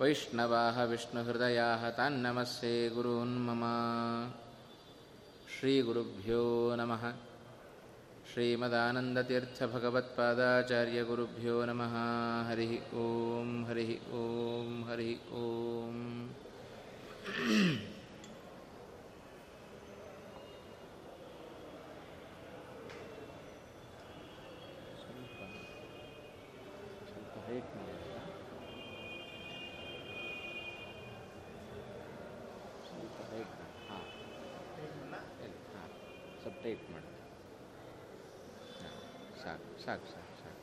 वैष्णवाः विष्णुहृदयाः तान्नमस्ये गुरून् मम श्रीगुरुभ्यो नमः श्रीमदानन्दतीर्थभगवत्पादाचार्यगुरुभ्यो नमः हरिः ॐ हरिः ॐ हरिः ॐ ಸ್ವಲ್ಪ ಮಾಡು ಮಾಡಿ ಹಾಂ, ಸಾಕು ಸಾಕು ಸಾಕು ಸಾಕು.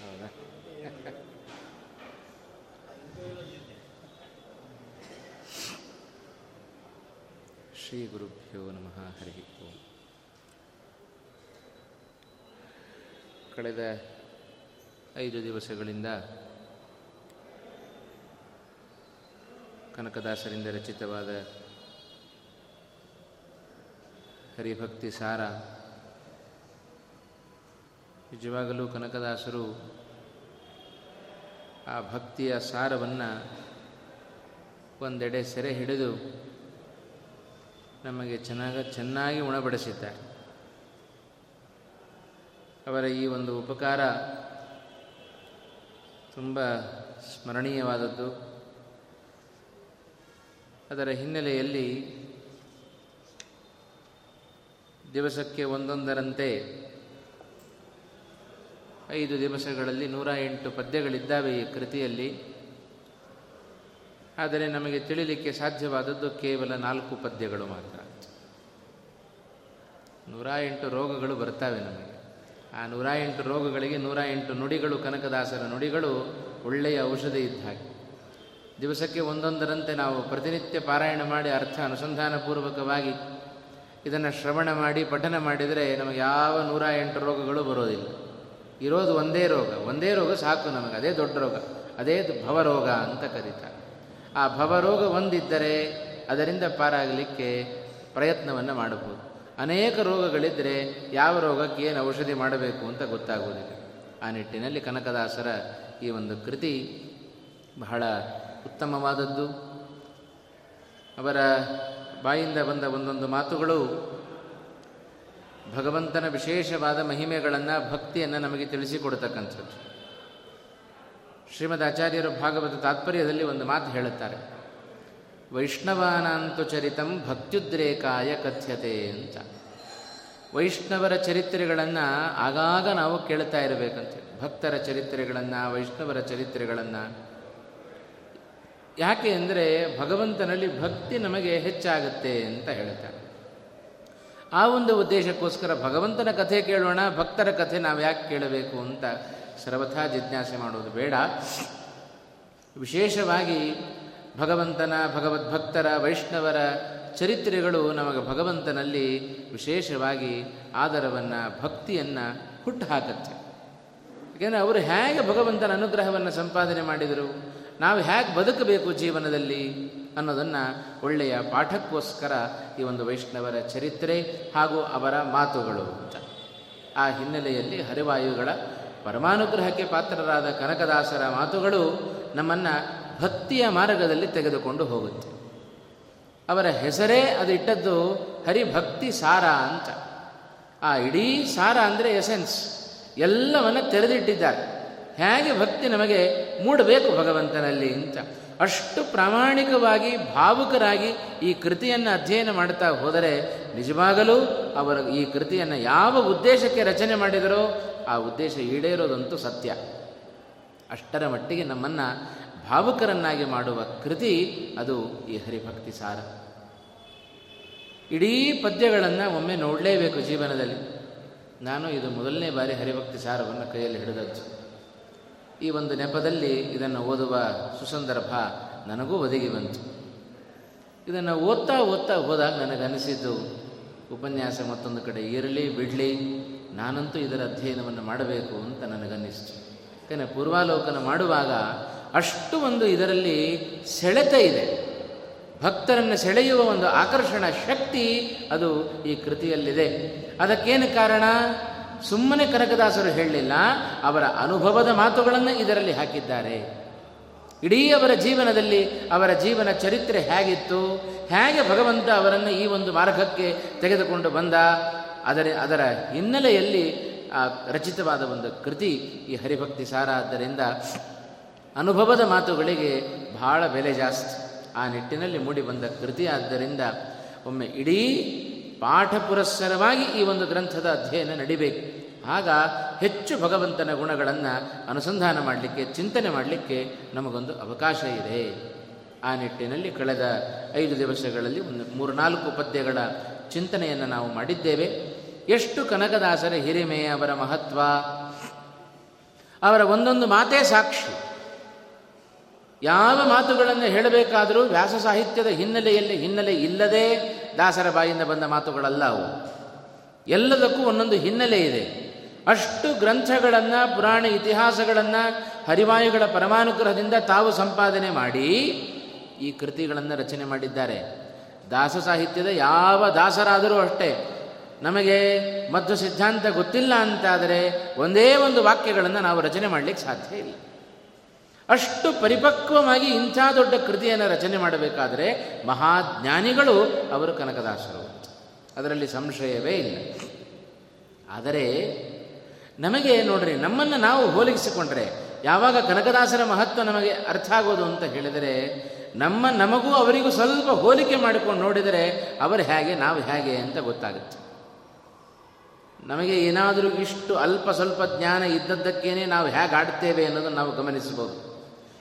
ಹೌದಾ? ಶ್ರೀ ಗುರುಭ್ಯೋ ನಮಃ, ಹರಿ ಓಂ. ಕಳೆದ ಐದು ದಿವಸಗಳಿಂದ ಕನಕದಾಸರಿಂದ ರಚಿತವಾದ ಹರಿಭಕ್ತಿ ಸಾರ. ನಿಜವಾಗಲೂ ಕನಕದಾಸರು ಆ ಭಕ್ತಿಯ ಸಾರವನ್ನು ಒಂದೆಡೆ ಸೆರೆ ಹಿಡಿದು ನಮಗೆ ಚೆನ್ನಾಗ ಚೆನ್ನಾಗಿ ಉಣಬಡಿಸಿದ್ದಾರೆ. ಅವರ ಈ ಒಂದು ಉಪಕಾರ ತುಂಬ ಸ್ಮರಣೀಯವಾದದ್ದು. ಅದರ ಹಿನ್ನೆಲೆಯಲ್ಲಿ ದಿವಸಕ್ಕೆ ಒಂದೊಂದರಂತೆ ಐದು ದಿವಸಗಳಲ್ಲಿ ನೂರ ಎಂಟು ಪದ್ಯಗಳಿದ್ದಾವೆ ಈ ಕೃತಿಯಲ್ಲಿ. ಆದರೆ ನಮಗೆ ತಿಳಿಲಿಕ್ಕೆ ಸಾಧ್ಯವಾದದ್ದು ಕೇವಲ ನಾಲ್ಕು ಪದ್ಯಗಳು ಮಾತ್ರ. ನೂರ ಎಂಟು ರೋಗಗಳು ಬರ್ತವೆ ನಮಗೆ. ಆ ನೂರ ಎಂಟು ರೋಗಗಳಿಗೆ ನೂರ ಎಂಟು ನುಡಿಗಳು ಕನಕದಾಸರ ನುಡಿಗಳು ಒಳ್ಳೆಯ ಔಷಧಿ ಇದ್ದ ಹಾಗೆ. ದಿವಸಕ್ಕೆ ಒಂದೊಂದರಂತೆ ನಾವು ಪ್ರತಿನಿತ್ಯ ಪಾರಾಯಣ ಮಾಡಿ ಅರ್ಥ ಅನುಸಂಧಾನಪೂರ್ವಕವಾಗಿ ಇದನ್ನು ಶ್ರವಣ ಮಾಡಿ, ಪಠನ ಮಾಡಿದರೆ ನಮಗೆ ಯಾವ ನೂರ ಎಂಟು ರೋಗಗಳು ಬರೋದಿಲ್ಲ. ಇರೋದು ಒಂದೇ ರೋಗ. ಒಂದೇ ರೋಗ ಸಾಕು ನಮಗೆ. ಅದೇ ದೊಡ್ಡ ರೋಗ. ಅದೇ ಭವರೋಗ ಅಂತ ಕರೀತಾರೆ. ಆ ಭವರೋಗ ಒಂದಿದ್ದರೆ ಅದರಿಂದ ಪಾರಾಗಲಿಕ್ಕೆ ಪ್ರಯತ್ನವನ್ನು ಮಾಡಬಹುದು. ಅನೇಕ ರೋಗಗಳಿದ್ದರೆ ಯಾವ ರೋಗಕ್ಕೆ ಏನು ಔಷಧಿ ಮಾಡಬೇಕು ಅಂತ ಗೊತ್ತಾಗುವುದಿಲ್ಲ. ಆ ನಿಟ್ಟಿನಲ್ಲಿ ಕನಕದಾಸರ ಈ ಒಂದು ಕೃತಿ ಬಹಳ ಉತ್ತಮವಾದದ್ದು. ಅವರ ಬಾಯಿಂದ ಬಂದ ಒಂದೊಂದು ಮಾತುಗಳು ಭಗವಂತನ ವಿಶೇಷವಾದ ಮಹಿಮೆಗಳನ್ನು, ಭಕ್ತಿಯನ್ನು ನಮಗೆ ತಿಳಿಸಿಕೊಡ್ತಕ್ಕಂಥದ್ದು. ಶ್ರೀಮದ್ ಆಚಾರ್ಯರು ಭಾಗವತ ತಾತ್ಪರ್ಯದಲ್ಲಿ ಒಂದು ಮಾತು ಹೇಳುತ್ತಾರೆ. ವೈಷ್ಣವಾನಾಂತು ಚರಿತಂ ಭಕ್ತ್ಯುದ್ರೇಕಾಯ ಕಥ್ಯತೆ ಅಂತ. ವೈಷ್ಣವರ ಚರಿತ್ರೆಗಳನ್ನು ಆಗಾಗ ನಾವು ಕೇಳ್ತಾ ಇರಬೇಕಂತ. ಭಕ್ತರ ಚರಿತ್ರೆಗಳನ್ನು, ವೈಷ್ಣವರ ಚರಿತ್ರೆಗಳನ್ನು. ಯಾಕೆ ಅಂದರೆ ಭಗವಂತನಲ್ಲಿ ಭಕ್ತಿ ನಮಗೆ ಹೆಚ್ಚಾಗುತ್ತೆ ಅಂತ ಹೇಳ್ತಾರೆ. ಆ ಒಂದು ಉದ್ದೇಶಕ್ಕೋಸ್ಕರ ಭಗವಂತನ ಕಥೆ ಕೇಳೋಣ, ಭಕ್ತರ ಕಥೆ ನಾವು ಯಾಕೆ ಕೇಳಬೇಕು ಅಂತ ಸರ್ವಥಾ ಜಿಜ್ಞಾಸೆ ಮಾಡೋದು ಬೇಡ. ವಿಶೇಷವಾಗಿ ಭಗವಂತನ, ಭಗವದ್ಭಕ್ತರ, ವೈಷ್ಣವರ ಚರಿತ್ರೆಗಳು ನಮಗೆ ಭಗವಂತನಲ್ಲಿ ವಿಶೇಷವಾಗಿ ಆದರವನ್ನು, ಭಕ್ತಿಯನ್ನು ಹುಟ್ಟುಹಾಕತ್ತೆ ಯಾಕೆಂದರೆ ಅವರು ಹೇಗೆ ಭಗವಂತನ ಅನುಗ್ರಹವನ್ನು ಸಂಪಾದನೆ ಮಾಡಿದರು? ನಾವು ಹೇಗೆ ಬದುಕಬೇಕು ಜೀವನದಲ್ಲಿ ಅನ್ನೋದನ್ನು ಒಳ್ಳೆಯ ಪಾಠಕ್ಕೋಸ್ಕರ ಈ ಒಂದು ವೈಷ್ಣವರ ಚರಿತ್ರೆ ಹಾಗೂ ಅವರ ಮಾತುಗಳು. ಅಂತ ಆ ಹಿನ್ನೆಲೆಯಲ್ಲಿ ಹರಿವಾಯುಗಳ ಪರಮಾನುಗ್ರಹಕ್ಕೆ ಪಾತ್ರರಾದ ಕನಕದಾಸರ ಮಾತುಗಳು ನಮ್ಮನ್ನು ಭಕ್ತಿಯ ಮಾರ್ಗದಲ್ಲಿ ತೆಗೆದುಕೊಂಡು ಹೋಗುತ್ತೆ. ಅವರ ಹೆಸರೇ ಅದು ಇಟ್ಟದ್ದು ಹರಿಭಕ್ತಿ ಸಾರ ಅಂತ. ಆ ಇಡೀ ಸಾರ ಅಂದರೆ ಎಸೆನ್ಸ್. ಎಲ್ಲವನ್ನು ತೆರೆದಿಟ್ಟಿದ್ದಾರೆ. ಹೇಗೆ ಭಕ್ತಿ ನಮಗೆ ಮೂಡಬೇಕು ಭಗವಂತನಲ್ಲಿ ಅಂತ. ಅಷ್ಟು ಪ್ರಾಮಾಣಿಕವಾಗಿ ಭಾವುಕರಾಗಿ ಈ ಕೃತಿಯನ್ನು ಅಧ್ಯಯನ ಮಾಡ್ತಾ ಹೋದರೆ ನಿಜವಾಗಲೂ ಅವರು ಈ ಕೃತಿಯನ್ನು ಯಾವ ಉದ್ದೇಶಕ್ಕೆ ರಚನೆ ಮಾಡಿದರೋ ಆ ಉದ್ದೇಶ ಈಡೇರೋದಂತೂ ಸತ್ಯ. ಅಷ್ಟರ ಮಟ್ಟಿಗೆ ನಮ್ಮನ್ನು ಭಾವುಕರನ್ನಾಗಿ ಮಾಡುವ ಕೃತಿ ಅದು ಈ ಹರಿಭಕ್ತಿ ಸಾರ. ಇಡೀ ಪದ್ಯಗಳನ್ನು ಒಮ್ಮೆ ನೋಡಲೇಬೇಕು ಜೀವನದಲ್ಲಿ. ನಾನು ಇದು ಮೊದಲನೇ ಬಾರಿ ಹರಿಭಕ್ತಿ ಸಾರವನ್ನು ಕೈಯಲ್ಲಿ ಹಿಡಿದದ್ದು. ಈ ಒಂದು ನೆಪದಲ್ಲಿ ಇದನ್ನು ಓದುವ ಸುಸಂದರ್ಭ ನನಗೂ ಒದಗಿ ಬಂತು. ಇದನ್ನು ಓದ್ತಾ ಓದ್ತಾ ಹೋದಾಗ ನನಗನಿಸಿದ್ದು ಉಪನ್ಯಾಸ ಮತ್ತೊಂದು ಕಡೆ ಇರಲಿ ಬಿಡಲಿ, ನಾನಂತೂ ಇದರ ಅಧ್ಯಯನವನ್ನು ಮಾಡಬೇಕು ಅಂತ ನನಗನ್ನಿಸ್ತು. ಯಾಕಂದರೆ ಪೂರ್ವಾಲೋಕನ ಮಾಡುವಾಗ ಅಷ್ಟು ಒಂದು ಇದರಲ್ಲಿ ಸೆಳೆತ ಇದೆ. ಭಕ್ತರನ್ನು ಸೆಳೆಯುವ ಒಂದು ಆಕರ್ಷಣ ಶಕ್ತಿ ಅದು ಈ ಕೃತಿಯಲ್ಲಿದೆ. ಅದಕ್ಕೇನು ಕಾರಣ? ಸುಮ್ಮನೆ ಕನಕದಾಸರು ಹೇಳಲಿಲ್ಲ, ಅವರ ಅನುಭವದ ಮಾತುಗಳನ್ನು ಇದರಲ್ಲಿ ಹಾಕಿದ್ದಾರೆ. ಇಡೀ ಅವರ ಜೀವನದಲ್ಲಿ ಅವರ ಜೀವನ ಚರಿತ್ರೆ ಹೇಗಿತ್ತು, ಹೇಗೆ ಭಗವಂತ ಅವರನ್ನು ಈ ಒಂದು ಮಾರ್ಗಕ್ಕೆ ತೆಗೆದುಕೊಂಡು ಬಂದ ಅದರ ಅದರ ಹಿನ್ನೆಲೆಯಲ್ಲಿ, ಆ, ರಚಿತವಾದ ಒಂದು ಕೃತಿ ಈ ಹರಿಭಕ್ತಿ ಸಾರ. ಆದ್ದರಿಂದ ಅನುಭವದ ಮಾತುಗಳಿಗೆ ಬಹಳ ಬೆಲೆ ಜಾಸ್ತಿ. ಆ ನಿಟ್ಟಿನಲ್ಲಿ ಮೂಡಿಬಂದ ಕೃತಿ. ಆದ್ದರಿಂದ ಒಮ್ಮೆ ಇಡೀ ಪಾಠ ಪುರಸ್ಸರವಾಗಿ ಈ ಒಂದು ಗ್ರಂಥದ ಅಧ್ಯಯನ ನಡಿಬೇಕು. ಆಗ ಹೆಚ್ಚು ಭಗವಂತನ ಗುಣಗಳನ್ನು ಅನುಸಂಧಾನ ಮಾಡಲಿಕ್ಕೆ, ಚಿಂತನೆ ಮಾಡಲಿಕ್ಕೆ ನಮಗೊಂದು ಅವಕಾಶ ಇದೆ. ಆ ನಿಟ್ಟಿನಲ್ಲಿ ಕಳೆದ ಐದು ದಿವಸಗಳಲ್ಲಿ ಒಂದು ಮೂರು ನಾಲ್ಕು ಪದ್ಯಗಳ ಚಿಂತನೆಯನ್ನು ನಾವು ಮಾಡಿದ್ದೇವೆ. ಎಷ್ಟು ಕನಕದಾಸರ ಹಿರಿಮೆ, ಅವರ ಮಹತ್ವ, ಅವರ ಒಂದೊಂದು ಮಾತೇ ಸಾಕ್ಷಿ. ಯಾವ ಮಾತುಗಳನ್ನು ಹೇಳಬೇಕಾದರೂ ವ್ಯಾಸ ಸಾಹಿತ್ಯದ ಹಿನ್ನೆಲೆಯಲ್ಲಿ ಹಿನ್ನೆಲೆ ಇಲ್ಲದೆ ದಾಸರ ಬಾಯಿಂದ ಬಂದ ಮಾತುಗಳಲ್ಲ ಅವು. ಎಲ್ಲದಕ್ಕೂ ಒಂದೊಂದು ಹಿನ್ನೆಲೆ ಇದೆ. ಅಷ್ಟು ಗ್ರಂಥಗಳನ್ನು, ಪುರಾಣ ಇತಿಹಾಸಗಳನ್ನು, ಹರಿವಾಯುಗಳ ಪರಮಾನುಗ್ರಹದಿಂದ ತಾವು ಸಂಪಾದನೆ ಮಾಡಿ ಈ ಕೃತಿಗಳನ್ನು ರಚನೆ ಮಾಡಿದ್ದಾರೆ. ದಾಸ ಸಾಹಿತ್ಯದ ಯಾವ ದಾಸರಾದರೂ ಅಷ್ಟೇ. ನಮಗೆ ಮದ್ದು ಸಿದ್ಧಾಂತ ಗೊತ್ತಿಲ್ಲ ಅಂತಾದರೆ ಒಂದೇ ಒಂದು ವಾಕ್ಯಗಳನ್ನು ನಾವು ರಚನೆ ಮಾಡಲಿಕ್ಕೆ ಸಾಧ್ಯ ಇಲ್ಲ. ಅಷ್ಟು ಪರಿಪಕ್ವವಾಗಿ ಇಂಥ ದೊಡ್ಡ ಕೃತಿಯನ್ನು ರಚನೆ ಮಾಡಬೇಕಾದರೆ ಮಹಾಜ್ಞಾನಿಗಳು ಅವರು ಕನಕದಾಸರು. ಅದರಲ್ಲಿ ಸಂಶಯವೇ ಇಲ್ಲ. ಆದರೆ ನಮಗೆ ನೋಡ್ರಿ, ನಮ್ಮನ್ನು ನಾವು ಹೋಲಿಸಿಕೊಂಡ್ರೆ ಯಾವಾಗ ಕನಕದಾಸರ ಮಹತ್ವ ನಮಗೆ ಅರ್ಥ ಆಗೋದು ಅಂತ ಹೇಳಿದರೆ, ನಮ್ಮ ನಮಗೂ ಅವರಿಗೂ ಸ್ವಲ್ಪ ಹೋಲಿಕೆ ಮಾಡಿಕೊಂಡು ನೋಡಿದರೆ ಅವರು ಹೇಗೆ, ನಾವು ಹೇಗೆ ಅಂತ ಗೊತ್ತಾಗುತ್ತೆ. ನಮಗೆ ಏನಾದರೂ ಇಷ್ಟು ಅಲ್ಪ ಸ್ವಲ್ಪ ಜ್ಞಾನ ಇದ್ದದ್ದಕ್ಕೇನೆ ನಾವು ಹೇಗೆ ಆಡ್ತೇವೆ ಅನ್ನೋದನ್ನು ನಾವು ಗಮನಿಸಬಹುದು.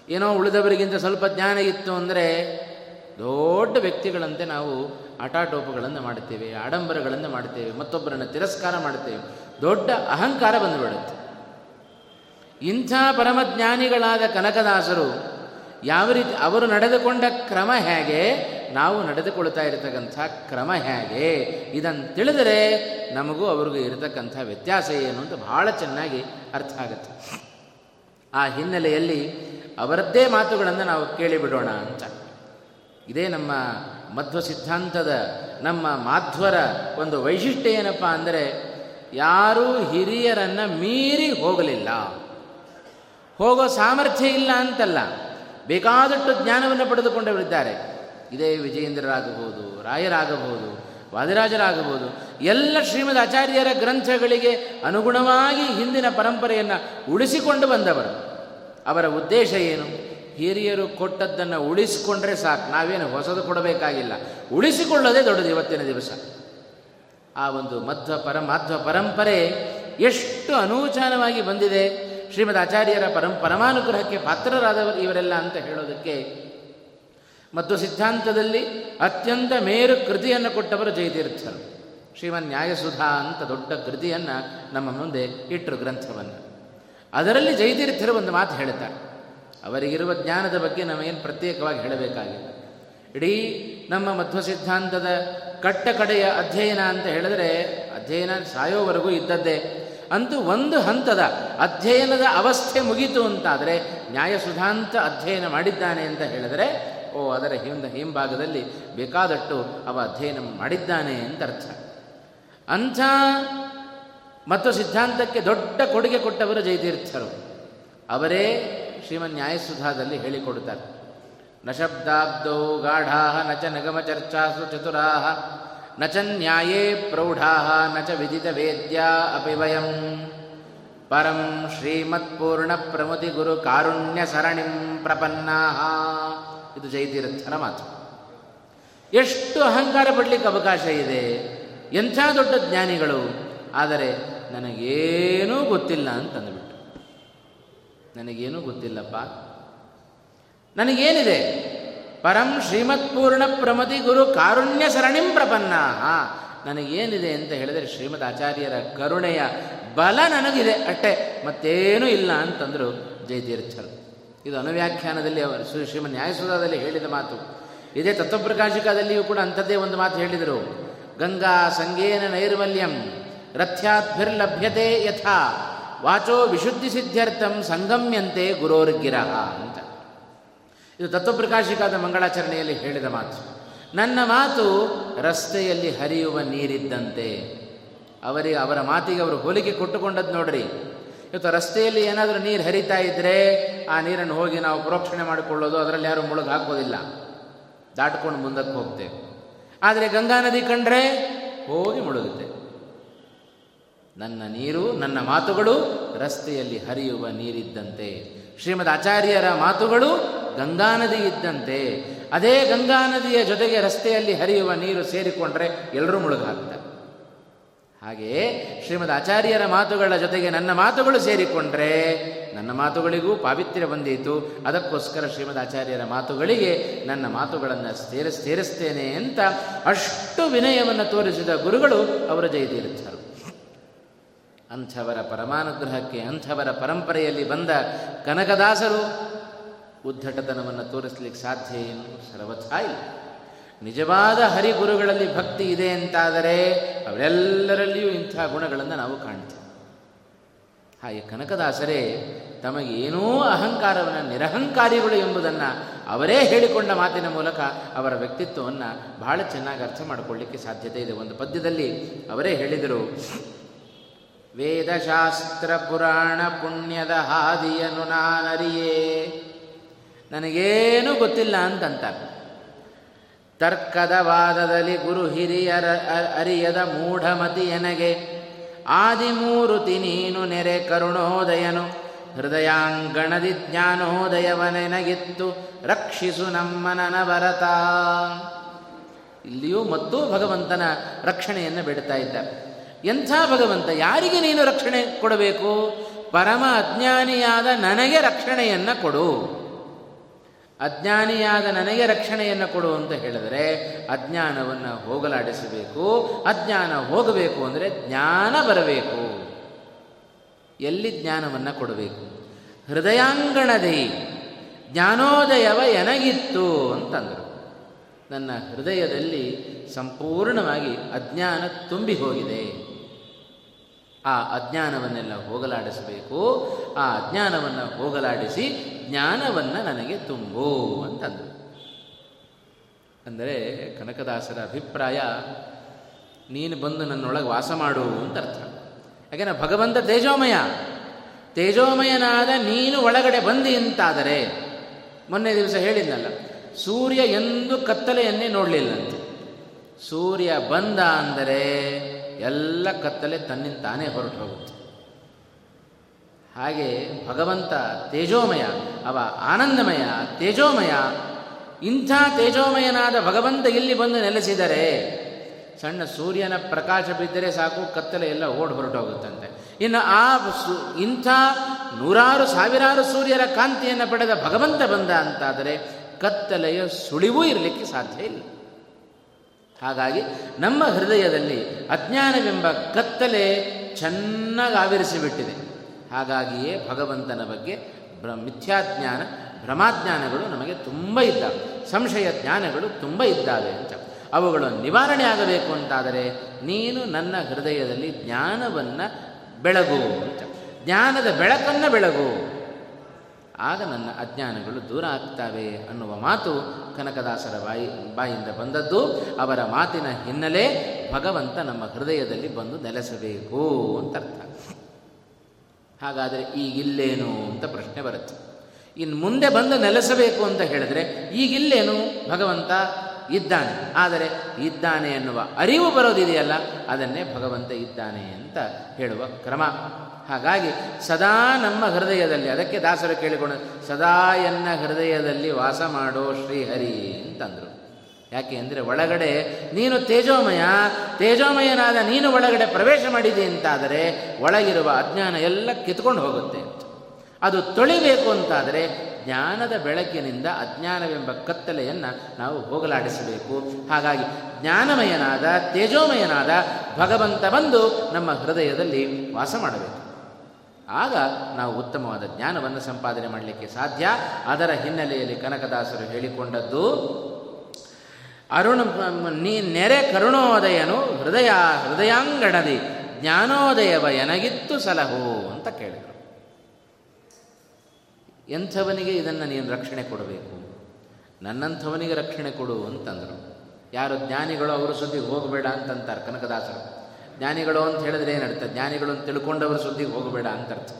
ಏನೋ ಉಳಿದವರಿಗಿಂತ ಸ್ವಲ್ಪ ಜ್ಞಾನ ಇತ್ತು ಅಂದರೆ ದೊಡ್ಡ ವ್ಯಕ್ತಿಗಳಂತೆ ನಾವು ಆಟಾಟೋಪಗಳನ್ನು ಮಾಡುತ್ತೇವೆ, ಆಡಂಬರಗಳನ್ನು ಮಾಡುತ್ತೇವೆ, ಮತ್ತೊಬ್ಬರನ್ನು ತಿರಸ್ಕಾರ ಮಾಡುತ್ತೇವೆ. ದೊಡ್ಡ ಅಹಂಕಾರ ಬಂದುಬಿಡುತ್ತೆ. ಇಂಥ ಪರಮಜ್ಞಾನಿಗಳಾದ ಕನಕದಾಸರು ಯಾವ ರೀತಿ ಅವರು ನಡೆದುಕೊಂಡ ಕ್ರಮ ಹೇಗೆ, ನಾವು ನಡೆದುಕೊಳ್ತಾ ಇರತಕ್ಕಂಥ ಕ್ರಮ ಹೇಗೆ ಇದನ್ನು ತಿಳಿದರೆ ನಮಗೂ ಅವ್ರಿಗೂ ಇರತಕ್ಕಂಥ ವ್ಯತ್ಯಾಸ ಏನು ಅಂತ ಬಹಳ ಚೆನ್ನಾಗಿ ಅರ್ಥ ಆಗುತ್ತೆ. ಆ ಹಿನ್ನೆಲೆಯಲ್ಲಿ ಅವರದ್ದೇ ಮಾತುಗಳನ್ನು ನಾವು ಕೇಳಿಬಿಡೋಣ ಅಂತ. ಇದೇ ನಮ್ಮ ಮಧ್ವ ಸಿದ್ಧಾಂತದ ನಮ್ಮ ಮಾಧ್ವರ ಒಂದು ವೈಶಿಷ್ಟ್ಯ ಏನಪ್ಪ ಅಂದರೆ, ಯಾರೂ ಹಿರಿಯರನ್ನು ಮೀರಿ ಹೋಗಲಿಲ್ಲ. ಹೋಗೋ ಸಾಮರ್ಥ್ಯ ಇಲ್ಲ ಅಂತಲ್ಲ. ಬೇಕಾದಷ್ಟು ಜ್ಞಾನವನ್ನು ಪಡೆದುಕೊಂಡವರಿದ್ದಾರೆ. ಇದೇ ವಿಜಯೇಂದ್ರರಾಗಬಹುದು, ರಾಯರಾಗಬಹುದು, ವಾದಿರಾಜರಾಗಬಹುದು, ಎಲ್ಲ ಶ್ರೀಮದ್ ಆಚಾರ್ಯರ ಗ್ರಂಥಗಳಿಗೆ ಅನುಗುಣವಾಗಿ ಹಿಂದಿನ ಪರಂಪರೆಯನ್ನು ಉಳಿಸಿಕೊಂಡು ಬಂದವರು. ಅವರ ಉದ್ದೇಶ ಏನು? ಹಿರಿಯರು ಕೊಟ್ಟದ್ದನ್ನು ಉಳಿಸಿಕೊಂಡ್ರೆ ಸಾಕು. ನಾವೇನು ಹೊಸದು ಕೊಡಬೇಕಾಗಿಲ್ಲ. ಉಳಿಸಿಕೊಳ್ಳೋದೇ ದೊಡ್ಡದು ಇವತ್ತಿನ ದಿವಸ. ಆ ಒಂದು ಮಧ್ವ ಪರ ಮಾಧ್ವ ಪರಂಪರೆ ಎಷ್ಟು ಅನೂಚಾನವಾಗಿ ಬಂದಿದೆ. ಶ್ರೀಮದ್ ಆಚಾರ್ಯರ ಪರಂ, ಪರಮಾನುಗ್ರಹಕ್ಕೆ ಪಾತ್ರರಾದವರು ಇವರೆಲ್ಲ ಅಂತ ಹೇಳೋದಕ್ಕೆ ಮತ್ತು ಸಿದ್ಧಾಂತದಲ್ಲಿ ಅತ್ಯಂತ ಮೇರು ಕೃತಿಯನ್ನು ಕೊಟ್ಟವರು ಜಯತೀರ್ಥರು. ಶ್ರೀಮನ್ ನ್ಯಾಯಸುಧಾ ಅಂತ ದೊಡ್ಡ ಕೃತಿಯನ್ನು ನಮ್ಮ ಮುಂದೆ ಇಟ್ಟರು ಗ್ರಂಥವನ್ನು. ಅದರಲ್ಲಿ ಜಯತೀರ್ಥರು ಒಂದು ಮಾತು ಹೇಳುತ್ತಾರೆ. ಅವರಿಗಿರುವ ಜ್ಞಾನದ ಬಗ್ಗೆ ನಮಗೇನು ಪ್ರತ್ಯೇಕವಾಗಿ ಹೇಳಬೇಕಾಗಿಲ್ಲ. ಇಡೀ ನಮ್ಮ ಮಧ್ವ ಸಿದ್ಧಾಂತದ ಕಟ್ಟ ಕಡೆಯ ಅಧ್ಯಯನ ಅಂತ ಹೇಳಿದ್ರೆ ಅಧ್ಯಯನ ಸಾಯೋವರೆಗೂ ಇದ್ದದ್ದೇ. ಅಂತೂ ಒಂದು ಹಂತದ ಅಧ್ಯಯನದ ಅವಸ್ಥೆ ಮುಗೀತು ಅಂತಾದರೆ ನ್ಯಾಯಸುಧಾಂತ ಅಧ್ಯಯನ ಮಾಡಿದ್ದಾನೆ ಅಂತ ಹೇಳಿದರೆ, ಓ, ಅದರ ಹಿಂದ ಹಿಂಭಾಗದಲ್ಲಿ ಬೇಕಾದಟ್ಟು ಅವ ಅಧ್ಯಯನ ಮಾಡಿದ್ದಾನೆ ಅಂತ ಅರ್ಥ. ಅಂಥ ಮತ್ತು ಸಿದ್ಧಾಂತಕ್ಕೆ ದೊಡ್ಡ ಕೊಡುಗೆ ಕೊಟ್ಟವರು ಜಯತೀರ್ಥರು. ಅವರೇ ಶ್ರೀಮನ್ ನ್ಯಾಯಸುಧಾದಲ್ಲಿ ಹೇಳಿಕೊಡುತ್ತಾರೆ. ನ ಶಬ್ದಾಬ್ದೌ ಗಾಢಾ ನ ಚ ನಿಗಮ ಚರ್ಚಾಸು ಚತುರಾ ನ ಚ ನ್ಯಾಯೇ ಪ್ರೌಢಾ ನ ಚ ವಿದಿತ ವೇದ್ಯಾ ಅಪಿ ವಯಂ ಪರಂ ಶ್ರೀಮತ್ಪೂರ್ಣ ಪ್ರಮುತಿ ಗುರು ಕಾರುಣ್ಯ ಸರಣಿಂ ಪ್ರಪನ್ನಾ ಇದು ಜಯತೀರ್ಥರ ಮಾತು. ಎಷ್ಟು ಅಹಂಕಾರ ಪಡಲಿಕ್ಕೆ ಅವಕಾಶ ಇದೆ, ಎಂಥ ದೊಡ್ಡ ಜ್ಞಾನಿಗಳು, ಆದರೆ ನನಗೇನೂ ಗೊತ್ತಿಲ್ಲ ಅಂತಂದುಬಿಟ್ಟು ನನಗೇನೂ ಗೊತ್ತಿಲ್ಲಪ್ಪ. ನನಗೇನಿದೆ? ಪರಂ ಶ್ರೀಮತ್ಪೂರ್ಣ ಪ್ರಮತಿ ಗುರು ಕಾರುಣ್ಯ ಸರಣಿಂ ಪ್ರಪನ್ನ ನನಗೇನಿದೆ ಅಂತ ಹೇಳಿದರೆ ಶ್ರೀಮದ್ ಆಚಾರ್ಯರ ಕರುಣೆಯ ಬಲ ನನಗಿದೆ, ಅಟ್ಟೆ. ಮತ್ತೇನೂ ಇಲ್ಲ ಅಂತಂದರು ಜಯತೀರ್ಥರು. ಇದು ಅನುವ್ಯಾಖ್ಯಾನದಲ್ಲಿ ಅವರು ಶ್ರೀಮನ್ ನ್ಯಾಯಸುಧದಲ್ಲಿ ಹೇಳಿದ ಮಾತು. ಇದೇ ತತ್ವಪ್ರಕಾಶಿಕದಲ್ಲಿಯೂ ಕೂಡ ಅಂಥದ್ದೇ ಒಂದು ಮಾತು ಹೇಳಿದರು. ಗಂಗಾ ಸಂಗೇನ ನೈರ್ಮಲ್ಯಂ. ರಥ್ಯಾದ್ಭಿರ್ಲಭ್ಯತೆ ಯಥಾ. ವಾಚೋ ವಿಶುದ್ಧಿ ಸಿದ್ಧ್ಯರ್ಥಂ ಸಂಗಮ್ಯಂತೆ ಗುರೋರ್ಗಿರ ಅಂತ. ಇದು ತತ್ವಪ್ರಕಾಶಿಕಾದ ಮಂಗಳಾಚರಣೆಯಲ್ಲಿ ಹೇಳಿದ ಮಾತು. ನನ್ನ ಮಾತು ರಸ್ತೆಯಲ್ಲಿ ಹರಿಯುವ ನೀರಿದ್ದಂತೆ. ಅವರಿಗೆ ಅವರ ಮಾತಿಗೆ ಅವರು ಹೋಲಿಕೆ ಕೊಟ್ಟುಕೊಂಡದ್ದು ನೋಡ್ರಿ. ಇವತ್ತು ರಸ್ತೆಯಲ್ಲಿ ಏನಾದರೂ ನೀರು ಹರಿತಾ ಇದ್ದರೆ ಆ ನೀರನ್ನು ಹೋಗಿ ನಾವು ಪ್ರೋಕ್ಷಣೆ ಮಾಡಿಕೊಳ್ಳೋದು, ಅದರಲ್ಲಿ ಯಾರು ಮುಳುಗು ಹಾಕೋದಿಲ್ಲ ದಾಟ್ಕೊಂಡು ಮುಂದಕ್ಕೆ ಹೋಗ್ತೇವೆ. ಆದರೆ ಗಂಗಾ ನದಿ ಕಂಡ್ರೆ ಹೋಗಿ ಮುಳುಗುತ್ತೆ. ನನ್ನ ನೀರು, ನನ್ನ ಮಾತುಗಳು ರಸ್ತೆಯಲ್ಲಿ ಹರಿಯುವ ನೀರಿದ್ದಂತೆ. ಶ್ರೀಮದ್ ಆಚಾರ್ಯರ ಮಾತುಗಳು ಗಂಗಾ ನದಿ ಇದ್ದಂತೆ. ಅದೇ ಗಂಗಾ ನದಿಯ ಜೊತೆಗೆ ರಸ್ತೆಯಲ್ಲಿ ಹರಿಯುವ ನೀರು ಸೇರಿಕೊಂಡ್ರೆ ಎಲ್ಲರೂ ಮುಳುಗಾಗ್ತಾರೆ. ಹಾಗೆಯೇ ಶ್ರೀಮದ್ ಆಚಾರ್ಯರ ಮಾತುಗಳ ಜೊತೆಗೆ ನನ್ನ ಮಾತುಗಳು ಸೇರಿಕೊಂಡ್ರೆ ನನ್ನ ಮಾತುಗಳಿಗೂ ಪಾವಿತ್ರ್ಯ ಬಂದೀತು. ಅದಕ್ಕೋಸ್ಕರ ಶ್ರೀಮದ್ ಆಚಾರ್ಯರ ಮಾತುಗಳಿಗೆ ನನ್ನ ಮಾತುಗಳನ್ನು ಸೇರಿಸ್, ಸೇರಿಸ್ತೇನೆ ಅಂತ ಅಷ್ಟು ವಿನಯವನ್ನು ತೋರಿಸಿದ ಗುರುಗಳು ಅವರ ಜಯತೀರ್ಥರು. ಅಂಥವರ ಪರಮಾನುಗ್ರಹಕ್ಕೆ, ಅಂಥವರ ಪರಂಪರೆಯಲ್ಲಿ ಬಂದ ಕನಕದಾಸರು ಉದ್ಧಟತನವನ್ನು ತೋರಿಸಲಿಕ್ಕೆ ಸಾಧ್ಯ ಏನು? ಸರ್ವಥಾ ಇಲ್ಲ. ನಿಜವಾದ ಹರಿಗುರುಗಳಲ್ಲಿ ಭಕ್ತಿ ಇದೆ ಅಂತಾದರೆ ಅವರೆಲ್ಲರಲ್ಲಿಯೂ ಇಂಥ ಗುಣಗಳನ್ನು ನಾವು ಕಾಣ್ತೇವೆ. ಹಾಗೆ ಕನಕದಾಸರೇ ತಮಗೇನೂ ಅಹಂಕಾರವನ್ನು, ನಿರಹಂಕಾರಿಗಳು ಎಂಬುದನ್ನು ಅವರೇ ಹೇಳಿಕೊಂಡ ಮಾತಿನ ಮೂಲಕ ಅವರ ವ್ಯಕ್ತಿತ್ವವನ್ನು ಬಹಳ ಚೆನ್ನಾಗಿ ಅರ್ಥ ಮಾಡಿಕೊಳ್ಳಿಕ್ಕೆ ಸಾಧ್ಯತೆ ಇದೆ. ಒಂದು ಪದ್ಯದಲ್ಲಿ ಅವರೇ ಹೇಳಿದರು ವೇದಶಾಸ್ತ್ರ ಪುರಾಣ ಪುಣ್ಯದ ಹಾದಿಯನು ನಾನರಿಯೇ ನನಗೇನೂ ಗೊತ್ತಿಲ್ಲ ಅಂತಂತ ತರ್ಕದ ವಾದದಲ್ಲಿ ಗುರು ಹಿರಿಯರ ಅರಿಯದ ಮೂಢಮತಿ ಎನಗೆ ಆದಿಮೂರುತಿ ನೀನು ನೆರೆ ಕರುಣೋದಯನು, ಹೃದಯಾಂಗಣದಿ ಜ್ಞಾನೋದಯವನೆನಗಿತ್ತು, ರಕ್ಷಿಸು ನಮ್ಮ ಭರತ ಇಲ್ಲಿಯೂ ಮತ್ತು ಭಗವಂತನ ರಕ್ಷಣೆಯನ್ನು ಬಿಡ್ತಾ ಇದ್ದಾರೆ. ಎಂಥ ಭಗವಂತ, ಯಾರಿಗೆ ನೀನು ರಕ್ಷಣೆ ಕೊಡಬೇಕು? ಪರಮ ಅಜ್ಞಾನಿಯಾದ ನನಗೆ ರಕ್ಷಣೆಯನ್ನು ಕೊಡು. ಅಜ್ಞಾನಿಯಾದ ನನಗೆ ರಕ್ಷಣೆಯನ್ನು ಕೊಡು ಅಂತ ಹೇಳಿದರೆ ಅಜ್ಞಾನವನ್ನು ಹೋಗಲಾಡಿಸಬೇಕು. ಅಜ್ಞಾನ ಹೋಗಬೇಕು ಅಂದರೆ ಜ್ಞಾನ ಬರಬೇಕು. ಎಲ್ಲಿ ಜ್ಞಾನವನ್ನು ಕೊಡಬೇಕು? ಹೃದಯಾಂಗಣದಿ. ಜ್ಞಾನೋದಯವ ಎನಗಿತ್ತು ಅಂತಂದರು. ನನ್ನ ಹೃದಯದಲ್ಲಿ ಸಂಪೂರ್ಣವಾಗಿ ಅಜ್ಞಾನ ತುಂಬಿ ಹೋಗಿದೆ ಆ ಅಜ್ಞಾನವನ್ನೆಲ್ಲ ಹೋಗಲಾಡಿಸಬೇಕು. ಆ ಅಜ್ಞಾನವನ್ನು ಹೋಗಲಾಡಿಸಿ ಜ್ಞಾನವನ್ನು ನನಗೆ ತುಂಬು ಅಂತಂದು ಅಂದರೆ ಕನಕದಾಸರ ಅಭಿಪ್ರಾಯ, ನೀನು ಬಂದು ನನ್ನೊಳಗೆ ವಾಸ ಮಾಡು ಅಂತ ಅರ್ಥ. ಯಾಕೆಂದ್ರೆ ಭಗವಂತ ತೇಜೋಮಯ. ತೇಜೋಮಯನಾದ ನೀನು ಒಳಗಡೆ ಬಂದಿ ಅಂತಾದರೆ, ಮೊನ್ನೆ ದಿವಸ ಹೇಳಿದ್ನಲ್ಲ, ಸೂರ್ಯ ಎಂದು ಕತ್ತಲೆಯನ್ನೇ ನೋಡಲಿಲ್ಲಂತೆ. ಸೂರ್ಯ ಬಂದ ಅಂದರೆ ಎಲ್ಲ ಕತ್ತಲೆ ತನ್ನಿಂದ ತಾನೇ ಹೊರಟು ಹೋಗುತ್ತೆ ಹಾಗೆ ಭಗವಂತ ತೇಜೋಮಯ, ಅವ ಆನಂದಮಯ, ತೇಜೋಮಯ, ಇಂಥ ತೇಜೋಮಯನಾದ ಭಗವಂತ ಇಲ್ಲಿ ಬಂದು ನೆಲೆಸಿದರೆ ಸಣ್ಣ ಸೂರ್ಯನ ಪ್ರಕಾಶ ಬಿದ್ದರೆ ಸಾಕು, ಕತ್ತಲೆ ಎಲ್ಲ ಓಡ್ ಹೊರಟೋಗುತ್ತಂತೆ ಇನ್ನು ಆ ಸು, ಇಂಥ ನೂರಾರು, ಸಾವಿರಾರು ಸೂರ್ಯರ ಕಾಂತಿಯನ್ನು ಪಡೆದ ಭಗವಂತ ಬಂದ ಅಂತಾದರೆ ಕತ್ತಲೆಯ ಸುಳಿವೂ ಇರಲಿಕ್ಕೆ ಸಾಧ್ಯ ಇಲ್ಲ. ಹಾಗಾಗಿ ನಮ್ಮ ಹೃದಯದಲ್ಲಿ ಅಜ್ಞಾನವೆಂಬ ಕತ್ತಲೆ ಚೆನ್ನಾಗಿ ಆವರಿಸಿಬಿಟ್ಟಿದೆ ಹಾಗಾಗಿಯೇ ಭಗವಂತನ ಬಗ್ಗೆ ಭ್ರ ಮಿಥ್ಯಾಜ್ಞಾನ ಭ್ರಮಾಜ್ಞಾನಗಳು ನಮಗೆ ತುಂಬ ಇದ್ದಾವೆ. ಸಂಶಯ ಜ್ಞಾನಗಳು ತುಂಬ ಇದ್ದಾವೆ ಅಂತ. ಅವುಗಳು ನಿವಾರಣೆ ಆಗಬೇಕು ಅಂತಾದರೆ ನೀನು ನನ್ನ ಹೃದಯದಲ್ಲಿ ಜ್ಞಾನವನ್ನು ಬೆಳಗು ಅಂತ. ಜ್ಞಾನದ ಬೆಳಕನ್ನು ಬೆಳಗು. ಆಗ ನನ್ನ ಅಜ್ಞಾನಗಳು ದೂರ ಆಗ್ತವೆ ಅನ್ನುವ ಮಾತು ಕನಕದಾಸರ ಬಾಯಿ, ಬಾಯಿಂದ ಬಂದದ್ದು. ಅವರ ಮಾತಿನ ಹಿನ್ನೆಲೆ ಭಗವಂತ ನಮ್ಮ ಹೃದಯದಲ್ಲಿ ಬಂದು ನೆಲೆಸಬೇಕು ಅಂತ ಅರ್ಥ ಹಾಗಾದರೆ ಈಗಿಲ್ಲೇನು ಅಂತ ಪ್ರಶ್ನೆ ಬರುತ್ತೆ. ಇನ್ನು ಮುಂದೆ ಬಂದು ನೆಲೆಸಬೇಕು ಅಂತ ಹೇಳಿದ್ರೆ ಈಗಿಲ್ಲೇನು? ಭಗವಂತ ಇದ್ದಾನೆ. ಆದರೆ ಇದ್ದಾನೆ ಎನ್ನುವ ಅರಿವು ಬರೋದಿದೆಯಲ್ಲ, ಅದನ್ನೇ ಭಗವಂತ ಇದ್ದಾನೆ ಅಂತ ಹೇಳುವ ಕ್ರಮ. ಹಾಗಾಗಿ ಸದಾ ನಮ್ಮ ಹೃದಯದಲ್ಲಿ, ಅದಕ್ಕೆ ದಾಸರು ಕೇಳಿಕೊಂಡು, ಸದಾ ಎನ್ನ ಹೃದಯದಲ್ಲಿ ವಾಸ ಮಾಡೋ ಶ್ರೀಹರಿ ಅಂತಂದರು. ಯಾಕೆ ಅಂದರೆ ಒಳಗಡೆ, ನೀನು ತೇಜೋಮಯ, ತೇಜೋಮಯನಾದ ನೀನು ಒಳಗಡೆ ಪ್ರವೇಶ ಮಾಡಿದೆ ಅಂತಾದರೆ, ಒಳಗಿರುವ ಅಜ್ಞಾನ ಎಲ್ಲ ಕಿತ್ಕೊಂಡು ಹೋಗುತ್ತೆ. ಅದು ತೊಳಿಬೇಕು ಅಂತಾದರೆ, ಜ್ಞಾನದ ಬೆಳಕಿನಿಂದ ಅಜ್ಞಾನವೆಂಬ ಕತ್ತಲೆಯನ್ನು ನಾವು ಹೋಗಲಾಡಿಸಬೇಕು. ಹಾಗಾಗಿ ಜ್ಞಾನಮಯನಾದ, ತೇಜೋಮಯನಾದ ಭಗವಂತ ಬಂದು ನಮ್ಮ ಹೃದಯದಲ್ಲಿ ವಾಸ ಮಾಡಬೇಕು. ಆಗ ನಾವು ಉತ್ತಮವಾದ ಜ್ಞಾನವನ್ನು ಸಂಪಾದನೆ ಮಾಡಲಿಕ್ಕೆ ಸಾಧ್ಯ. ಅದರ ಹಿನ್ನೆಲೆಯಲ್ಲಿ ಕನಕದಾಸರು ಹೇಳಿಕೊಂಡದ್ದು, ಅರುಣ, ನೀ ನೆರೆ ಕರುಣೋದಯನು ಹೃದಯ, ಹೃದಯಾಂಗಣದಿ, ಜ್ಞಾನೋದಯವ ಎನಗಿತ್ತು ಸಲಹು ಅಂತ ಕೇಳಿದರು. ಎಂಥವನಿಗೆ ಇದನ್ನು ನೀನು ರಕ್ಷಣೆ ಕೊಡಬೇಕು. ನನ್ನಂಥವನಿಗೆ ರಕ್ಷಣೆ ಕೊಡು ಅಂತಂದರು. ಯಾರು ಜ್ಞಾನಿಗಳು ಅವರು ಸುದ್ದಿ ಹೋಗಬೇಡ ಅಂತಂತಾರೆ ಕನಕದಾಸರು. ಜ್ಞಾನಿಗಳು ಅಂತ ಹೇಳಿದ್ರೆ ಏನರ್ಥ? ಜ್ಞಾನಿಗಳು ಅಂತ ತಿಳ್ಕೊಂಡವರ ಸುದ್ದಿಗೆ ಹೋಗಬೇಡ ಅಂತ ಅರ್ಥ.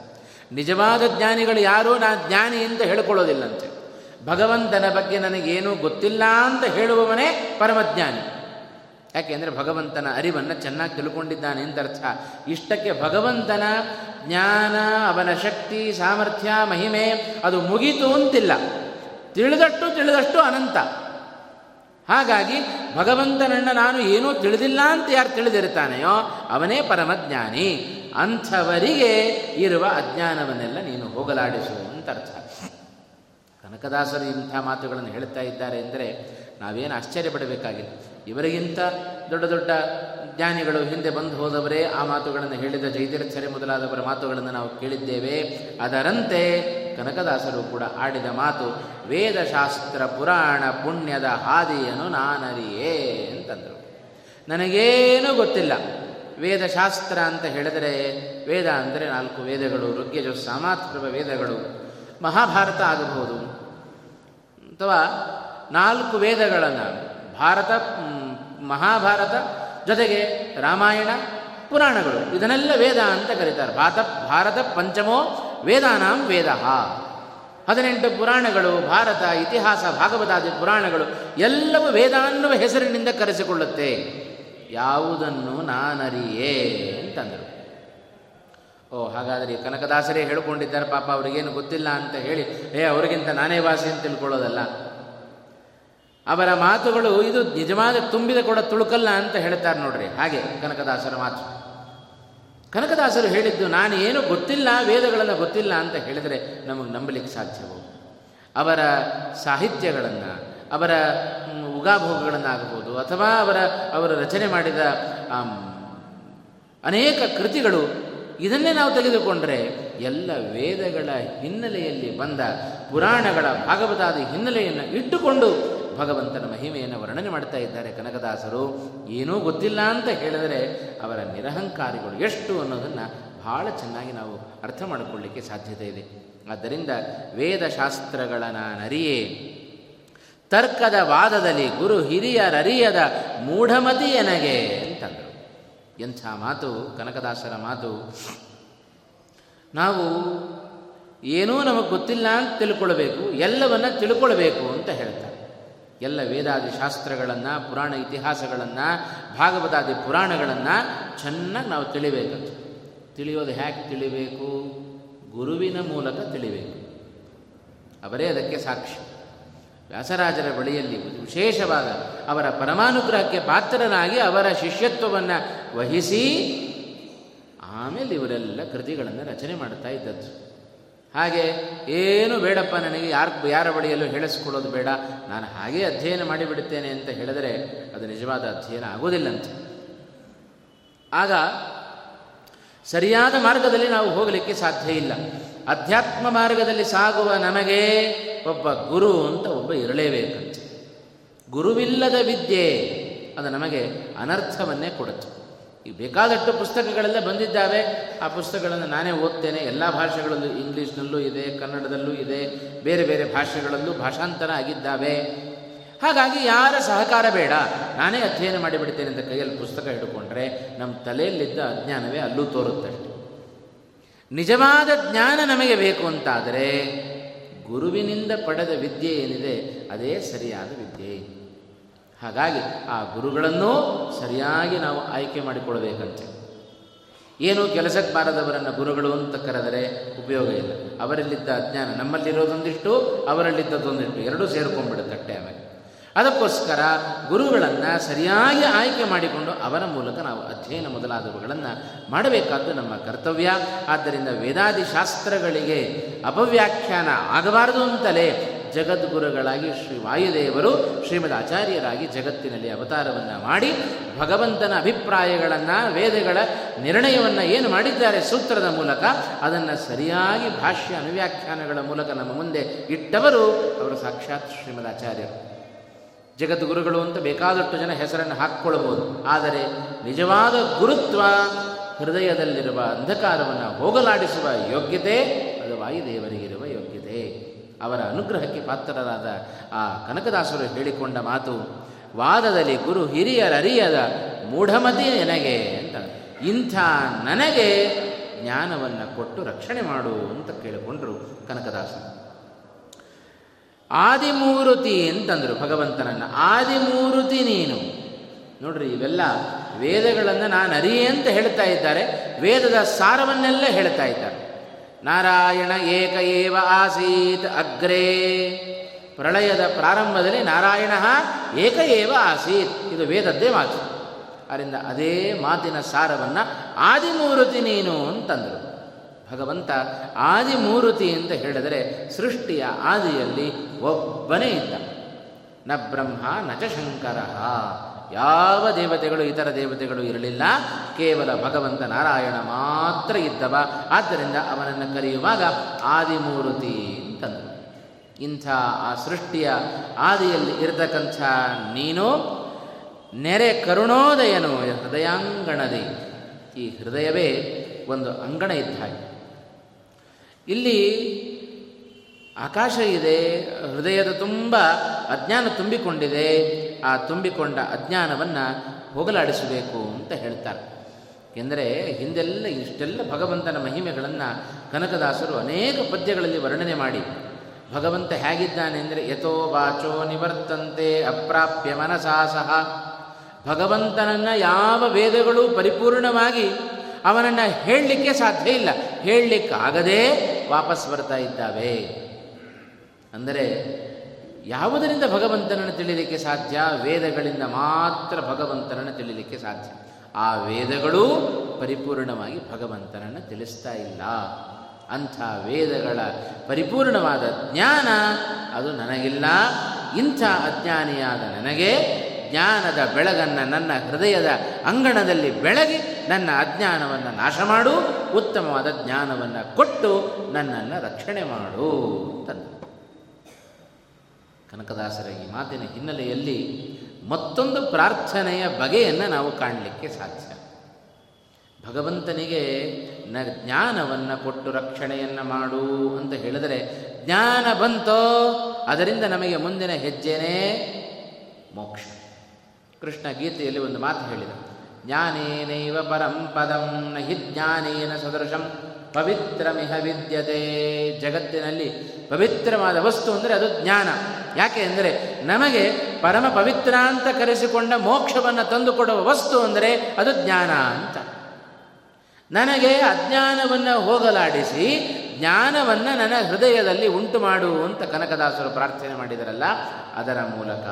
ನಿಜವಾದ ಜ್ಞಾನಿಗಳು ಯಾರೂ ನಾನು ಜ್ಞಾನಿಯಿಂದ ಹೇಳ್ಕೊಳ್ಳೋದಿಲ್ಲಂತೆ. ಭಗವಂತನ ಬಗ್ಗೆ ನನಗೇನೂ ಗೊತ್ತಿಲ್ಲ ಅಂತ ಹೇಳುವವನೇ ಪರಮಜ್ಞಾನಿ. ಯಾಕೆಂದರೆ ಭಗವಂತನ ಅರಿವನ್ನು ಚೆನ್ನಾಗಿ ತಿಳ್ಕೊಂಡಿದ್ದಾನೆ ಅಂತ ಅರ್ಥ. ಇಷ್ಟಕ್ಕೆ ಭಗವಂತನ ಜ್ಞಾನ, ಅವನ ಶಕ್ತಿ, ಸಾಮರ್ಥ್ಯ, ಮಹಿಮೆ ಅದು ಮುಗೀತು ಅಂತಿಲ್ಲ. ತಿಳಿದಷ್ಟು ತಿಳಿದಷ್ಟು ಅನಂತ. ಹಾಗಾಗಿ ಭಗವಂತನನ್ನ ನಾನು ಏನೂ ತಿಳಿದಿಲ್ಲ ಅಂತ ಯಾರು ತಿಳಿದಿರ್ತಾನೆಯೋ ಅವನೇ ಪರಮಜ್ಞಾನಿ. ಅಂಥವರಿಗೆ ಇರುವ ಅಜ್ಞಾನವನ್ನೆಲ್ಲ ನೀನು ಹೋಗಲಾಡಿಸು ಅಂತ ಅರ್ಥ. ಕನಕದಾಸರು ಇಂಥ ಮಾತುಗಳನ್ನು ಹೇಳ್ತಾ ಇದ್ದಾರೆ ಎಂದರೆ ನಾವೇನು ಆಶ್ಚರ್ಯಪಡಬೇಕಾಗಿಲ್ಲ. ಇವರಿಗಿಂತ ದೊಡ್ಡ ದೊಡ್ಡ ಜ್ಞಾನಿಗಳು ಹಿಂದೆ ಬಂದು ಹೋದವರೇ ಆ ಮಾತುಗಳನ್ನು ಹೇಳಿದ ಜೈತೀರ್ಥರೆ ಮೊದಲಾದವರ ಮಾತುಗಳನ್ನು ನಾವು ಕೇಳಿದ್ದೇವೆ. ಅದರಂತೆ ಕನಕದಾಸರು ಕೂಡ ಆಡಿದ ಮಾತು, ವೇದಶಾಸ್ತ್ರ ಪುರಾಣ ಪುಣ್ಯದ ಹಾದಿಯನ್ನು ನಾನರಿಯೇ ಅಂತಂದರು. ನನಗೇನೂ ಗೊತ್ತಿಲ್ಲ. ವೇದಶಾಸ್ತ್ರ ಅಂತ ಹೇಳಿದರೆ ವೇದ ಅಂದರೆ ನಾಲ್ಕು ವೇದಗಳು, ಋಗ್ಯಜು, ಸಾಮಾತ್ಪ್ರಭ ವೇದಗಳು, ಮಹಾಭಾರತ ಆಗಬಹುದು. ಅಥವಾ ನಾಲ್ಕು ವೇದಗಳನ್ನು ಭಾರತ ಮಹಾಭಾರತ ಜೊತೆಗೆ ರಾಮಾಯಣ, ಪುರಾಣಗಳು. ಇದನ್ನೆಲ್ಲ ವೇದ ಅಂತ ಕರೀತಾರೆ. ಭಾರತ ಭಾರತ ಪಂಚಮೋ ವೇದಾನಾಂ ವೇದ. ಹದಿನೆಂಟು ಪುರಾಣಗಳು, ಭಾರತ, ಇತಿಹಾಸ, ಭಾಗವತಾದಿ ಪುರಾಣಗಳು ಎಲ್ಲವೂ ವೇದ ಅನ್ನುವ ಹೆಸರಿನಿಂದ ಕರೆಸಿಕೊಳ್ಳುತ್ತೆ. ಯಾವುದನ್ನು ನಾನರಿಯೇ ಅಂತಂದರು. ಓ, ಹಾಗಾದರೆ ಕನಕದಾಸರೇ ಹೇಳ್ಕೊಂಡಿದ್ದಾರೆ ಪಾಪ, ಅವರಿಗೇನು ಗೊತ್ತಿಲ್ಲ ಅಂತ ಹೇಳಿ, ಏ, ಅವರಿಗಿಂತ ನಾನೇ ವಾಸಿ ಅಂತ ತಿಳ್ಕೊಳ್ಳೋದಲ್ಲ. ಅವರ ಮಾತುಗಳು ಇದು ನಿಜವಾದ ತುಂಬಿದ ಕೂಡ ತುಳುಕಲ್ಲ ಅಂತ ಹೇಳ್ತಾರೆ ನೋಡ್ರಿ. ಹಾಗೆ ಕನಕದಾಸರ ಮಾತು. ಕನಕದಾಸರು ಹೇಳಿದ್ದು, ನಾನು ಏನು ಗೊತ್ತಿಲ್ಲ ವೇದಗಳನ್ನು ಗೊತ್ತಿಲ್ಲ ಅಂತ ಹೇಳಿದರೆ ನಮಗೆ ನಂಬಲಿಕ್ಕೆ ಸಾಧ್ಯವು? ಅವರ ಸಾಹಿತ್ಯಗಳನ್ನು, ಅವರ ಉಗಾಭೋಗಗಳನ್ನಾಗಬಹುದು, ಅಥವಾ ಅವರ, ಅವರು ರಚನೆ ಮಾಡಿದ ಅನೇಕ ಕೃತಿಗಳು, ಇದನ್ನೇ ನಾವು ತೆಗೆದುಕೊಂಡರೆ ಎಲ್ಲ ವೇದಗಳ ಹಿನ್ನೆಲೆಯಲ್ಲಿ ಬಂದ ಪುರಾಣಗಳ ಭಾಗವತಾದ ಹಿನ್ನೆಲೆಯನ್ನು ಇಟ್ಟುಕೊಂಡು ಭಗವಂತನ ಮಹಿಮೆಯನ್ನು ವರ್ಣನೆ ಮಾಡ್ತಾ ಇದ್ದಾರೆ ಕನಕದಾಸರು. ಏನೂ ಗೊತ್ತಿಲ್ಲ ಅಂತ ಹೇಳಿದರೆ ಅವರ ನಿರಹಂಕಾರಿಗಳು ಎಷ್ಟು ಅನ್ನೋದನ್ನು ಬಹಳ ಚೆನ್ನಾಗಿ ನಾವು ಅರ್ಥ ಮಾಡಿಕೊಳ್ಳಿಕ್ಕೆ ಸಾಧ್ಯತೆ ಇದೆ. ಆದ್ದರಿಂದ ವೇದಶಾಸ್ತ್ರಗಳ ನಾನರಿಯೇ ತರ್ಕದ ವಾದದಲ್ಲಿ ಗುರು ಹಿರಿಯರರಿಯದ ಮೂಢಮತಿ ಎನಗೆ ಅಂತಂದರು. ಎಂಥ ಮಾತು, ಕನಕದಾಸರ ಮಾತು. ನಾವು ಏನೂ ನಮಗೆ ಗೊತ್ತಿಲ್ಲ ಅಂತ ತಿಳ್ಕೊಳ್ಬೇಕು, ಎಲ್ಲವನ್ನ ತಿಳ್ಕೊಳ್ಬೇಕು ಅಂತ ಹೇಳ್ತಾರೆ. ಎಲ್ಲ ವೇದಾದಿ ಶಾಸ್ತ್ರಗಳನ್ನು, ಪುರಾಣ ಇತಿಹಾಸಗಳನ್ನು, ಭಾಗವತಾದಿ ಪುರಾಣಗಳನ್ನು ಚೆನ್ನಾಗಿ ನಾವು ತಿಳಿಬೇಕು ತಿಳಿಯೋದು ಹೇಗೆ ತಿಳಿಬೇಕು? ಗುರುವಿನ ಮೂಲಕ ತಿಳಿಬೇಕು. ಅವರೇ ಅದಕ್ಕೆ ಸಾಕ್ಷಿ. ವ್ಯಾಸರಾಜರ ಬಳಿಯಲ್ಲಿ ವಿಶೇಷವಾದ ಅವರ ಪರಮಾನುಗ್ರಹಕ್ಕೆ ಪಾತ್ರನಾಗಿ ಅವರ ಶಿಷ್ಯತ್ವವನ್ನು ವಹಿಸಿ ಆಮೇಲೆ ಇವರೆಲ್ಲ ಕೃತಿಗಳನ್ನು ರಚನೆ ಮಾಡ್ತಾ ಇದ್ದದ್ದು. ಹಾಗೆ ಏನು ಬೇಡಪ್ಪ ನನಗೆ ಯಾರು ಯಾರ ಬಳಿಯಲ್ಲೂ ಹೇಳಿಸ್ಕೊಳ್ಳೋದು ಬೇಡ. ನಾನು ಹಾಗೇ ಅಧ್ಯಯನ ಮಾಡಿಬಿಡುತ್ತೇನೆ ಅಂತ ಹೇಳಿದರೆ ಅದು ನಿಜವಾದ ಅಧ್ಯಯನ ಆಗೋದಿಲ್ಲಂತೆ ಆಗ ಸರಿಯಾದ ಮಾರ್ಗದಲ್ಲಿ ನಾವು ಹೋಗಲಿಕ್ಕೆ ಸಾಧ್ಯ ಇಲ್ಲ. ಅಧ್ಯಾತ್ಮ ಮಾರ್ಗದಲ್ಲಿ ಸಾಗುವ ನಮಗೆ ಒಬ್ಬ ಗುರು ಅಂತ ಒಬ್ಬ ಇರಲೇಬೇಕಂತೆ. ಗುರುವಿಲ್ಲದ ವಿದ್ಯೆ ಅದು ನಮಗೆ ಅನರ್ಥವನ್ನೇ ಕೊಡುತ್ತೆ. ಈ ಬೇಕಾದಷ್ಟು ಪುಸ್ತಕಗಳೆಲ್ಲ ಬಂದಿದ್ದಾವೆ. ಆ ಪುಸ್ತಕಗಳನ್ನು ನಾನೇ ಓದ್ತೇನೆ. ಎಲ್ಲ ಭಾಷೆಗಳಲ್ಲೂ ಇಂಗ್ಲೀಷ್ನಲ್ಲೂ ಇದೆ, ಕನ್ನಡದಲ್ಲೂ ಇದೆ, ಬೇರೆ ಬೇರೆ ಭಾಷೆಗಳಲ್ಲೂ ಭಾಷಾಂತರ ಆಗಿದ್ದಾವೆ. ಹಾಗಾಗಿ ಯಾರ ಸಹಕಾರ ಬೇಡ. ನಾನೇ ಅಧ್ಯಯನ ಮಾಡಿಬಿಡ್ತೇನೆ ಅಂತ ಕೈಯಲ್ಲಿ ಪುಸ್ತಕ ಹಿಡ್ಕೊಂಡ್ರೆ ನಮ್ಮ ತಲೆಯಲ್ಲಿದ್ದ ಅಜ್ಞಾನವೇ ಅಲ್ಲೂ ತೋರುತ್ತಷ್ಟೆ ನಿಜವಾದ ಜ್ಞಾನ ನಮಗೆ ಬೇಕು ಅಂತಾದರೆ ಗುರುವಿನಿಂದ ಪಡೆದ ವಿದ್ಯೆ ಏನಿದೆ, ಅದೇ ಸರಿಯಾದ ವಿದ್ಯೆ. ಹಾಗಾಗಿ ಆ ಗುರುಗಳನ್ನೂ ಸರಿಯಾಗಿ ನಾವು ಆಯ್ಕೆ ಮಾಡಿಕೊಳ್ಳಬೇಕಂತೆ. ಏನು ಕೆಲಸಕ್ಕೆ ಬಾರದವರನ್ನು ಗುರುಗಳು ಅಂತ ಕರೆದರೆ ಉಪಯೋಗ ಇಲ್ಲ. ಅವರಲ್ಲಿದ್ದ ಅಜ್ಞಾನ ನಮ್ಮಲ್ಲಿರೋದೊಂದಿಷ್ಟು ಅವರಲ್ಲಿದ್ದದೊಂದಿಷ್ಟು ಎರಡೂ ಸೇರ್ಕೊಂಡ್ಬಿಡುತ್ತಟ್ಟೆ ಆಮೇಲೆ. ಅದಕ್ಕೋಸ್ಕರ ಗುರುಗಳನ್ನು ಸರಿಯಾಗಿ ಆಯ್ಕೆ ಮಾಡಿಕೊಂಡು ಅವರ ಮೂಲಕ ನಾವು ಅಧ್ಯಯನ ಮೊದಲಾದವುಗಳನ್ನು ಮಾಡಬೇಕಾದ್ದು ನಮ್ಮ ಕರ್ತವ್ಯ. ಆದ್ದರಿಂದ ವೇದಾದಿ ಶಾಸ್ತ್ರಗಳಿಗೆ ಅಪವ್ಯಾಖ್ಯಾನ ಆಗಬಾರದು ಅಂತಲೇ ಜಗದ್ಗುರುಗಳಾಗಿ ಶ್ರೀ ವಾಯುದೇವರು ಶ್ರೀಮದ್ ಆಚಾರ್ಯರಾಗಿ ಜಗತ್ತಿನಲ್ಲಿ ಅವತಾರವನ್ನು ಮಾಡಿ ಭಗವಂತನ ಅಭಿಪ್ರಾಯಗಳನ್ನು, ವೇದಗಳ ನಿರ್ಣಯವನ್ನು ಏನು ಮಾಡಿದ್ದಾರೆ ಸೂತ್ರದ ಮೂಲಕ ಅದನ್ನು ಸರಿಯಾಗಿ ಭಾಷ್ಯ ಅನುವ್ಯಾಖ್ಯಾನಗಳ ಮೂಲಕ ನಮ್ಮ ಮುಂದೆ ಇಟ್ಟವರು ಅವರು ಸಾಕ್ಷಾತ್ ಶ್ರೀಮದ್ ಆಚಾರ್ಯರು. ಜಗದ್ಗುರುಗಳು ಅಂತ ಬೇಕಾದಷ್ಟು ಜನ ಹೆಸರನ್ನು ಹಾಕ್ಕೊಳ್ಬೋದು. ಆದರೆ ನಿಜವಾದ ಗುರುತ್ವ ಹೃದಯದಲ್ಲಿರುವ ಅಂಧಕಾರವನ್ನು ಹೋಗಲಾಡಿಸುವ ಯೋಗ್ಯತೆ ಅದು ವಾಯುದೇವರಿಗಿರುವ ಯೋಗ್ಯತೆ ಅವರ ಅನುಗ್ರಹಕ್ಕೆ ಪಾತ್ರರಾದ ಆ ಕನಕದಾಸರು ಹೇಳಿಕೊಂಡ ಮಾತು, ವಾದದಲ್ಲಿ ಗುರು ಹಿರಿಯರರಿಯದ ಮೂಢಮತಿ ನನಗೆ ಅಂತ. ಇಂಥ ನನಗೆ ಜ್ಞಾನವನ್ನು ಕೊಟ್ಟು ರಕ್ಷಣೆ ಮಾಡು ಅಂತ ಕೇಳಿಕೊಂಡರು ಕನಕದಾಸರು. ಆದಿಮೂರುತಿ ಅಂತಂದರು ಭಗವಂತನನ್ನು. ಆದಿಮೂರುತಿ ನೀನು. ನೋಡ್ರಿ, ಇವೆಲ್ಲ ವೇದಗಳನ್ನು ನಾನು ಅರಿಯೇ ಅಂತ ಹೇಳ್ತಾ ಇದ್ದಾರೆ. ವೇದದ ಸಾರವನ್ನೆಲ್ಲ ಹೇಳ್ತಾ ಇದ್ದಾರೆ. ನಾರಾಯಣ ಏಕ ಏವ ಆಸೀತ್ ಅಗ್ರೇ. ಪ್ರಳಯದ ಪ್ರಾರಂಭದಲ್ಲಿ ನಾರಾಯಣ ಏಕ ಏವ ಆಸೀತ್. ಇದು ವೇದದ್ದೇ ಮಾತು. ಅದರಿಂದ ಅದೇ ಮಾತಿನ ಸಾರವನ್ನು ಆದಿಮೂರುತಿ ನೀನು ಅಂತಂದರು. ಭಗವಂತ ಆದಿಮೂರುತಿ ಅಂತ ಹೇಳಿದರೆ ಸೃಷ್ಟಿಯ ಆದಿಯಲ್ಲಿ ಒಬ್ಬನೇ ಇದ್ದ. ನ ಬ್ರಹ್ಮ ನಚ ಶಂಕರ. ಯಾವ ದೇವತೆಗಳು ಇತರ ದೇವತೆಗಳು ಇರಲಿಲ್ಲ, ಕೇವಲ ಭಗವಂತ ನಾರಾಯಣ ಮಾತ್ರ ಇದ್ದವ. ಆದ್ದರಿಂದ ಅವನನ್ನು ಕರೆಯುವಾಗ ಆದಿಮೂರುತಿ ಅಂತಂದರು ಇಂಥ ಆ ಸೃಷ್ಟಿಯ ಆದಿಯಲ್ಲಿ ಇರತಕ್ಕಂಥ ನೀನು ನೆರೆ ಕರುಣೋದಯನು ಹೃದಯಾಂಗಣದಿ. ಈ ಹೃದಯವೇ ಒಂದು ಅಂಗಣ ಇದ್ದ ಇಲ್ಲಿ ಆಕಾಶ ಇದೆ, ಹೃದಯದ ತುಂಬ ಅಜ್ಞಾನ ತುಂಬಿಕೊಂಡಿದೆ ಆ ತುಂಬಿಕೊಂಡ ಅಜ್ಞಾನವನ್ನು ಹೋಗಲಾಡಿಸಬೇಕು ಅಂತ ಹೇಳ್ತಾರೆ. ಎಂದರೆ ಹಿಂದೆಲ್ಲ ಇಷ್ಟೆಲ್ಲ ಭಗವಂತನ ಮಹಿಮೆಗಳನ್ನು ಕನಕದಾಸರು ಅನೇಕ ಪದ್ಯಗಳಲ್ಲಿ ವರ್ಣನೆ ಮಾಡಿ, ಭಗವಂತ ಹೇಗಿದ್ದಾನೆ ಅಂದರೆ ಯಥೋ ವಾಚೋ ನಿವರ್ತಂತೆ ಅಪ್ರಾಪ್ಯ ಮನಸಾ ಸಹ. ಭಗವಂತನನ್ನು ಯಾವ ವೇದಗಳು ಪರಿಪೂರ್ಣವಾಗಿ ಅವನನ್ನು ಹೇಳಲಿಕ್ಕೆ ಸಾಧ್ಯ ಇಲ್ಲ. ಹೇಳಲಿಕ್ಕಾಗದೇ ವಾಪಸ್ ಬರ್ತಾ ಇದ್ದಾವೆ. ಅಂದರೆ ಯಾವುದರಿಂದ ಭಗವಂತನನ್ನು ತಿಳಿಲಿಕ್ಕೆ ಸಾಧ್ಯ? ವೇದಗಳಿಂದ ಮಾತ್ರ ಭಗವಂತನನ್ನು ತಿಳಿಲಿಕ್ಕೆ ಸಾಧ್ಯ. ಆ ವೇದಗಳು ಪರಿಪೂರ್ಣವಾಗಿ ಭಗವಂತನನ್ನು ತಿಳಿಸ್ತಾ ಇಲ್ಲ. ಅಂಥ ವೇದಗಳ ಪರಿಪೂರ್ಣವಾದ ಜ್ಞಾನ ಅದು ನನಗಿಲ್ಲ. ಇಂಥ ಅಜ್ಞಾನಿಯಾದ ನನಗೆ ಜ್ಞಾನದ ಬೆಳಗನ್ನು ನನ್ನ ಹೃದಯದ ಅಂಗಣದಲ್ಲಿ ಬೆಳಗಿ ನನ್ನ ಅಜ್ಞಾನವನ್ನು ನಾಶ ಮಾಡು, ಉತ್ತಮವಾದ ಜ್ಞಾನವನ್ನು ಕೊಟ್ಟು ನನ್ನನ್ನು ರಕ್ಷಣೆ ಮಾಡು ಅಂತಂದು ಕನಕದಾಸರ ಈ ಮಾತಿನ ಹಿನ್ನೆಲೆಯಲ್ಲಿ ಮತ್ತೊಂದು ಪ್ರಾರ್ಥನೆಯ ಬಗೆಯನ್ನು ನಾವು ಕಾಣಲಿಕ್ಕೆ ಸಾಧ್ಯ. ಭಗವಂತನಿಗೆ ನ ಜ್ಞಾನವನ್ನು ಕೊಟ್ಟು ರಕ್ಷಣೆಯನ್ನು ಮಾಡು ಅಂತ ಹೇಳಿದರೆ ಜ್ಞಾನ ಬಂತೋ, ಅದರಿಂದ ನಮಗೆ ಮುಂದಿನ ಹೆಜ್ಜೆನೇ ಮೋಕ್ಷ. ಕೃಷ್ಣ ಗೀತೆಯಲ್ಲಿ ಒಂದು ಮಾತು ಹೇಳಿದ ಜ್ಞಾನೇನೈವ ಪರಂ ಪದಂ ಹಿ ಜ್ಞಾನೇನ ಸದೃಶಂ ಪವಿತ್ರಮಿಹ ವಿದ್ಯತೆ. ಜಗತ್ತಿನಲ್ಲಿ ಪವಿತ್ರವಾದ ವಸ್ತು ಅಂದರೆ ಅದು ಜ್ಞಾನ. ಯಾಕೆ ಅಂದರೆ ನಮಗೆ ಪರಮ ಪವಿತ್ರ ಅಂತ ಕರೆಸಿಕೊಂಡ ಮೋಕ್ಷವನ್ನು ತಂದುಕೊಡುವ ವಸ್ತು ಅಂದರೆ ಅದು ಜ್ಞಾನ ಅಂತ. ನನಗೆ ಅಜ್ಞಾನವನ್ನು ಹೋಗಲಾಡಿಸಿ ಜ್ಞಾನವನ್ನು ನನ್ನ ಹೃದಯದಲ್ಲಿ ಉಂಟು ಮಾಡು ಅಂತ ಕನಕದಾಸರು ಪ್ರಾರ್ಥನೆ ಮಾಡಿದರಲ್ಲ, ಅದರ ಮೂಲಕ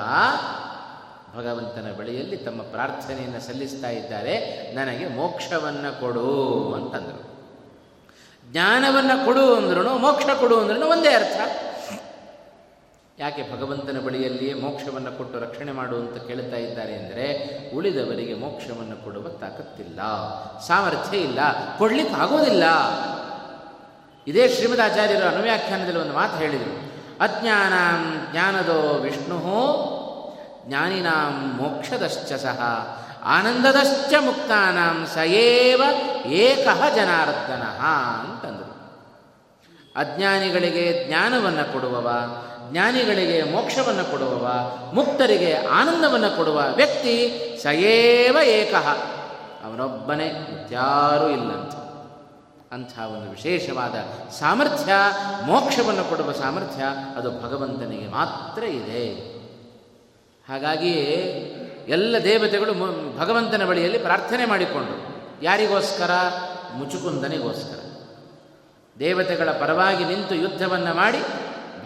ಭಗವಂತನ ಬಳಿಯಲ್ಲಿ ತಮ್ಮ ಪ್ರಾರ್ಥನೆಯನ್ನು ಸಲ್ಲಿಸ್ತಾ ಇದ್ದಾರೆ, ನನಗೆ ಮೋಕ್ಷವನ್ನು ಕೊಡು ಅಂತಂದರು. ಜ್ಞಾನವನ್ನು ಕೊಡು ಅಂದ್ರೂ ಮೋಕ್ಷ ಕೊಡು ಅಂದ್ರೂ ಒಂದೇ ಅರ್ಥ. ಯಾಕೆ ಭಗವಂತನ ಬಳಿಯಲ್ಲಿಯೇ ಮೋಕ್ಷವನ್ನು ಕೊಟ್ಟು ರಕ್ಷಣೆ ಮಾಡು ಅಂತ ಕೇಳ್ತಾ ಇದ್ದಾರೆ ಅಂದರೆ ಉಳಿದವರಿಗೆ ಮೋಕ್ಷವನ್ನು ಕೊಡುವ ತಾಕತ್ತಿಲ್ಲ, ಸಾಮರ್ಥ್ಯ ಇಲ್ಲ, ಕೊಡ್ಲಿಕ್ಕೆ ಆಗೋದಿಲ್ಲ. ಇದೇ ಶ್ರೀಮದಾಚಾರ್ಯರು ಅನುವ್ಯಾಖ್ಯಾನದಲ್ಲಿ ಒಂದು ಮಾತು ಹೇಳಿದರು. ಅಜ್ಞಾನ ಜ್ಞಾನದೋ ವಿಷ್ಣು ಜ್ಞಾನಿನಾಂ ಮೋಕ್ಷದಶ್ಚ ಸಹ. ಆನಂದದಶ್ಚ ಮುಕ್ತಾನಾಂ ಸಯೇವ ಏಕಃ ಜನಾರ್ದನ ಅಂತಂದರು. ಅಜ್ಞಾನಿಗಳಿಗೆ ಜ್ಞಾನವನ್ನು ಕೊಡುವವ, ಜ್ಞಾನಿಗಳಿಗೆ ಮೋಕ್ಷವನ್ನು ಕೊಡುವವ, ಮುಕ್ತರಿಗೆ ಆನಂದವನ್ನು ಕೊಡುವ ವ್ಯಕ್ತಿ ಸಯೇವ ಏಕಃ. ಅವನೊಬ್ಬನೇ, ಯಾರೂ ಇಲ್ಲಂತ. ಅಂಥ ಒಂದು ವಿಶೇಷವಾದ ಸಾಮರ್ಥ್ಯ, ಮೋಕ್ಷವನ್ನು ಕೊಡುವ ಸಾಮರ್ಥ್ಯ ಅದು ಭಗವಂತನಿಗೆ ಮಾತ್ರ ಇದೆ. ಹಾಗಾಗಿಯೇ ಎಲ್ಲ ದೇವತೆಗಳು ಭಗವಂತನ ಬಳಿಯಲ್ಲಿ ಪ್ರಾರ್ಥನೆ ಮಾಡಿಕೊಂಡರು. ಯಾರಿಗೋಸ್ಕರ? ಮುಚುಕುಂದನಿಗೋಸ್ಕರ. ದೇವತೆಗಳ ಪರವಾಗಿ ನಿಂತು ಯುದ್ಧವನ್ನು ಮಾಡಿ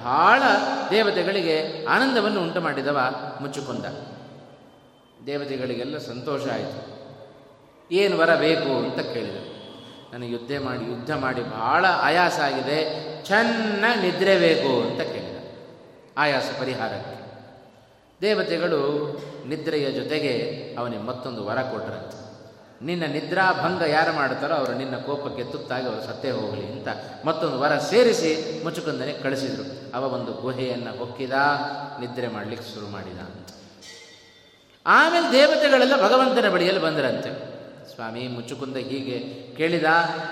ಬಹಳ ದೇವತೆಗಳಿಗೆ ಆನಂದವನ್ನು ಉಂಟು ಮಾಡಿದವ ಮುಚ್ಚುಕುಂದ ದೇವತೆಗಳಿಗೆಲ್ಲ ಸಂತೋಷ ಆಯಿತು. ಏನು ವರ ಬೇಕು ಅಂತ ಕೇಳಿದರು. ನನಗೆ ಯುದ್ಧ ಮಾಡಿ ಯುದ್ಧ ಮಾಡಿ ಬಹಳ ಆಯಾಸ ಆಗಿದೆ. ಚೆನ್ನಾಗಿ ನಿದ್ರೆ ಬೇಕು ಅಂತ ಕೇಳಿದ ಆಯಾಸ ಪರಿಹಾರಕ್ಕೆ. ದೇವತೆಗಳು ನಿದ್ರೆಯ ಜೊತೆಗೆ ಅವನಿಗೆ ಮತ್ತೊಂದು ವರ ಕೊಟ್ಟರಂತೆ ನಿನ್ನ ನಿದ್ರಾಭಂಗ ಯಾರು ಮಾಡ್ತಾರೋ ಅವರು ನಿನ್ನ ಕೋಪಕ್ಕೆ ತುತ್ತಾಗಿ ಅವರು ಸತ್ತೇ ಹೋಗಲಿ ಅಂತ ಮತ್ತೊಂದು ವರ ಸೇರಿಸಿ ಮುಚುಕುಂದನೆ ಕಳಿಸಿದರು. ಅವ ಒಂದು ಗುಹೆಯನ್ನು ಹೊಕ್ಕಿದ, ನಿದ್ರೆ ಮಾಡಲಿಕ್ಕೆ ಶುರು ಮಾಡಿದ. ಅಂತ ಆಮೇಲೆ ದೇವತೆಗಳೆಲ್ಲ ಭಗವಂತನ ಬಳಿಯಲ್ಲಿ ಬಂದರಂತೆ. ಸ್ವಾಮಿ ಮುಚ್ಚುಕುಂದ ಹೀಗೆ ಕೇಳಿದ,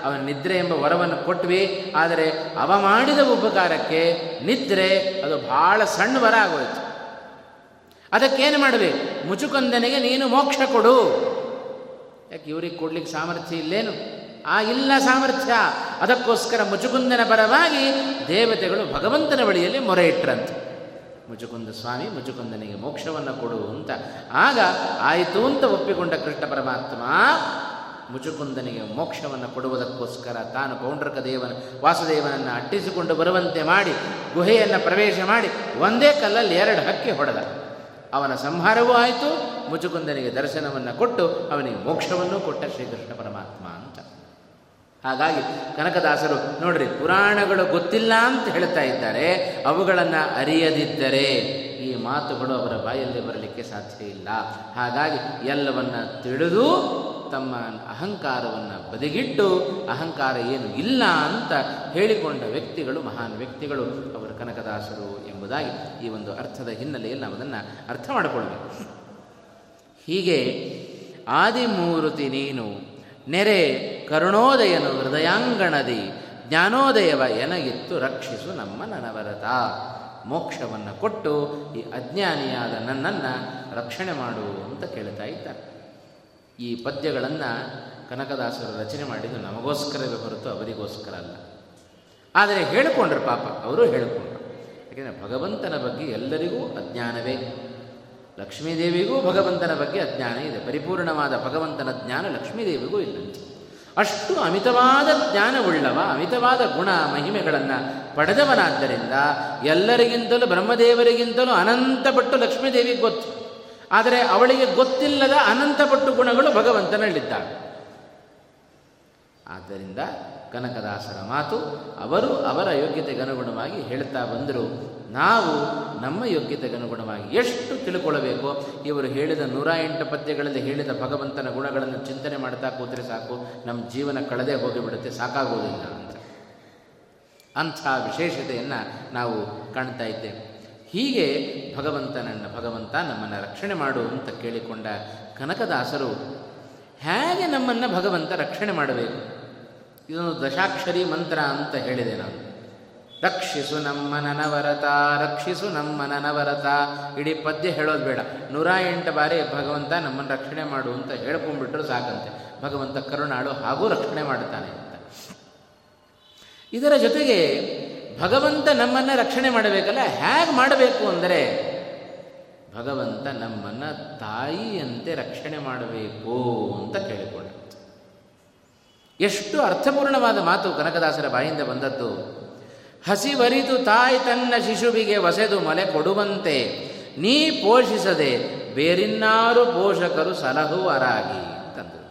ಅವನ ನಿದ್ರೆ ಎಂಬ ವರವನ್ನು ಕೊಟ್ವಿ, ಆದರೆ ಅವ ಮಾಡಿದ ಉಪಕಾರಕ್ಕೆ ನಿದ್ರೆ, ಅದು ಬಹಳ ಸಣ್ಣ ವರ ಆಗೋಯ್ತು. ಅದಕ್ಕೇನು ಮಾಡಬೇಕು ಮುಚುಕಂದನಿಗೆ ನೀನು ಮೋಕ್ಷ ಕೊಡು. ಯಾಕೆ ಇವ್ರಿಗೆ ಕೊಡ್ಲಿಕ್ಕೆ ಸಾಮರ್ಥ್ಯ ಇಲ್ಲೇನು? ಆ ಇಲ್ಲ ಸಾಮರ್ಥ್ಯ. ಅದಕ್ಕೋಸ್ಕರ ಮುಚುಕುಂದನ ಪರವಾಗಿ ದೇವತೆಗಳು ಭಗವಂತನ ಬಳಿಯಲ್ಲಿ ಮೊರೆ ಇಟ್ಟರಂತೆ ಮುಚುಕುಂದ ಸ್ವಾಮಿ ಮುಚುಕುಂದನಿಗೆ ಮೋಕ್ಷವನ್ನು ಕೊಡು ಅಂತ. ಆಗ ಆಯಿತು ಅಂತ ಒಪ್ಪಿಕೊಂಡ ಕೃಷ್ಣ ಪರಮಾತ್ಮ ಮುಚುಕುಂದನಿಗೆ ಮೋಕ್ಷವನ್ನು ಕೊಡುವುದಕ್ಕೋಸ್ಕರ ತಾನು ಪೌಂಡ್ರಕ ದೇವನ, ವಾಸುದೇವನನ್ನು ಅಟ್ಟಿಸಿಕೊಂಡು ಬರುವಂತೆ ಮಾಡಿ, ಗುಹೆಯನ್ನು ಪ್ರವೇಶ ಮಾಡಿ, ಒಂದೇ ಕಲ್ಲಲ್ಲಿ ಎರಡು ಹಕ್ಕಿ ಹೊಡೆದ. ಅವನ ಸಂಹಾರವೂ ಆಯಿತು. ಮುಚುಕುಂದನಿಗೆ ದರ್ಶನವನ್ನು ಕೊಟ್ಟು ಅವನಿಗೆ ಮೋಕ್ಷವನ್ನು ಕೊಟ್ಟ ಶ್ರೀಕೃಷ್ಣ ಪರಮಾತ್ಮ ಅಂತ. ಹಾಗಾಗಿ ಕನಕದಾಸರು ನೋಡ್ರಿ, ಪುರಾಣಗಳು ಗೊತ್ತಿಲ್ಲ ಅಂತ ಹೇಳ್ತಾ ಇದ್ದಾರೆ. ಅವುಗಳನ್ನು ಅರಿಯದಿದ್ದರೆ ಈ ಮಾತುಗಳು ಅವರ ಬಾಯಲ್ಲಿ ಬರಲಿಕ್ಕೆ ಸಾಧ್ಯ ಇಲ್ಲ. ಹಾಗಾಗಿ ಎಲ್ಲವನ್ನ ತಿಳಿದು ತಮ್ಮ ಅಹಂಕಾರವನ್ನು ಬದಿಗಿಟ್ಟು, ಅಹಂಕಾರ ಏನು ಇಲ್ಲ ಅಂತ ಹೇಳಿಕೊಂಡ ವ್ಯಕ್ತಿಗಳು, ಮಹಾನ್ ವ್ಯಕ್ತಿಗಳು, ಅವರು ಕನಕದಾಸರು ಎಂಬುದಾಗಿ ಈ ಒಂದು ಅರ್ಥದ ಹಿನ್ನೆಲೆಯಲ್ಲಿ ನಾವು ಅದನ್ನು ಅರ್ಥ ಮಾಡಿಕೊಳ್ಬೇಕು. ಹೀಗೆ ಆದಿಮೂರುತಿ ನೀನು ನೆರೆ ಕರುಣೋದಯನು ಹೃದಯಾಂಗಣದಿ ಜ್ಞಾನೋದಯವ ಎನಗಿತ್ತು ರಕ್ಷಿಸು ನಮ್ಮ ನನವರತ. ಮೋಕ್ಷವನ್ನು ಕೊಟ್ಟು ಈ ಅಜ್ಞಾನಿಯಾದ ನನ್ನನ್ನು ರಕ್ಷಣೆ ಮಾಡು ಅಂತ ಕೇಳ್ತಾ ಇದ್ದಾರೆ. ಈ ಪದ್ಯಗಳನ್ನು ಕನಕದಾಸರು ರಚನೆ ಮಾಡಿದ್ದು ನಮಗೋಸ್ಕರವೇ ಹೊರತು ಅವರಿಗೋಸ್ಕರ ಅಲ್ಲ. ಆದರೆ ಹೇಳಿಕೊಂಡ್ರು ಪಾಪ, ಅವರು ಹೇಳಿಕೊಂಡ್ರು. ಯಾಕೆಂದರೆ ಭಗವಂತನ ಬಗ್ಗೆ ಎಲ್ಲರಿಗೂ ಅಜ್ಞಾನವೇ. ಲಕ್ಷ್ಮೀದೇವಿಗೂ ಭಗವಂತನ ಬಗ್ಗೆ ಅಜ್ಞಾನ ಇದೆ. ಪರಿಪೂರ್ಣವಾದ ಭಗವಂತನ ಜ್ಞಾನ ಲಕ್ಷ್ಮೀದೇವಿಗೂ ಇಲ್ಲ. ಅಷ್ಟು ಅಮಿತವಾದ ಜ್ಞಾನವುಳ್ಳವ, ಅಮಿತವಾದ ಗುಣ ಮಹಿಮೆಗಳನ್ನು ಪಡೆದವನಾದ್ದರಿಂದ ಎಲ್ಲರಿಗಿಂತಲೂ, ಬ್ರಹ್ಮದೇವರಿಗಿಂತಲೂ ಅನಂತಪಟ್ಟು ಲಕ್ಷ್ಮೀದೇವಿಗೆ ಗೊತ್ತು. ಆದರೆ ಅವಳಿಗೆ ಗೊತ್ತಿಲ್ಲದ ಅನಂತಪಟ್ಟು ಗುಣಗಳು ಭಗವಂತನಲ್ಲಿದ್ದಾವೆ. ಆದ್ದರಿಂದ ಕನಕದಾಸರ ಮಾತು ಅವರು ಅವರ ಯೋಗ್ಯತೆಗನುಗುಣವಾಗಿ ಹೇಳ್ತಾ ಬಂದರು. ನಾವು ನಮ್ಮ ಯೋಗ್ಯತೆಗನುಗುಣವಾಗಿ ಎಷ್ಟು ತಿಳ್ಕೊಳ್ಳಬೇಕು ಇವರು ಹೇಳಿದ ನೂರ ಎಂಟು ಪದ್ಯಗಳಲ್ಲಿ ಹೇಳಿದ ಭಗವಂತನ ಗುಣಗಳನ್ನು ಚಿಂತನೆ ಮಾಡ್ತಾ ಕೂತರೆ ಸಾಕು. ನಮ್ಮ ಜೀವನ ಕಳೆದೇ ಹೋಗಿಬಿಡುತ್ತೆ ಸಾಕಾಗುವುದಿಲ್ಲ ಅಂತ. ಅಂಥ ವಿಶೇಷತೆಯನ್ನು ನಾವು ಕಾಣ್ತಾ ಇದ್ದೇವೆ. ಹೀಗೆ ಭಗವಂತನನ್ನ ಭಗವಂತ ನಮ್ಮನ್ನು ರಕ್ಷಣೆ ಮಾಡು ಅಂತ ಕೇಳಿಕೊಂಡ ಕನಕದಾಸರು ಹೇಗೆ ನಮ್ಮನ್ನು ಭಗವಂತ ರಕ್ಷಣೆ ಮಾಡಬೇಕು? ಇದೊಂದು ದಶಾಕ್ಷರಿ ಮಂತ್ರ ಅಂತ ಹೇಳಿದೆ ನಾನು. ರಕ್ಷಿಸು ನಮ್ಮ ನನವರತ ರಕ್ಷಿಸು ನಮ್ಮ ನನವರತ ಇಡೀ ಪದ್ಯ ಹೇಳೋದು ಬೇಡ. ನೂರ ಎಂಟು ಬಾರಿ ಭಗವಂತ ನಮ್ಮನ್ನು ರಕ್ಷಣೆ ಮಾಡು ಅಂತ ಹೇಳ್ಕೊಂಡ್ಬಿಟ್ರು ಸಾಕಂತೆ. ಭಗವಂತ ಕರುಣಾಳು ಹಾಗೂ ರಕ್ಷಣೆ ಮಾಡುತ್ತಾನೆ ಅಂತ. ಇದರ ಜೊತೆಗೆ ಭಗವಂತ ನಮ್ಮನ್ನು ರಕ್ಷಣೆ ಮಾಡಬೇಕಲ್ಲ? ಹೇಗೆ ಮಾಡಬೇಕು ಅಂದರೆ ಭಗವಂತ ನಮ್ಮನ್ನು ತಾಯಿಯಂತೆ ರಕ್ಷಣೆ ಮಾಡಬೇಕು ಅಂತ ಕೇಳಿಕೊಂಡ. ಎಷ್ಟು ಅರ್ಥಪೂರ್ಣವಾದ ಮಾತು ಕನಕದಾಸರ ಬಾಯಿಂದ ಬಂದದ್ದು. ಹಸಿವರಿದು ತಾಯಿ ತನ್ನ ಶಿಶುವಿಗೆ ವಸೆದು ಮಲೆ ಕೊಡುವಂತೆ ನೀ ಪೋಷಿಸದೆ ಬೇರಿನ್ನಾರು ಪೋಷಕರು ಸಲಹುವರಾಗಿ ಅಂತಂದರು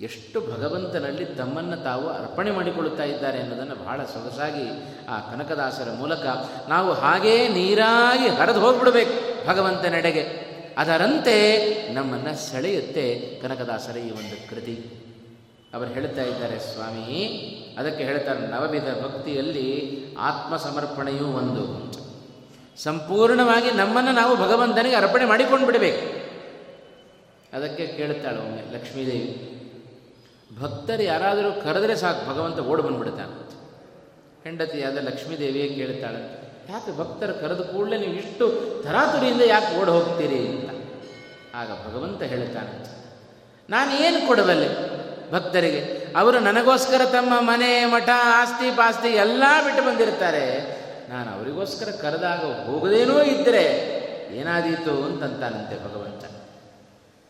ಎಷ್ಟು ಭಗವಂತನಲ್ಲಿ ತಮ್ಮನ್ನು ತಾವು ಅರ್ಪಣೆ ಮಾಡಿಕೊಳ್ಳುತ್ತಾ ಇದ್ದಾರೆ ಎನ್ನುವುದನ್ನು ಬಹಳ ಸೊಗಸಾಗಿ ಆ ಕನಕದಾಸರ ಮೂಲಕ ನಾವು ಹಾಗೇ ನೀರಾಗಿ ಹರಿದು ಹೋಗ್ಬಿಡ್ಬೇಕು ಭಗವಂತನೆಡೆಗೆ. ಅದರಂತೆ ನಮ್ಮನ್ನು ಸೆಳೆಯುತ್ತೆ ಕನಕದಾಸರ ಈ ಒಂದು ಕೃತಿ. ಅವರು ಹೇಳ್ತಾ ಇದ್ದಾರೆ, ಸ್ವಾಮಿ. ಅದಕ್ಕೆ ಹೇಳ್ತಾರೆ, ನವವಿಧ ಭಕ್ತಿಯಲ್ಲಿ ಆತ್ಮ ಸಮರ್ಪಣೆಯೂ ಒಂದು. ಸಂಪೂರ್ಣವಾಗಿ ನಮ್ಮನ್ನು ನಾವು ಭಗವಂತನಿಗೆ ಅರ್ಪಣೆ ಮಾಡಿಕೊಂಡು ಬಿಡಬೇಕು. ಅದಕ್ಕೆ ಕೇಳ್ತಾಳೆ ಒಮ್ಮೆ ಲಕ್ಷ್ಮೀದೇವಿ. ಭಕ್ತರು ಯಾರಾದರೂ ಕರೆದರೆ ಸಾಕು, ಭಗವಂತ ಓಡಿ ಬಂದ್ಬಿಡ್ತಾನೆ. ಹೆಂಡತಿಯಾದ ಲಕ್ಷ್ಮೀದೇವಿಯೇ ಕೇಳ್ತಾಳೆ, ಯಾಕೆ ಭಕ್ತರು ಕರೆದ ಕೂಡಲೇ ನೀವು ಇಷ್ಟು ತರಾತುರಿಯಿಂದ ಯಾಕೆ ಓಡಿ ಹೋಗ್ತೀರಿ ಅಂತ. ಆಗ ಭಗವಂತ ಹೇಳ್ತಾನೆ ನಾನು ಏನು ಕೊಡಬಲ್ಲೆ? ಭಕ್ತರಿಗೆ. ಅವರು ನನಗೋಸ್ಕರ ತಮ್ಮ ಮನೆ, ಮಠ, ಆಸ್ತಿ ಪಾಸ್ತಿ ಎಲ್ಲ ಬಿಟ್ಟು ಬಂದಿರ್ತಾರೆ ನಾನು ಅವರಿಗೋಸ್ಕರ ಕರೆದಾಗ ಹೋಗದೇನೋ ಇದ್ದರೆ ಏನಾದೀತು ಅಂತಂತಾನಂತೆ ಭಗವಂತ.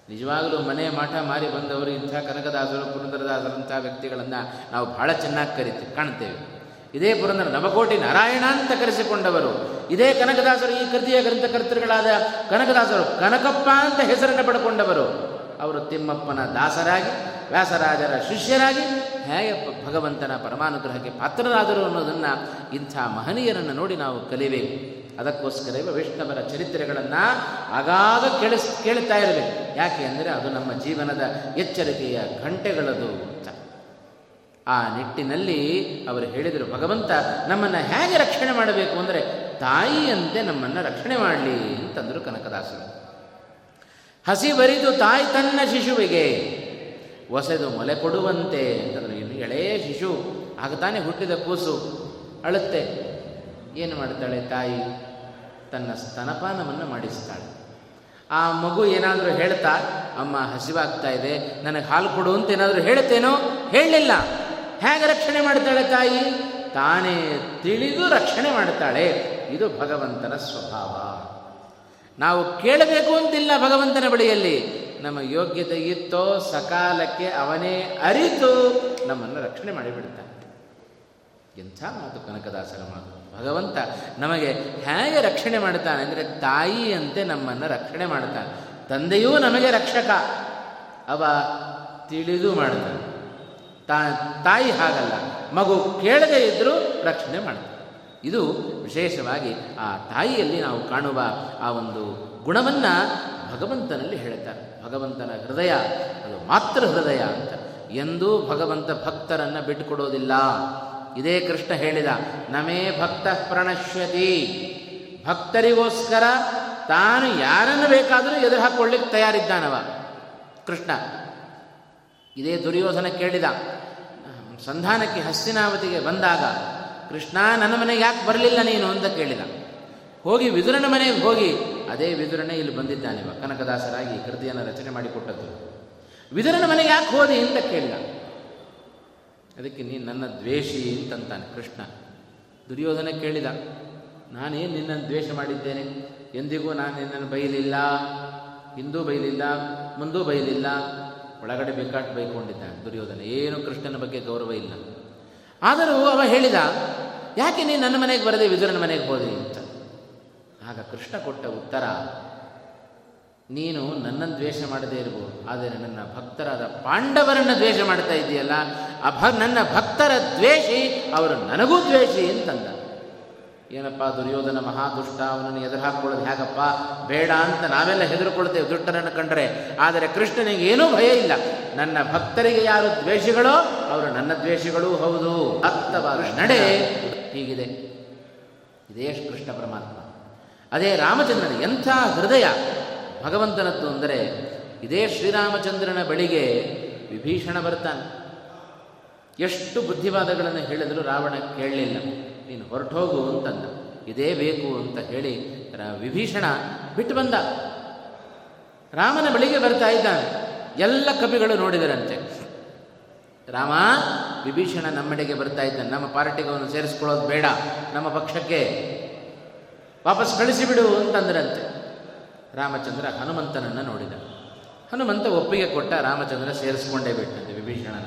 ನಿಜವಾಗಲೂ ಮನೆ, ಮಠ ಮಾರಿ ಬಂದವರು ಇಂಥ ಕನಕದಾಸರು, ಪುರಂದರದಾಸರಂಥ ವ್ಯಕ್ತಿಗಳನ್ನು ನಾವು ಬಹಳ ಚೆನ್ನಾಗಿ ಕರಿತೀವಿ, ಕಾಣ್ತೇವೆ. ಇದೇ ಪುರಂದರ ನವಕೋಟಿ ನಾರಾಯಣ ಅಂತ ಕರೆಸಿಕೊಂಡವರು. ಇದೇ ಕನಕದಾಸರು ಈ ಕೃತಿಯ ಗ್ರಂಥಕರ್ತೃಗಳಾದ ಕನಕದಾಸರು ಕನಕಪ್ಪ ಅಂತ ಹೆಸರನ್ನು ಪಡ್ಕೊಂಡವರು. ಅವರು ತಿಮ್ಮಪ್ಪನ ದಾಸರಾಗಿ ವ್ಯಾಸರಾಜರ ಶಿಷ್ಯರಾಗಿ, ಹೇಗೆ ಭಗವಂತನ ಪರಮಾನುಗ್ರಹಕ್ಕೆ ಪಾತ್ರರಾದರು ಅನ್ನೋದನ್ನು ಇಂಥ ಮಹನೀಯರನ್ನು ನೋಡಿ ನಾವು ಕಲಿಬೇಕು. ಅದಕ್ಕೋಸ್ಕರವೇ ವೈಷ್ಣವರ ಚರಿತ್ರೆಗಳನ್ನು ಆಗಾಗ ಕೇಳಿಸ್, ಕೇಳ್ತಾ ಇರಬೇಕು. ಯಾಕೆ ಅಂದರೆ ಅದು ನಮ್ಮ ಜೀವನದ ಎಚ್ಚರಿಕೆಯ ಘಂಟೆಗಳದು ಅಂತ. ಆ ನಿಟ್ಟಿನಲ್ಲಿ ಅವರು ಹೇಳಿದರು, ಭಗವಂತ, ನಮ್ಮನ್ನು ಹೇಗೆ ರಕ್ಷಣೆ ಮಾಡಬೇಕು ಅಂದರೆ ತಾಯಿಯಂತೆ ನಮ್ಮನ್ನು ರಕ್ಷಣೆ ಮಾಡಲಿ ಅಂತಂದರು ಕನಕದಾಸರು. ಹಸಿ ಬರಿದು ತಾಯಿ ತನ್ನ ಶಿಶುವಿಗೆ ಒಸೆದು ಮೊಲೆ ಕೊಡುವಂತೆ ಅಂತಂದರೆ ಇನ್ನು ಎಳೆಯ ಶಿಶು ಆಗ ತಾನೇ ಹುಟ್ಟಿದ ಕೂಸು ಅಳುತ್ತೆ. ಏನು ಮಾಡ್ತಾಳೆ ತಾಯಿ? ತನ್ನ ಸ್ತನಪಾನವನ್ನು ಮಾಡಿಸ್ತಾಳೆ. ಆ ಮಗು ಏನಾದರೂ ಹೇಳ್ತಾ, ಅಮ್ಮ, ಹಸಿವಾಗ್ತಾ ಇದೆ, ನನಗೆ ಹಾಲು ಕೊಡು ಅಂತ ಏನಾದರೂ ಹೇಳ್ತೇನೋ ಹೇಳಲಿಲ್ಲ. ಹೇಗೆ ರಕ್ಷಣೆ ಮಾಡ್ತಾಳೆ ತಾಯಿ? ತಾನೇ ತಿಳಿದು ರಕ್ಷಣೆ ಮಾಡ್ತಾಳೆ. ಇದು ಭಗವಂತನ ಸ್ವಭಾವ. ನಾವು ಕೇಳಬೇಕು ಅಂತಿಲ್ಲ ಭಗವಂತನ ಬಳಿಯಲ್ಲಿ. ನಮ್ಮ ಯೋಗ್ಯತೆ ಇತ್ತೋ ಸಕಾಲಕ್ಕೆ ಅವನೇ ಅರಿತು ನಮ್ಮನ್ನು ರಕ್ಷಣೆ ಮಾಡಿಬಿಡ್ತಾನೆ ಎಂಥ ಮಾತು ಕನಕದಾಸರ ಮಾತು. ಭಗವಂತ ನಮಗೆ ಹೇಗೆ ರಕ್ಷಣೆ ಮಾಡ್ತಾನೆ ಅಂದರೆ ತಾಯಿಯಂತೆ ನಮ್ಮನ್ನು ರಕ್ಷಣೆ ಮಾಡ್ತಾನೆ ತಂದೆಯೂ ನಮಗೆ ರಕ್ಷಕ, ಅವ ತಿಳಿದು ಮಾಡ್ತಾನೆ ತಾ, ತಾಯಿ ಹಾಗಲ್ಲ, ಮಗು ಕೇಳದೇ ಇದ್ದರೂ ರಕ್ಷಣೆ ಮಾಡ್ತಾನೆ ಇದು ವಿಶೇಷವಾಗಿ ಆ ತಾಯಿಯಲ್ಲಿ ನಾವು ಕಾಣುವ ಆ ಒಂದು ಗುಣವನ್ನು ಭಗವಂತನಲ್ಲಿ ಹೇಳ್ತಾರೆ ಭಗವಂತನ ಹೃದಯ, ಅದು ಮಾತ್ರ ಹೃದಯ ಅಂತ. ಎಂದೂ ಭಗವಂತ ಭಕ್ತರನ್ನು ಬಿಟ್ಟುಕೊಡೋದಿಲ್ಲ. ಇದೇ ಕೃಷ್ಣ ಹೇಳಿದ, ನಮೇ ಭಕ್ತ ಪ್ರಣಶ್ಯತಿ. ಭಕ್ತರಿಗೋಸ್ಕರ ತಾನು ಯಾರನ್ನು ಬೇಕಾದರೂ ಎದುರು ಹಾಕ್ಕೊಳ್ಳಿಕ್ಕೆ ತಯಾರಿದ್ದಾನವ. ಕೃಷ್ಣ ಇದೇ ದುರ್ಯೋಧನ ಕೇಳಿದ, ಸಂಧಾನಕ್ಕೆ ಹಸ್ತಿನಾವತಿಗೆ ಬಂದಾಗ, ಕೃಷ್ಣ, ನನ್ನ ಮನೆಗೆ ಯಾಕೆ ಬರಲಿಲ್ಲ ನೀನು? ಅಂತ ಕೇಳಿದ. ಹೋಗಿ ವಿದುರನ ಮನೆಗೆ ಹೋಗಿ ಅದೇ ವಿದುರನೇ ಇಲ್ಲಿ ಬಂದಿದ್ದಾನೆ ಕನಕದಾಸರಾಗಿ ಕೃತಿಯನ್ನು ರಚನೆ ಮಾಡಿಕೊಟ್ಟದ್ದು. ವಿದುರನ ಮನೆಗೆ ಯಾಕೆ ಹೋದೆ ಅಂತ ಕೇಳಿದ. ಅದಕ್ಕೆ ನೀನು ನನ್ನ ದ್ವೇಷಿ ಅಂತಂತಾನೆ ಕೃಷ್ಣ. ದುರ್ಯೋಧನ ಕೇಳಿದ, ನಾನೇನು ನಿನ್ನನ್ನು ದ್ವೇಷ ಮಾಡಿದ್ದೇನೆ? ಎಂದಿಗೂ ನಾನು ನಿನ್ನನ್ನು ಬೈಲಿಲ್ಲ. ಹಿಂದೂ ಬೈಲಿಲ್ಲ, ಮುಂದೂ ಬೈಲಿಲ್ಲ. ಒಳಗಡೆ ಬೇಕಾಟ್ ಬೈಕೊಂಡಿದ್ದಾನೆ ದುರ್ಯೋಧನ. ಏನು ಕೃಷ್ಣನ ಬಗ್ಗೆ ಗೌರವ ಇಲ್ಲ. ಆದರೂ ಅವ ಹೇಳಿದ, ಯಾಕೆ ನೀನು ನನ್ನ ಮನೆಗೆ ಬರದೆ ವಿದುರನ ಮನೆಗೆ ಹೋದೆ? ಅಂತ ಆಗ ಕೃಷ್ಣ ಕೊಟ್ಟ ಉತ್ತರ, ನೀನು ನನ್ನನ್ನು ದ್ವೇಷ ಮಾಡದೇ ಇರ್ಬೋದು, ಆದರೆ ನನ್ನ ಭಕ್ತರಾದ ಪಾಂಡವರನ್ನು ದ್ವೇಷ ಮಾಡ್ತಾ ಇದೆಯಲ್ಲ ಆ ಭ ನನ್ನ ಭಕ್ತರ ದ್ವೇಷಿ, ಅವರು ನನಗೂ ದ್ವೇಷಿ ಅಂತಂದ. ಏನಪ್ಪ, ದುರ್ಯೋಧನ ಮಹಾದುಷ್ಟ, ಅವನನ್ನು ಎದುರು ಹಾಕ್ಕೊಳ್ಳೋದು ಹೇಗಪ್ಪ? ಬೇಡ ಅಂತ ನಾವೆಲ್ಲ ಹೆದರುಕೊಳ್ತೇವೆ ದುಷ್ಟನನ್ನು ಕಂಡರೆ. ಆದರೆ ಕೃಷ್ಣನಿಗೆ ಏನೂ ಭಯ ಇಲ್ಲ. ನನ್ನ ಭಕ್ತರಿಗೆ ಯಾರು ದ್ವೇಷಿಗಳೋ, ಅವರು ನನ್ನ ದ್ವೇಷಿಗಳೂ ಹೌದು. ಭಕ್ತವಾದ ನಡೆ ಹೀಗಿದೆ. ಇದೇ ಕೃಷ್ಣ ಪರಮಾತ್ಮ. ಅದೇ ರಾಮಚಂದ್ರನ ಎಂಥ ಹೃದಯ? ಭಗವಂತನದ್ದು ಅಂದರೆ ಇದೇ ಶ್ರೀರಾಮಚಂದ್ರನ ಬಳಿಗೆ ವಿಭೀಷಣ ಬರ್ತಾನೆ. ಎಷ್ಟು ಬುದ್ಧಿವಾದಗಳನ್ನು ಹೇಳಿದರೂ ರಾವಣ ಕೇಳಲಿಲ್ಲ ನೀನು ಹೊರಟೋಗು ಅಂತಂದ. ಇದೇ ಬೇಕು ಅಂತ ಹೇಳಿ ವಿಭೀಷಣ ಬಿಟ್ಟು ಬಂದ. ರಾಮನ ಬಳಿಗೆ ಬರ್ತಾ ಇದ್ದಾನೆ. ಎಲ್ಲ ಕವಿಗಳು ನೋಡಿದರಂತೆ. ರಾಮ, ವಿಭೀಷಣ ನಮ್ಮಡೆಗೆ ಬರ್ತಾ ಇದ್ದಾನೆ. ನಮ್ಮ ಪಾರ್ಟಿಗೆ ಅವನು ಸೇರಿಸ್ಕೊಳ್ಳೋದು ಬೇಡ. ನಮ್ಮ ಪಕ್ಷಕ್ಕೆ ವಾಪಸ್ ಕಳಿಸಿಬಿಡು ಅಂತಂದ್ರಂತೆ. ರಾಮಚಂದ್ರ ಹನುಮಂತನನ್ನು ನೋಡಿದ ಹನುಮಂತ ಒಪ್ಪಿಗೆ ಕೊಟ್ಟ ರಾಮಚಂದ್ರ ಸೇರಿಸ್ಕೊಂಡೇ ಬಿಟ್ಟಂತೆ ವಿಭೀಷಣನ.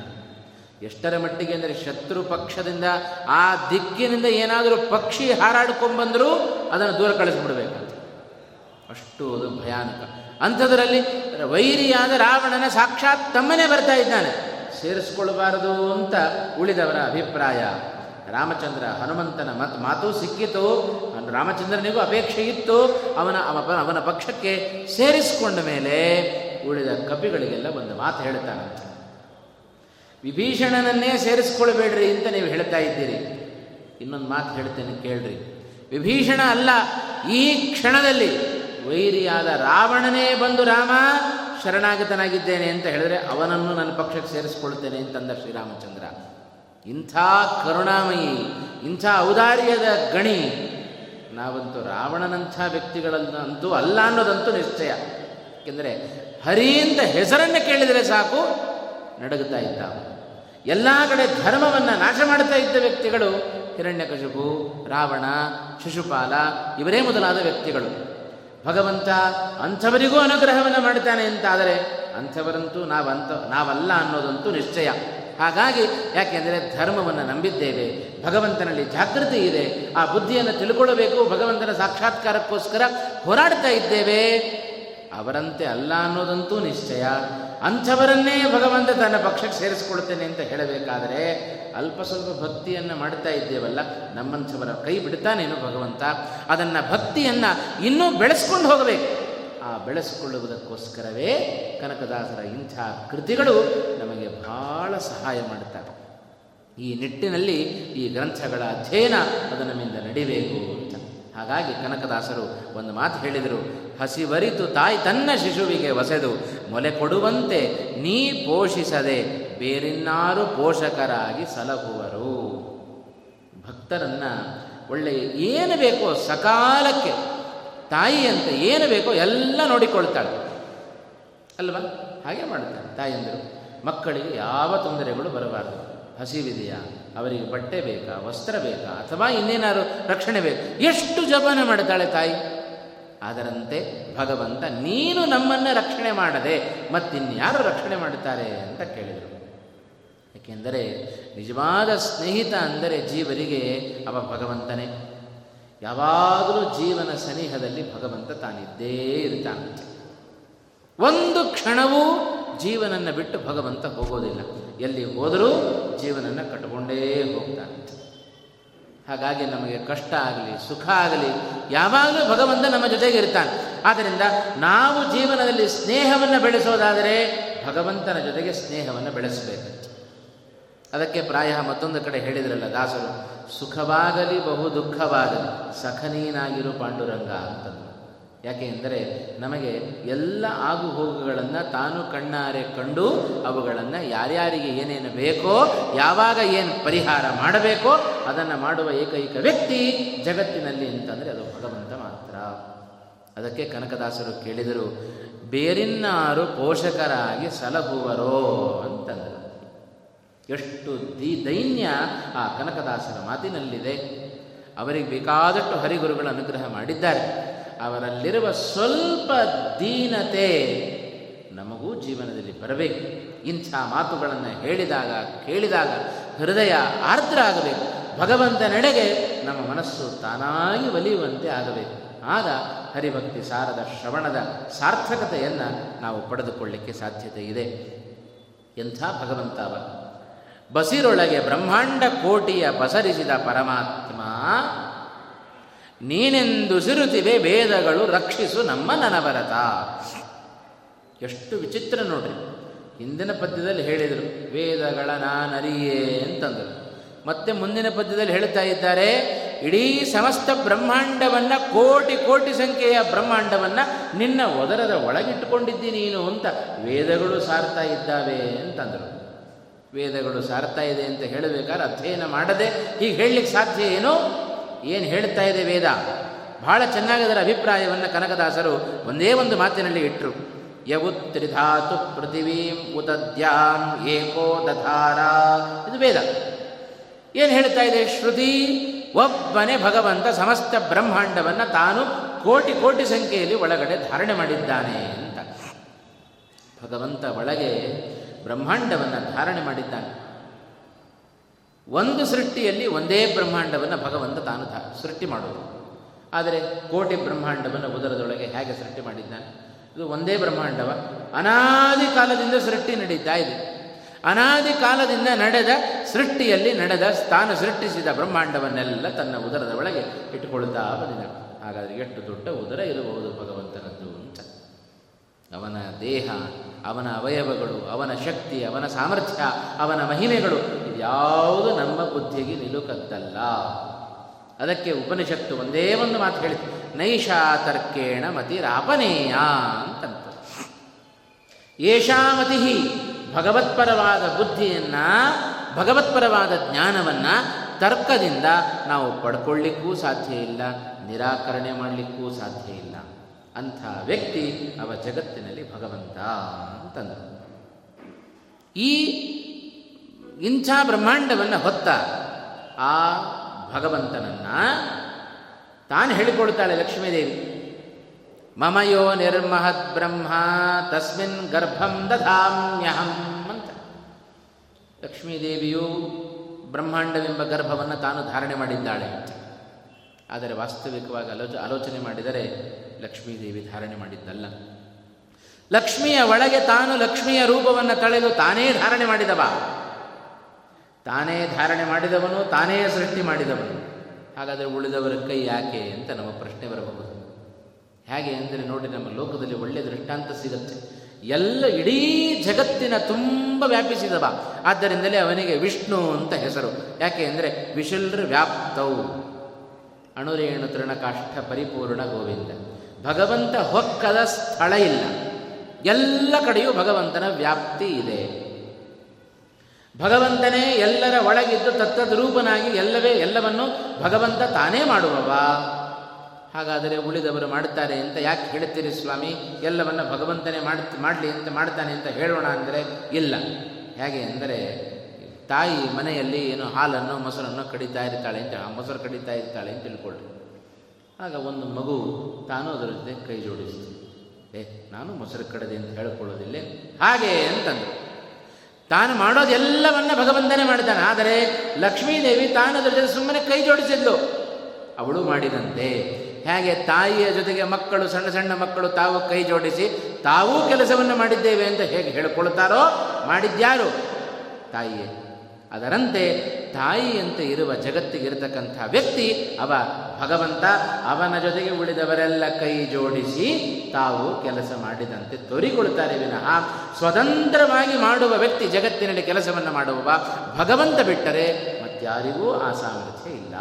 ಎಷ್ಟರ ಮಟ್ಟಿಗೆ ಅಂದರೆ ಶತ್ರು ಪಕ್ಷದಿಂದ, ಆ ದಿಕ್ಕಿನಿಂದ ಏನಾದರೂ ಪಕ್ಷಿ ಹಾರಾಡ್ಕೊಂಡ್ಬಂದರೂ ಅದನ್ನು ದೂರ ಕಳಿಸ್ಬಿಡ್ಬೇಕಂತ. ಅಷ್ಟು ಅದು ಭಯಾನಕ. ಅಂಥದ್ರಲ್ಲಿ ವೈರಿಯಾದ ರಾವಣನ ಸಾಕ್ಷಾತ್ ತಮ್ಮನೇ ಬರ್ತಾ ಇದ್ದಾನೆ. ಸೇರಿಸ್ಕೊಳ್ಬಾರದು ಅಂತ ಉಳಿದವರ ಅಭಿಪ್ರಾಯ. ರಾಮಚಂದ್ರ ಹನುಮಂತನ ಮತ್, ಮಾತು ಸಿಕ್ಕಿತು. ರಾಮಚಂದ್ರನಿಗೂ ಅಪೇಕ್ಷೆ ಇತ್ತು. ಅವನ ಅವನ ಪಕ್ಷಕ್ಕೆ ಸೇರಿಸಿಕೊಂಡ ಮೇಲೆ ಉಳಿದ ಕಪಿಗಳಿಗೆಲ್ಲ ಒಂದು ಮಾತು ಹೇಳ್ತಾನೆ. ವಿಭೀಷಣನನ್ನೇ ಸೇರಿಸ್ಕೊಳ್ಬೇಡ್ರಿ ಅಂತ ನೀವು ಹೇಳ್ತಾ ಇದ್ದೀರಿ. ಇನ್ನೊಂದು ಮಾತು ಹೇಳ್ತೇನೆ ಕೇಳ್ರಿ. ವಿಭೀಷಣ ಅಲ್ಲ, ಈ ಕ್ಷಣದಲ್ಲಿ ವೈರಿಯಾದ ರಾವಣನೇ ಬಂದು ರಾಮ ಶರಣಾಗತನಾಗಿದ್ದೇನೆ ಅಂತ ಹೇಳಿದ್ರೆ ಅವನನ್ನು ನನ್ನ ಪಕ್ಷಕ್ಕೆ ಸೇರಿಸ್ಕೊಳ್ತೇನೆ ಅಂತಂದ ಶ್ರೀರಾಮಚಂದ್ರ. ಇಂಥ ಕರುಣಾಮಯಿ, ಇಂಥ ಔದಾರ್ಯದ ಗಣಿ. ನಾವಂತೂ ರಾವಣನಂಥ ವ್ಯಕ್ತಿಗಳನ್ನಂತೂ ಅಲ್ಲ ಅನ್ನೋದಂತೂ ನಿಶ್ಚಯ. ಏಕೆಂದರೆ ಹರಿ ಅಂತ ಹೆಸರನ್ನು ಕೇಳಿದರೆ ಸಾಕು, ನಡಗುತ್ತಾ ಇದ್ದ ಎಲ್ಲ ಕಡೆ ಧರ್ಮವನ್ನು ನಾಶ ಮಾಡ್ತಾ ಇದ್ದ ವ್ಯಕ್ತಿಗಳು ಹಿರಣ್ಯಕಶಿಪು, ರಾವಣ, ಶಿಶುಪಾಲ, ಇವರೇ ಮೊದಲಾದ ವ್ಯಕ್ತಿಗಳು. ಭಗವಂತ ಅಂಥವರಿಗೂ ಅನುಗ್ರಹವನ್ನು ಮಾಡ್ತಾನೆ ಅಂತಾದರೆ ಅಂಥವರಂತೂ ನಾವಂತ ನಾವಲ್ಲ ಅನ್ನೋದಂತೂ ನಿಶ್ಚಯ. ಹಾಗಾಗಿ ಯಾಕೆಂದರೆ ಧರ್ಮವನ್ನು ನಂಬಿದ್ದೇವೆ, ಭಗವಂತನಲ್ಲಿ ಜಾಗೃತಿ ಇದೆ, ಆ ಬುದ್ಧಿಯನ್ನು ತಿಳ್ಕೊಳ್ಳಬೇಕು, ಭಗವಂತನ ಸಾಕ್ಷಾತ್ಕಾರಕ್ಕೋಸ್ಕರ ಹೋರಾಡ್ತಾ ಇದ್ದೇವೆ. ಅವರಂತೆ ಅಲ್ಲ ಅನ್ನೋದಂತೂ ನಿಶ್ಚಯ. ಅಂಥವರನ್ನೇ ಭಗವಂತ ತನ್ನ ಪಕ್ಷಕ್ಕೆ ಸೇರಿಸ್ಕೊಳ್ತೇನೆ ಅಂತ ಹೇಳಬೇಕಾದರೆ ಅಲ್ಪ ಸ್ವಲ್ಪ ಭಕ್ತಿಯನ್ನು ಮಾಡ್ತಾ ಇದ್ದೇವಲ್ಲ, ನಮ್ಮಂಥವರ ಕೈ ಬಿಡ್ತಾನೇನು ಭಗವಂತ, ಅದನ್ನು ಭಕ್ತಿಯನ್ನು ಇನ್ನೂ ಬೆಳೆಸ್ಕೊಂಡು ಹೋಗಬೇಕು. ಆ ಬೆಳೆಸಿಕೊಳ್ಳುವುದಕ್ಕೋಸ್ಕರವೇ ಕನಕದಾಸರ ಇಂಥ ಕೃತಿಗಳು ನಮಗೆ ಬಹಳ ಸಹಾಯ ಮಾಡುತ್ತವೆ. ಈ ನಿಟ್ಟಿನಲ್ಲಿ ಈ ಗ್ರಂಥಗಳ ಅಧ್ಯಯನ ಅದು ನಮ್ಮಿಂದ ನಡಿಬೇಕು ಅಂತ. ಹಾಗಾಗಿ ಕನಕದಾಸರು ಒಂದು ಮಾತು ಹೇಳಿದರು ಹಸಿವರಿತು ತಾಯಿ ತನ್ನ ಶಿಶುವಿಗೆ ಒಸೆದು, ಮೊಲೆ ಕೊಡುವಂತೆ ನೀ ಪೋಷಿಸದೆ ಬೇರಿನ್ನಾರು ಪೋಷಕರಾಗಿ ಸಲಹುವರು. ಭಕ್ತರನ್ನು ಒಳ್ಳೆಯ ಏನು ಬೇಕೋ ಸಕಾಲಕ್ಕೆ ತಾಯಿಯಂತೆ ಏನು ಬೇಕೋ ಎಲ್ಲ ನೋಡಿಕೊಳ್ತಾಳೆ. ಅಲ್ವಾ? ಹಾಗೆ ಮಾಡ್ತಾಳೆ ತಾಯಿಯಂದರು ಮಕ್ಕಳಿಗೆ ಯಾವ ತೊಂದರೆಗಳು ಬರಬಾರದು. ಹಸಿವಿದೆಯಾ? ಅವರಿಗೆ ಬಟ್ಟೆ ಬೇಕಾ? ವಸ್ತ್ರ ಬೇಕಾ? ಅಥವಾ ಇನ್ನೇನಾದ್ರು ರಕ್ಷಣೆ ಬೇಕು? ಎಷ್ಟು ಜಪಾನ ಮಾಡ್ತಾಳೆ ತಾಯಿ? ಅದರಂತೆ ಭಗವಂತ, ನೀನು ನಮ್ಮನ್ನು ರಕ್ಷಣೆ ಮಾಡದೆ ಮತ್ತಿನ್ಯಾರು ರಕ್ಷಣೆ ಮಾಡುತ್ತಾರೆ ಅಂತ ಕೇಳಿದರು. ಏಕೆಂದರೆ ನಿಜವಾದ ಸ್ನೇಹಿತ ಅಂದರೆ ಜೀವರಿಗೆ ಅವ ಭಗವಂತನೇ. ಯಾವಾಗಲೂ ಜೀವನ ಸನಿಹದಲ್ಲಿ ಭಗವಂತ ತಾನಿದ್ದೇ ಇರ್ತಾನಂತೆ ಒಂದು ಕ್ಷಣವೂ ಜೀವನನ್ನು ಬಿಟ್ಟು ಭಗವಂತ ಹೋಗೋದಿಲ್ಲ. ಎಲ್ಲಿ ಹೋದರೂ ಜೀವನನ್ನ ಕಟ್ಕೊಂಡೇ ಹೋಗ್ತಾನಂತೆ ಹಾಗಾಗಿ ನಮಗೆ ಕಷ್ಟ ಆಗಲಿ, ಸುಖ ಆಗಲಿ, ಯಾವಾಗಲೂ ಭಗವಂತ ನಮ್ಮ ಜೊತೆಗೆ ಇರ್ತಾನೆ. ಆದ್ದರಿಂದ ನಾವು ಜೀವನದಲ್ಲಿ ಸ್ನೇಹವನ್ನು ಬೆಳೆಸೋದಾದರೆ ಭಗವಂತನ ಜೊತೆಗೆ ಸ್ನೇಹವನ್ನು ಬೆಳೆಸಬೇಕು. ಅದಕ್ಕೆ ಪ್ರಾಯ ಮತ್ತೊಂದು ಕಡೆ ಹೇಳಿದ್ರಲ್ಲ ದಾಸರು ಸುಖವಾಗಲಿ, ಬಹು ದುಃಖವಾಗಲಿ, ಸಖನೀನಾಗಿರು ಪಾಂಡುರಂಗ ಅಂತಂದು ಯಾಕೆ ಎಂದರೆ ನಮಗೆ ಎಲ್ಲ ಆಗು ಹೋಗುಗಳನ್ನು ತಾನು ಕಣ್ಣಾರೆ ಕಂಡು ಅವುಗಳನ್ನು ಯಾರ್ಯಾರಿಗೆ ಏನೇನು ಬೇಕೋ, ಯಾವಾಗ ಏನು ಪರಿಹಾರ ಮಾಡಬೇಕೋ ಅದನ್ನು ಮಾಡುವ ಏಕೈಕ ವ್ಯಕ್ತಿ ಜಗತ್ತಿನಲ್ಲಿ ಅಂತಂದರೆ ಅದು ಭಗವಂತ ಮಾತ್ರ. ಅದಕ್ಕೆ ಕನಕದಾಸರು ಕೇಳಿದರು, ಬೇರಿನ್ನಾರು ಪೋಷಕರಾಗಿ ಸಲಹುವರೋ ಅಂತಂದರು. ಎಷ್ಟು ದಿ ದೈನ್ಯ ಆ ಕನಕದಾಸರ ಮಾತಿನಲ್ಲಿದೆ. ಅವರಿಗೆ ಬೇಕಾದಷ್ಟು ಹರಿಗುರುಗಳ ಅನುಗ್ರಹ ಮಾಡಿದ್ದಾರೆ. ಅವರಲ್ಲಿರುವ ಸ್ವಲ್ಪ ದೀನತೆ ನಮಗೂ ಜೀವನದಲ್ಲಿ ಬರಬೇಕು. ಇಂಥ ಮಾತುಗಳನ್ನು ಹೇಳಿದಾಗ, ಕೇಳಿದಾಗ ಹೃದಯ ಆರ್ದ್ರ ಆಗಬೇಕು ಭಗವಂತನೆಡೆಗೆ ನಮ್ಮ ಮನಸ್ಸು ತಾನಾಗಿ ಒಲಿಯುವಂತೆ ಆಗಬೇಕು. ಆಗ ಹರಿಭಕ್ತಿ ಸಾರದ ಶ್ರವಣದ ಸಾರ್ಥಕತೆಯನ್ನು ನಾವು ಪಡೆದುಕೊಳ್ಳಿಕ್ಕೆ ಸಾಧ್ಯತೆ ಇದೆ. ಎಂಥ ಭಗವಂತವ ಬಸಿರೊಳಗೆ ಬ್ರಹ್ಮಾಂಡ ಕೋಟಿಯ ಪಸರಿಸಿದ ಪರಮಾತ್ಮ, ನೀನೆಂದು ಸಿರುತಿವೆ ವೇದಗಳು ರಕ್ಷಿಸು ನಮ್ಮ ನನವರತ. ಎಷ್ಟು ವಿಚಿತ್ರ ನೋಡ್ರಿ. ಹಿಂದಿನ ಪದ್ಯದಲ್ಲಿ ಹೇಳಿದರು, ವೇದಗಳ ನಾನರಿಯೇ ಅಂತಂದರು. ಮತ್ತೆ ಮುಂದಿನ ಪದ್ಯದಲ್ಲಿ ಹೇಳ್ತಾ ಇದ್ದಾರೆ, ಇಡೀ ಸಮಸ್ತ ಬ್ರಹ್ಮಾಂಡವನ್ನು, ಕೋಟಿ ಕೋಟಿ ಸಂಖ್ಯೆಯ ಬ್ರಹ್ಮಾಂಡವನ್ನು ನಿನ್ನ ಒದರದ ಒಳಗಿಟ್ಟುಕೊಂಡಿದ್ದಿ ನೀನು ಅಂತ ವೇದಗಳು ಸಾರ್ತಾ ಇದ್ದಾವೆ ಅಂತಂದರು. ವೇದಗಳು ಸಾರ್ತಾ ಇದೆ ಅಂತ ಹೇಳಬೇಕಾದ್ರೆ ಅಧ್ಯಯನ ಮಾಡದೆ ಹೀಗೆ ಹೇಳಲಿಕ್ಕೆ ಸಾಧ್ಯ ಏನೋ? ಏನು ಹೇಳ್ತಾ ಇದೆ ವೇದ? ಬಹಳ ಚೆನ್ನಾಗಿ ಅದರ ಅಭಿಪ್ರಾಯವನ್ನು ಕನಕದಾಸರು ಒಂದೇ ಒಂದು ಮಾತಿನಲ್ಲಿ ಇಟ್ಟರು ತ್ರಿಧಾತು ಪೃಥಿವೀಂ ಉತದ್ಯಾಂ ಏಕೋ ದಧಾರ. ಇದು ವೇದ. ಏನು ಹೇಳ್ತಾ ಇದೆ? ಶ್ರುತಿ ಒಬ್ಬನೇ ಭಗವಂತ ಸಮಸ್ತ ಬ್ರಹ್ಮಾಂಡವನ್ನು ತಾನು ಕೋಟಿ ಕೋಟಿ ಸಂಖ್ಯೆಯಲ್ಲಿ ಒಳಗಡೆ ಧಾರಣೆ ಮಾಡಿದ್ದಾನೆ ಅಂತ. ಭಗವಂತ ಒಳಗೆ ಬ್ರಹ್ಮಾಂಡವನ್ನು ಧಾರಣೆ ಮಾಡಿದ್ದಾನೆ. ಒಂದು ಸೃಷ್ಟಿಯಲ್ಲಿ ಒಂದೇ ಬ್ರಹ್ಮಾಂಡವನ್ನು ಭಗವಂತ ತಾನು ಸೃಷ್ಟಿ ಮಾಡೋದು. ಆದರೆ ಕೋಟಿ ಬ್ರಹ್ಮಾಂಡವನ್ನು ಉದರದೊಳಗೆ ಹೇಗೆ ಸೃಷ್ಟಿ ಮಾಡಿದ್ದಾನೆ? ಇದು ಒಂದೇ ಬ್ರಹ್ಮಾಂಡವ. ಅನಾದಿ ಕಾಲದಿಂದ ಸೃಷ್ಟಿ ನಡೀತಾ ಇದೆ. ಅನಾದಿ ಕಾಲದಿಂದ ನಡೆದ ಸೃಷ್ಟಿಯಲ್ಲಿ ನಡೆದ ಸ್ಥಾನ ಸೃಷ್ಟಿಸಿದ ಬ್ರಹ್ಮಾಂಡವನ್ನೆಲ್ಲ ತನ್ನ ಉದರದ ಒಳಗೆ ಇಟ್ಟುಕೊಳ್ಳುತ್ತಾ ಬಂದಿದ್ದಾನೆ. ಹಾಗಾದರೆ ಎಷ್ಟು ದೊಡ್ಡ ಉದರ ಇರಬಹುದು ಭಗವಂತನದ್ದು? ಅವನ ದೇಹ, ಅವನ ಅವಯವಗಳು, ಅವನ ಶಕ್ತಿ, ಅವನ ಸಾಮರ್ಥ್ಯ, ಅವನ ಮಹಿಮೆಗಳು ಯಾವುದು ನಮ್ಮ ಬುದ್ಧಿಗೆ ನಿಲುಕದ್ದಲ್ಲ. ಅದಕ್ಕೆ ಉಪನಿಷತ್ತು ಒಂದೇ ಒಂದು ಮಾತು ಹೇಳಿತು. ನೈಷಾ ತರ್ಕೇಣ ಮತಿರಾಪನೇಯ ಅಂತಂತ. ಏಷಾಮತಿ ಭಗವತ್ಪರವಾದ ಬುದ್ಧಿಯನ್ನು, ಭಗವತ್ಪರವಾದ ಜ್ಞಾನವನ್ನು ತರ್ಕದಿಂದ ನಾವು ಪಡ್ಕೊಳ್ಳಿಕ್ಕೂ ಸಾಧ್ಯ ಇಲ್ಲ, ನಿರಾಕರಣೆ ಮಾಡಲಿಕ್ಕೂ ಸಾಧ್ಯ ಇಲ್ಲ. ಅಂಥ ವ್ಯಕ್ತಿ ಅವ ಜಗತ್ತಿನಲ್ಲಿ ಭಗವಂತ ಅಂತಂದರು ಈ ಇಂಥ ಬ್ರಹ್ಮಾಂಡವನ್ನು ಹೊತ್ತ ಆ ಭಗವಂತನನ್ನು ತಾನು ಹೇಳಿಕೊಡ್ತಾಳೆ ಲಕ್ಷ್ಮೀದೇವಿ. ಮಮಯೋ ನಿರ್ಮಹತ್ ಬ್ರಹ್ಮ ತಸ್ಮಿನ್ ಗರ್ಭಂ ದಧಾಮ್ಯಹಂ ಅಂತ. ಲಕ್ಷ್ಮೀದೇವಿಯು ಬ್ರಹ್ಮಾಂಡವೆಂಬ ಗರ್ಭವನ್ನು ತಾನು ಧಾರಣೆ ಮಾಡಿದ್ದಾಳೆ. ಆದರೆ ವಾಸ್ತವಿಕವಾಗಿ ಆಲೋಚ ಆಲೋಚನೆ ಮಾಡಿದರೆ ಲಕ್ಷ್ಮೀದೇವಿ ಧಾರಣೆ ಮಾಡಿದ್ದಲ್ಲ. ಲಕ್ಷ್ಮಿಯ ಒಳಗೆ ತಾನು ಲಕ್ಷ್ಮಿಯ ರೂಪವನ್ನು ತಳೆದು ತಾನೇ ಧಾರಣೆ ಮಾಡಿದವ. ತಾನೇ ಧಾರಣೆ ಮಾಡಿದವನು, ತಾನೇ ಸೃಷ್ಟಿ ಮಾಡಿದವನು. ಹಾಗಾದರೆ ಉಳಿದವರ ಕೈ ಯಾಕೆ ಅಂತ ನಮ್ಮ ಪ್ರಶ್ನೆ ಬರಬಹುದು. ಹೇಗೆ ಅಂದರೆ ನೋಡಿ, ನಮ್ಮ ಲೋಕದಲ್ಲಿ ಒಳ್ಳೆಯ ದೃಷ್ಟಾಂತ ಸಿಗುತ್ತೆ. ಎಲ್ಲ ಇಡೀ ಜಗತ್ತಿನ ತುಂಬ ವ್ಯಾಪಿಸಿದವ. ಆದ್ದರಿಂದಲೇ ಅವನಿಗೆ ವಿಷ್ಣು ಅಂತ ಹೆಸರು. ಯಾಕೆ ಅಂದರೆ ವಿಶಲ್ರ ವ್ಯಾಪ್ತವು. ಅಣುರೇಣು ತೃಣಕಾಷ್ಠ ಪರಿಪೂರ್ಣ ಗೋವಿಂದ. ಭಗವಂತ ಹೊಕ್ಕದ ಸ್ಥಳ ಇಲ್ಲ. ಎಲ್ಲ ಕಡೆಯೂ ಭಗವಂತನ ವ್ಯಾಪ್ತಿ ಇದೆ. ಭಗವಂತನೇ ಎಲ್ಲರ ಒಳಗಿದ್ದು ತತ್ತದ ರೂಪನಾಗಿ ಎಲ್ಲವೇ ಎಲ್ಲವನ್ನು ಭಗವಂತ ತಾನೇ ಮಾಡುವವ. ಹಾಗಾದರೆ ಉಳಿದವರು ಮಾಡುತ್ತಾರೆ ಅಂತ ಯಾಕೆ ಹೇಳ್ತೀರಿ ಸ್ವಾಮಿ? ಎಲ್ಲವನ್ನ ಭಗವಂತನೇ ಮಾಡ್, ಮಾಡಲಿ ಅಂತ, ಮಾಡ್ತಾನೆ ಅಂತ ಹೇಳೋಣ ಅಂದರೆ ಇಲ್ಲ. ಹೇಗೆ ಅಂದರೆ ತಾಯಿ ಮನೆಯಲ್ಲಿ ಏನು ಹಾಲನ್ನು, ಮೊಸರನ್ನು ಕಡಿತಾ ಇರ್ತಾಳೆ ಅಂತ ಮೊಸರು ಕಡಿತಾ ಇರ್ತಾಳೆ ಅಂತ ತಿಳ್ಕೊಳ್ಳಿ ಆಗ ಒಂದು ಮಗು ತಾನು ಅದರ ಜೊತೆ ಕೈ ಜೋಡಿಸಿತು. ಏ, ನಾನು ಮೊಸರು ಕಡದೆ ಅಂತ ಹೇಳ್ಕೊಳ್ಳೋದಿಲ್ಲ. ಹಾಗೆ ಅಂತಂದರು. ತಾನು ಮಾಡೋದೆಲ್ಲವನ್ನ ಭಗವಂತನೇ ಮಾಡಿದ್ದಾನೆ. ಆದರೆ ಲಕ್ಷ್ಮೀದೇವಿ ತಾನು ಅದರ ಜೊತೆ ಸುಮ್ಮನೆ ಕೈ ಜೋಡಿಸಿದ್ಲು. ಅವಳು ಮಾಡಿದಂತೆ. ಹೇಗೆ ತಾಯಿಯ ಜೊತೆಗೆ ಮಕ್ಕಳು, ಸಣ್ಣ ಸಣ್ಣ ಮಕ್ಕಳು ತಾವು ಕೈ ಜೋಡಿಸಿ ತಾವೂ ಕೆಲಸವನ್ನು ಮಾಡಿದ್ದೇವೆ ಅಂತ ಹೇಗೆ ಹೇಳ್ಕೊಳ್ತಾರೋ, ಮಾಡಿದ್ಯಾರು? ತಾಯಿಯೇ. ಅದರಂತೆ ತಾಯಿಯಂತೆ ಇರುವ ಜಗತ್ತಿಗಿರತಕ್ಕಂಥ ವ್ಯಕ್ತಿ ಅವ ಭಗವಂತ. ಅವನ ಜೊತೆಗೆ ಉಳಿದವರೆಲ್ಲ ಕೈ ಜೋಡಿಸಿ ತಾವು ಕೆಲಸ ಮಾಡಿದಂತೆ ತೋರಿಕೊಳ್ತಾರೆ ವಿನಃ. ಸ್ವತಂತ್ರವಾಗಿ ಮಾಡುವ ವ್ಯಕ್ತಿ ಜಗತ್ತಿನಲ್ಲಿ ಕೆಲಸವನ್ನು ಮಾಡುವವ ಭಗವಂತ ಬಿಟ್ಟರೆ ಮತ್ತಾರಿಗೂ ಆ ಸಾಮರ್ಥ್ಯ ಇಲ್ಲ.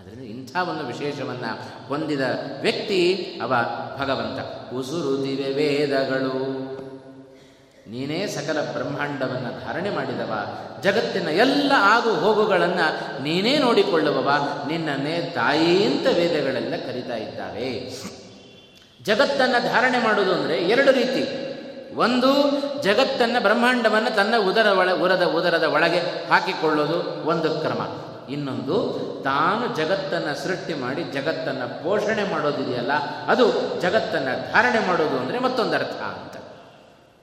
ಅದರಿಂದ ಇಂಥ ಒಂದು ವಿಶೇಷವನ್ನು ಹೊಂದಿದ ವ್ಯಕ್ತಿ ಅವ ಭಗವಂತ. ಉಸುರುದಿವೆ ವೇದಗಳು. ನೀನೇ ಸಕಲ ಬ್ರಹ್ಮಾಂಡವನ್ನು ಧಾರಣೆ ಮಾಡಿದವ, ಜಗತ್ತಿನ ಎಲ್ಲ ಆಗು ಹೋಗುಗಳನ್ನು ನೀನೇ ನೋಡಿಕೊಳ್ಳುವವ, ನಿನ್ನನ್ನೇ ತಾಯಿ ಅಂತ ವೇದಗಳೆಲ್ಲ ಕರಿತಾ ಇದ್ದಾವೆ. ಜಗತ್ತನ್ನು ಧಾರಣೆ ಮಾಡುವುದು ಅಂದರೆ ಎರಡು ರೀತಿ. ಒಂದು, ಜಗತ್ತನ್ನು ಬ್ರಹ್ಮಾಂಡವನ್ನು ತನ್ನ ಉದರ ಒಳ, ಉರದ, ಉದರದ ಒಳಗೆ ಹಾಕಿಕೊಳ್ಳೋದು ಒಂದು ಕ್ರಮ. ಇನ್ನೊಂದು, ತಾನು ಜಗತ್ತನ್ನು ಸೃಷ್ಟಿ ಮಾಡಿ ಜಗತ್ತನ್ನು ಪೋಷಣೆ ಮಾಡೋದಿದೆಯಲ್ಲ, ಅದು ಜಗತ್ತನ್ನು ಧಾರಣೆ ಮಾಡೋದು ಅಂದರೆ ಮತ್ತೊಂದು ಅರ್ಥ ಅಂತ.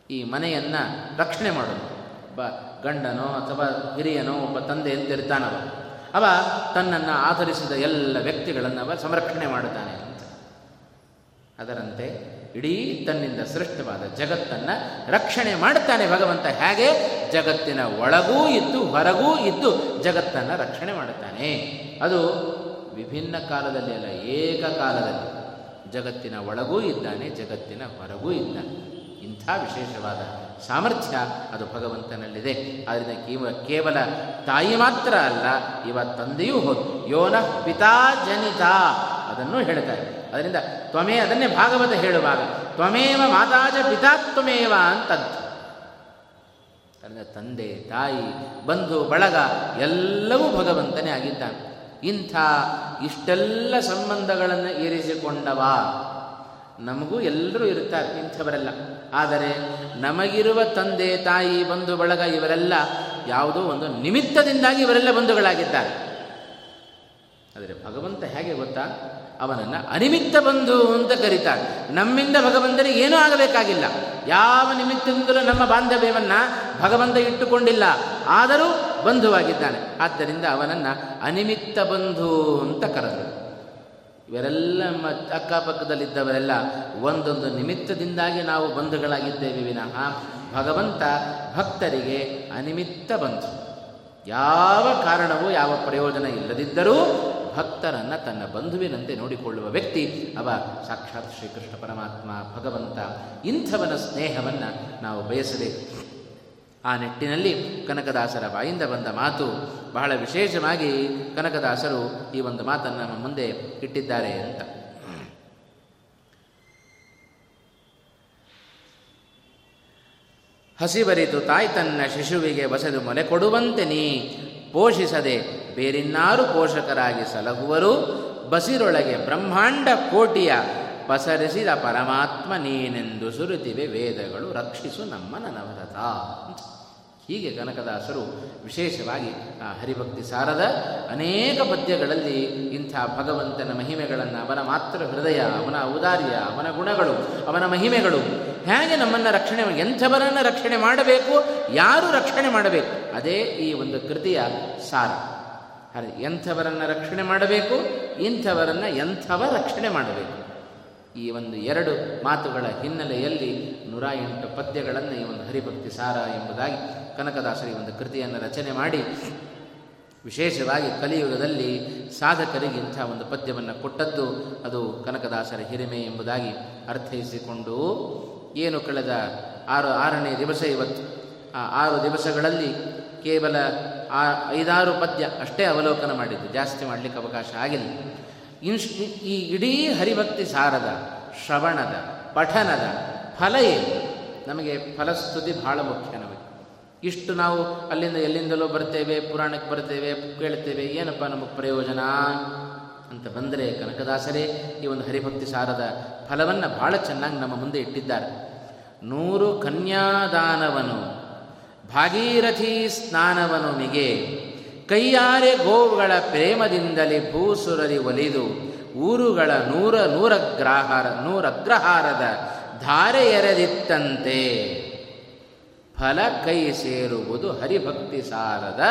ಈ ಮನೆಯನ್ನು ರಕ್ಷಣೆ ಮಾಡೋದು. ಒಬ್ಬ ಗಂಡನೋ ಅಥವಾ ಹಿರಿಯನೋ ಒಬ್ಬ ತಂದೆ ಎಂತಿರ್ತಾನವ ಅವ ತನ್ನನ್ನು ಆಧರಿಸಿದ ಎಲ್ಲ ವ್ಯಕ್ತಿಗಳನ್ನು ಅವ ಸಂರಕ್ಷಣೆ ಮಾಡುತ್ತಾನೆ ಅಂತ. ಅದರಂತೆ ಇಡೀ ತನ್ನಿಂದ ಸೃಷ್ಟವಾದ ಜಗತ್ತನ್ನು ರಕ್ಷಣೆ ಮಾಡುತ್ತಾನೆ ಭಗವಂತ. ಹೇಗೆ? ಜಗತ್ತಿನ ಒಳಗೂ ಇದ್ದು ಹೊರಗೂ ಇದ್ದು ಜಗತ್ತನ್ನು ರಕ್ಷಣೆ ಮಾಡುತ್ತಾನೆ. ಅದು ವಿಭಿನ್ನ ಕಾಲದಲ್ಲಿ ಅಲ್ಲ, ಏಕಕಾಲದಲ್ಲಿ. ಜಗತ್ತಿನ ಒಳಗೂ ಇದ್ದಾನೆ, ಜಗತ್ತಿನ ಹೊರಗೂ ಇದ್ದಾನೆ. ಇಂಥ ವಿಶೇಷವಾದ ಸಾಮರ್ಥ್ಯ ಅದು ಭಗವಂತನಲ್ಲಿದೆ. ಆದ್ದರಿಂದ ಕೇವ ಕೇವಲ ತಾಯಿ ಮಾತ್ರ ಅಲ್ಲ, ಇವ ತಂದೆಯೂ ಹೋದು. ಯೋನ ಪಿತಾ ಜನಿತ ಅದನ್ನು ಹೇಳ್ತಾರೆ. ಅದರಿಂದ ತ್ವಮೇ ಅದನ್ನೇ ಭಾಗವತ ಹೇಳುವಾಗ, ತ್ವಮೇವ ಮಾತಾಜ ಪಿತಾ ತ್ವಮೇವ ಅಂತದ್ದು ಅದರಿಂದ ತಂದೆ, ತಾಯಿ, ಬಂಧು, ಬಳಗ ಎಲ್ಲವೂ ಭಗವಂತನೇ ಆಗಿದ್ದಾನೆ. ಇಂಥ ಇಷ್ಟೆಲ್ಲ ಸಂಬಂಧಗಳನ್ನು ಇರಿಸಿಕೊಂಡವ ನಮಗೂ ಎಲ್ಲರೂ ಇರುತ್ತಾರೆ ಇಂಥವರೆಲ್ಲ. ಆದರೆ ನಮಗಿರುವ ತಂದೆ, ತಾಯಿ, ಬಂಧು, ಬಳಗ ಇವರೆಲ್ಲ ಯಾವುದೋ ಒಂದು ನಿಮಿತ್ತದಿಂದಾಗಿ ಇವರೆಲ್ಲ ಬಂಧುಗಳಾಗಿದ್ದಾರೆ. ಆದರೆ ಭಗವಂತ ಹೇಗೆ ಗೊತ್ತಾ? ಅವನನ್ನು ಅನಿಮಿತ್ತ ಬಂಧು ಅಂತ ಕರೀತಾರೆ. ನಮ್ಮಿಂದ ಭಗವಂತನಿಗೆ ಏನೂ ಆಗಬೇಕಾಗಿಲ್ಲ. ಯಾವ ನಿಮಿತ್ತದಿಂದಲೂ ನಮ್ಮ ಬಾಂಧವ್ಯವನ್ನು ಭಗವಂತ ಇಟ್ಟುಕೊಂಡಿಲ್ಲ. ಆದರೂ ಬಂಧುವಾಗಿದ್ದಾನೆ. ಆದ್ದರಿಂದ ಅವನನ್ನು ಅನಿಮಿತ್ತ ಬಂಧು ಅಂತ ಕರೆದರು. ಇವರೆಲ್ಲ ಅಕ್ಕಪಕ್ಕದಲ್ಲಿದ್ದವರೆಲ್ಲ ಒಂದೊಂದು ನಿಮಿತ್ತದಿಂದಾಗಿ ನಾವು ಬಂಧುಗಳಾಗಿದ್ದೇವೆ ವಿನಃ ಭಗವಂತ ಭಕ್ತರಿಗೆ ಅನಿಮಿತ್ತ ಬಂಧು. ಯಾವ ಕಾರಣವೂ ಯಾವ ಪ್ರಯೋಜನ ಇಲ್ಲದಿದ್ದರೂ ಭಕ್ತರನ್ನು ತನ್ನ ಬಂಧುವಿನಂತೆ ನೋಡಿಕೊಳ್ಳುವ ವ್ಯಕ್ತಿ ಅವ ಸಾಕ್ಷಾತ್ ಶ್ರೀಕೃಷ್ಣ ಪರಮಾತ್ಮ ಭಗವಂತ ಇಂಥವನ ಸ್ನೇಹವನ್ನು ನಾವು ಬಯಸಬೇಕು. ಆ ನಿಟ್ಟಿನಲ್ಲಿ ಕನಕದಾಸರ ಬಾಯಿಂದ ಬಂದ ಮಾತು ಬಹಳ ವಿಶೇಷವಾಗಿ ಕನಕದಾಸರು ಈ ಒಂದು ಮಾತನ್ನು ನಮ್ಮ ಮುಂದೆ ಇಟ್ಟಿದ್ದಾರೆ ಅಂತ. ಹಸಿಬರಿತು ತಾಯಿ ತನ್ನ ಶಿಶುವಿಗೆ ಬಸದು ಮೊಲೆ ಕೊಡುವಂತೆ ನೀ ಪೋಷಿಸದೆ ಬೇರಿನ್ನಾರು ಪೋಷಕರಾಗಿ ಸಲಹುವರು ಬಸಿರೊಳಗೆ ಬ್ರಹ್ಮಾಂಡ ಕೋಟಿಯ ಪಸರಿಸಿದ ಪರಮಾತ್ಮ ನೀನೆಂದು ಸುರುತಿವೆ ವೇದಗಳು, ರಕ್ಷಿಸು ನಮ್ಮ ನನವರತ ಹೀಗೆ ಕನಕದಾಸರು ವಿಶೇಷವಾಗಿ ಆ ಹರಿಭಕ್ತಿ ಸಾರದ ಅನೇಕ ಪದ್ಯಗಳಲ್ಲಿ ಇಂಥ ಭಗವಂತನ ಮಹಿಮೆಗಳನ್ನು ಅವನ ಮಾತ್ರ ಹೃದಯ, ಅವನ ಔದಾರ್ಯ, ಅವನ ಗುಣಗಳು, ಅವನ ಮಹಿಮೆಗಳು ಹೇಗೆ ನಮ್ಮನ್ನು ರಕ್ಷಣೆ ಎಂಥವರನ್ನು ರಕ್ಷಣೆ ಮಾಡಬೇಕು, ಯಾರು ರಕ್ಷಣೆ ಮಾಡಬೇಕು? ಅದೇ ಈ ಒಂದು ಕೃತಿಯ ಸಾರ. ಅದೇ ಎಂಥವರನ್ನು ರಕ್ಷಣೆ ಮಾಡಬೇಕು, ಇಂಥವರನ್ನು ಎಂಥವ ರಕ್ಷಣೆ ಮಾಡಬೇಕು? ಈ ಒಂದು ಎರಡು ಮಾತುಗಳ ಹಿನ್ನೆಲೆಯಲ್ಲಿ ನೂರ ಎಂಟು ಪದ್ಯಗಳನ್ನು ಈ ಒಂದು ಹರಿಭಕ್ತಿ ಸಾರ ಎಂಬುದಾಗಿ ಕನಕದಾಸರಿ ಒಂದು ಕೃತಿಯನ್ನು ರಚನೆ ಮಾಡಿ ವಿಶೇಷವಾಗಿ ಕಲಿಯುಗದಲ್ಲಿ ಸಾಧಕರಿಗೆ ಇಂಥ ಒಂದು ಪದ್ಯವನ್ನು ಕೊಟ್ಟದ್ದು ಅದು ಕನಕದಾಸರ ಹಿರಿಮೆ ಎಂಬುದಾಗಿ ಅರ್ಥೈಸಿಕೊಂಡು ಏನು ಕಳೆದ ಆರು ಆರನೇ ದಿವಸ ಇವತ್ತು, ಆ ಆರು ದಿವಸಗಳಲ್ಲಿ ಕೇವಲ ಆ ಐದಾರು ಪದ್ಯ ಅಷ್ಟೇ ಅವಲೋಕನ ಮಾಡಿದ್ದು, ಜಾಸ್ತಿ ಮಾಡಲಿಕ್ಕೆ ಅವಕಾಶ ಆಗಿಲ್ಲ. ಇನ್ಸ್ ಈ ಇಡೀ ಹರಿಭಕ್ತಿ ಸಾರದ, ಶ್ರವಣದ, ಪಠನದ ಫಲ ಏನು? ನಮಗೆ ಫಲಸ್ತುತಿ ಬಹಳ ಮುಖ್ಯ ಇಷ್ಟು ನಾವು ಅಲ್ಲಿಂದ ಎಲ್ಲಿಂದಲೋ ಬರ್ತೇವೆ, ಪುರಾಣಕ್ಕೆ ಬರ್ತೇವೆ ಕೇಳ್ತೇವೆ ಏನಪ್ಪ ನಮಗೆ ಪ್ರಯೋಜನ ಅಂತ ಬಂದರೆ ಕನಕದಾಸರೇ ಈ ಒಂದು ಹರಿಭಕ್ತಿ ಸಾರದ ಫಲವನ್ನು ಬಹಳ ಚೆನ್ನಾಗಿ ನಮ್ಮ ಮುಂದೆ ಇಟ್ಟಿದ್ದಾರೆ. ನೂರು ಕನ್ಯಾದಾನವನು, ಭಾಗೀರಥಿ ಸ್ನಾನವನು ಮಿಗೆ ಕೈಯಾರೆ ಗೋವುಗಳ ಪ್ರೇಮದಿಂದಲೇ ಭೂಸುರರಿ ಒಲಿದು ಊರುಗಳ ನೂರ ನೂರಗ್ರಾಹಾರ, ನೂರಗ್ರಹಾರದ ಧಾರೆ ಎರೆದಿತ್ತಂತೆ. ಫಲ ಕೈ ಸೇರುವುದು ಹರಿಭಕ್ತಿ ಸಾರದ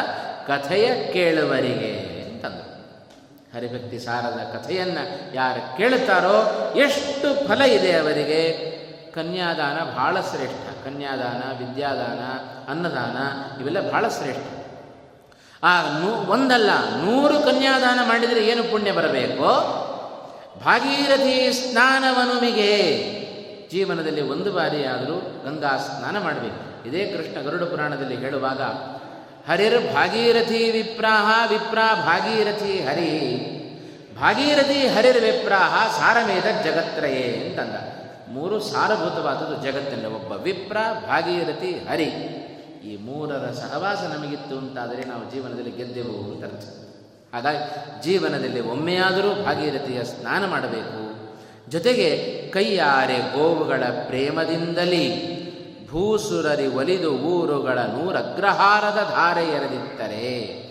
ಕಥೆಯ ಕೇಳುವರಿಗೆ ಅಂತಂದರು ಹರಿಭಕ್ತಿ ಸಾರದ ಕಥೆಯನ್ನು ಯಾರು ಕೇಳ್ತಾರೋ ಎಷ್ಟು ಫಲ ಇದೆ ಅವರಿಗೆ. ಕನ್ಯಾದಾನ ಬಹಳ ಶ್ರೇಷ್ಠ, ಕನ್ಯಾದಾನ, ವಿದ್ಯಾದಾನ, ಅನ್ನದಾನ ಇವೆಲ್ಲ ಬಹಳ ಶ್ರೇಷ್ಠ. ಆ ನೂ ಒಂದಲ್ಲ, ನೂರು ಕನ್ಯಾದಾನ ಮಾಡಿದರೆ ಏನು ಪುಣ್ಯ ಬರಬೇಕು? ಭಾಗೀರಥಿ ಸ್ನಾನವನುಮಿಗೆ ಜೀವನದಲ್ಲಿ ಒಂದು ಬಾರಿ ಆದರೂ ಗಂಗಾ ಸ್ನಾನ ಮಾಡಬೇಕು. ಇದೇ ಕೃಷ್ಣ ಗರುಡ ಪುರಾಣದಲ್ಲಿ ಹೇಳುವಾಗ, ಹರಿರ್ ಭಾಗೀರಥಿ ವಿಪ್ರಾಹ ವಿಪ್ರಾ ಭಾಗೀರಥಿ ಹರಿ, ಭಾಗೀರಥಿ ಹರಿರ್ ವಿಪ್ರಾಹ ಸಾರಮೇಧ ಜಗತ್ರಯೇ ಅಂತಂದ. ಮೂರು ಸಾರಭೂತವಾದದ್ದು ಜಗತ್ತಿನಲ್ಲಿ ಒಬ್ಬ ವಿಪ್ರ ಭಾಗೀರಥಿ ಹರಿ. ಈ ಮೂರರ ಸಹವಾಸ ನಮಗಿತ್ತು ಅಂತಾದರೆ ನಾವು ಜೀವನದಲ್ಲಿ ಗೆದ್ದೆವು ಅಂತ ಅರ್ಥ. ಹಾಗಾಗಿ ಜೀವನದಲ್ಲಿ ಒಮ್ಮೆಯಾದರೂ ಭಾಗೀರಥಿಯ ಸ್ನಾನ ಮಾಡಬೇಕು. ಜೊತೆಗೆ ಕೈಯಾರೆ ಗೋವುಗಳ ಪ್ರೇಮದಿಂದಲೇ ಭೂಸುರರಿ ಒಲಿದು ಊರುಗಳ ನೂರಗ್ರಹಾರದ ಧಾರೆ ಎರೆದಿತ್ತರೆ.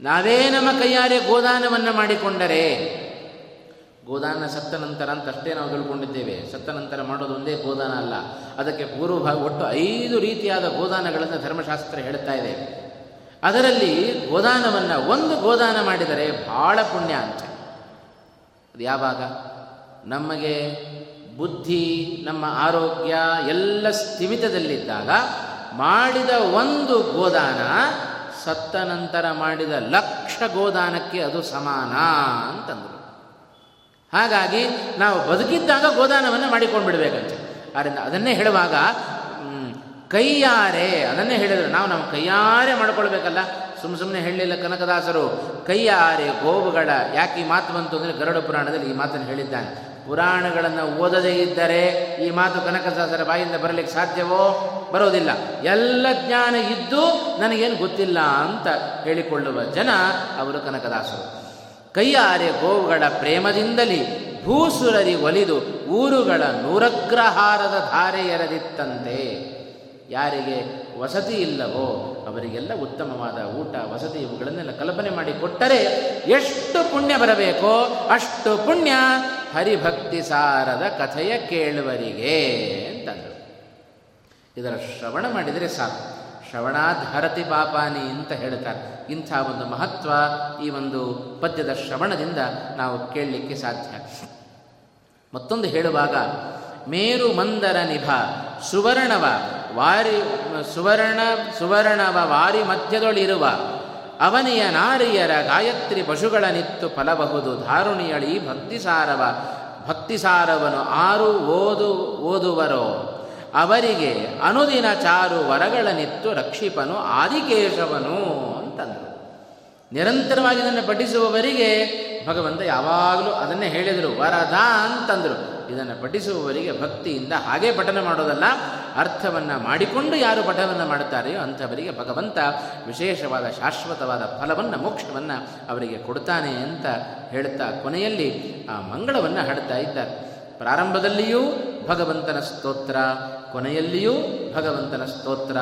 ನಾವೇ ನಮ್ಮ ಕೈಯಾರೆ ಗೋದಾನವನ್ನು ಮಾಡಿಕೊಂಡರೆ. ಗೋದಾನ ಸತ್ತ ನಂತರ ಅಂತ ಅಷ್ಟೇ ನಾವು ತಿಳ್ಕೊಂಡಿದ್ದೇವೆ. ಸತ್ತ ನಂತರ ಮಾಡೋದು ಒಂದೇ ಗೋದಾನ ಅಲ್ಲ. ಅದಕ್ಕೆ ಪೂರ್ವಭಾಗ ಒಟ್ಟು ಐದು ರೀತಿಯಾದ ಗೋದಾನಗಳನ್ನು ಧರ್ಮಶಾಸ್ತ್ರ ಹೇಳ್ತಾ ಇದೆ. ಅದರಲ್ಲಿ ಗೋದಾನವನ್ನು ಒಂದು ಗೋದಾನ ಮಾಡಿದರೆ ಬಹಳ ಪುಣ್ಯ ಅಂತ. ಅದು ಯಾವಾಗ? ನಮಗೆ ಬುದ್ಧಿ, ನಮ್ಮ ಆರೋಗ್ಯ ಎಲ್ಲ ಸ್ಥಿಮಿತದಲ್ಲಿದ್ದಾಗ ಮಾಡಿದ ಒಂದು ಗೋದಾನ ಸತ್ತ ನಂತರ ಮಾಡಿದ ಲಕ್ಷ ಗೋದಾನಕ್ಕೆ ಅದು ಸಮಾನ ಅಂತಂದರು. ಹಾಗಾಗಿ ನಾವು ಬದುಕಿದ್ದಾಗ ಗೋದಾನವನ್ನು ಮಾಡಿಕೊಂಡು ಬಿಡಬೇಕಂತೆ. ಆದ್ದರಿಂದ ಅದನ್ನೇ ಹೇಳುವಾಗ ಕೈಯಾರೆ, ಅದನ್ನೇ ಹೇಳಿದರು. ನಾವು ನಮ್ಮ ಕೈಯಾರೆ ಮಾಡ್ಕೊಳ್ಬೇಕಲ್ಲ. ಸುಮ್ಮ ಸುಮ್ಮನೆ ಹೇಳಲಿಲ್ಲ ಕನಕದಾಸರು. ಕೈಯಾರೆ ಗೋವುಗಳ, ಯಾಕೆ ಈ ಮಾತು ಬಂತು ಅಂದರೆ ಗರುಡ ಪುರಾಣದಲ್ಲಿ ಈ ಮಾತನ್ನು ಹೇಳಿದ್ದಾನೆ. ಪುರಾಣಗಳನ್ನು ಓದದೇ ಇದ್ದರೆ ಈ ಮಾತು ಕನಕದಾಸರ ಬಾಯಿಂದ ಬರಲಿಕ್ಕೆ ಸಾಧ್ಯವೋ? ಬರೋದಿಲ್ಲ ಎಲ್ಲ ಜ್ಞಾನ ಇದ್ದು ನನಗೇನು ಗೊತ್ತಿಲ್ಲ ಅಂತ ಹೇಳಿಕೊಳ್ಳುವ ಜನ ಅವರು ಕನಕದಾಸರು. ಕೈಯಾರೆ ಗೋವುಗಳ ಪ್ರೇಮದಿಂದಲೇ ಭೂಸುರರಿ ಒಲಿದು ಊರುಗಳ ನೂರಗ್ರಹಾರದ ಧಾರೆ ಎರೆದಿತ್ತಂತೆ. ಯಾರಿಗೆ ವಸತಿ ಇಲ್ಲವೋ ಅವರಿಗೆಲ್ಲ ಉತ್ತಮವಾದ ಊಟ, ವಸತಿ ಇವುಗಳನ್ನೆಲ್ಲ ಕಲ್ಪನೆ ಮಾಡಿ ಕೊಟ್ಟರೆ ಎಷ್ಟು ಪುಣ್ಯ ಬರಬೇಕೋ ಅಷ್ಟು ಪುಣ್ಯ. ಹರಿಭಕ್ತಿ ಸಾರದ ಕಥೆಯ ಕೇಳುವರಿಗೆ ಅಂತಂದರು. ಇದರ ಶ್ರವಣ ಮಾಡಿದರೆ ಸಾಕು. ಶ್ರವಣಾಧರತಿ ಪಾಪಾನಿ ಅಂತ ಹೇಳ್ತಾರೆ. ಇಂಥ ಒಂದು ಮಹತ್ವ ಈ ಒಂದು ಪದ್ಯದ ಶ್ರವಣದಿಂದ ನಾವು ಕೇಳಲಿಕ್ಕೆ ಸಾಧ್ಯ. ಮತ್ತೊಂದು ಹೇಳುವಾಗ, ಮೇರು ಮಂದರ ನಿಭ ಸುವರ್ಣವ ವಾರಿ, ಸುವರ್ಣ, ಸುವರ್ಣವ ವಾರಿ ಮಧ್ಯದೊಳಿರುವ ಅವನಿಯ ನಾರಿಯರ ಗಾಯತ್ರಿ ಪಶುಗಳ ನಿತ್ತು ಫಲಬಹುದು. ಧಾರುಣಿಯಳಿ ಭಕ್ತಿಸಾರವ, ಭಕ್ತಿಸಾರವನು ಆರು ಓದು, ಓದುವರೋ. ಅವರಿಗೆ ಅನುದಿನ ಚಾರು ವರಗಳ ನಿತ್ತು ರಕ್ಷಿಪನು ಆದಿಕೇಶವನು ಅಂತಂದರು. ನಿರಂತರವಾಗಿ ಇದನ್ನು ಪಠಿಸುವವರಿಗೆ ಭಗವಂತ ಯಾವಾಗಲೂ ಅದನ್ನೇ ಹೇಳಿದರು, ವರದ ಅಂತಂದರು. ಇದನ್ನು ಪಠಿಸುವವರಿಗೆ ಭಕ್ತಿಯಿಂದ ಹಾಗೆ ಪಠನ ಮಾಡೋದಲ್ಲ, ಅರ್ಥವನ್ನು ಮಾಡಿಕೊಂಡು ಯಾರು ಪಠವನ್ನು ಮಾಡುತ್ತಾರೆಯೋ ಅಂಥವರಿಗೆ ಭಗವಂತ ವಿಶೇಷವಾದ ಶಾಶ್ವತವಾದ ಫಲವನ್ನು, ಮೋಕ್ಷವನ್ನು ಅವರಿಗೆ ಕೊಡ್ತಾನೆ ಅಂತ ಹೇಳ್ತಾ ಕೊನೆಯಲ್ಲಿ ಆ ಮಂಗಳವನ್ನು ಹಾಡ್ತಾ ಇದ್ದಾರೆ. ಪ್ರಾರಂಭದಲ್ಲಿಯೂ ಭಗವಂತನ ಸ್ತೋತ್ರ, ಕೊನೆಯಲ್ಲಿಯೂ ಭಗವಂತನ ಸ್ತೋತ್ರ,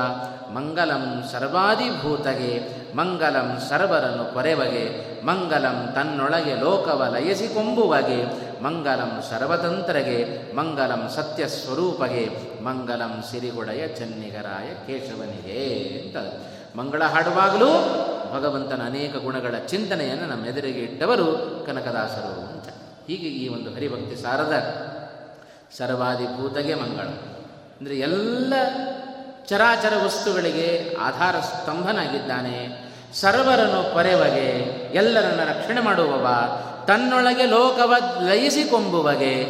ಮಂಗಲಂ ಸರ್ವಾದಿಭೂತಗೆ ಮಂಗಲಂ ಸರ್ವರನ್ನು ಕೊರೆವಗೆ, ಮಂಗಲಂ ತನ್ನೊಳಗೆ ಲೋಕವ ಲಯಸಿಕೊಂಬುವಗೆ ಮಂಗಲಂ ಸರ್ವತಂತ್ರಗೆ, ಮಂಗಲಂ ಸತ್ಯ ಸ್ವರೂಪಗೆ ಮಂಗಲಂ ಸಿರಿಗೊಡೆಯ ಚನ್ನಿಗರಾಯ ಕೇಶವನಿಗೆ ಅಂತ. ಮಂಗಳ ಹಾಡುವಾಗಲೂ ಭಗವಂತನ ಅನೇಕ ಗುಣಗಳ ಚಿಂತನೆಯನ್ನು ನಮ್ಮ ಎದುರಿಗೆ ಇಟ್ಟವರು ಕನಕದಾಸರು ಅಂತ. ಹೀಗೆ ಈ ಒಂದು ಹರಿಭಕ್ತಿ ಸಾರದ ಸರ್ವಾದಿಭೂತಗೆ ಮಂಗಳ. ಅಂದರೆ ಎಲ್ಲ ಚರಾಚರ ವಸ್ತುಗಳಿಗೆ ಆಧಾರ ಸ್ತಂಭನಾಗಿದ್ದಾನೆ. ಸರ್ವರನ್ನು ಪರೆವಗೆ ಎಲ್ಲರನ್ನ ರಕ್ಷಣೆ ಮಾಡುವವ, ತನ್ನೊಳಗೆ ಲೋಕವ ಲಯಿಸಿಕೊಂಬುವಗೆ.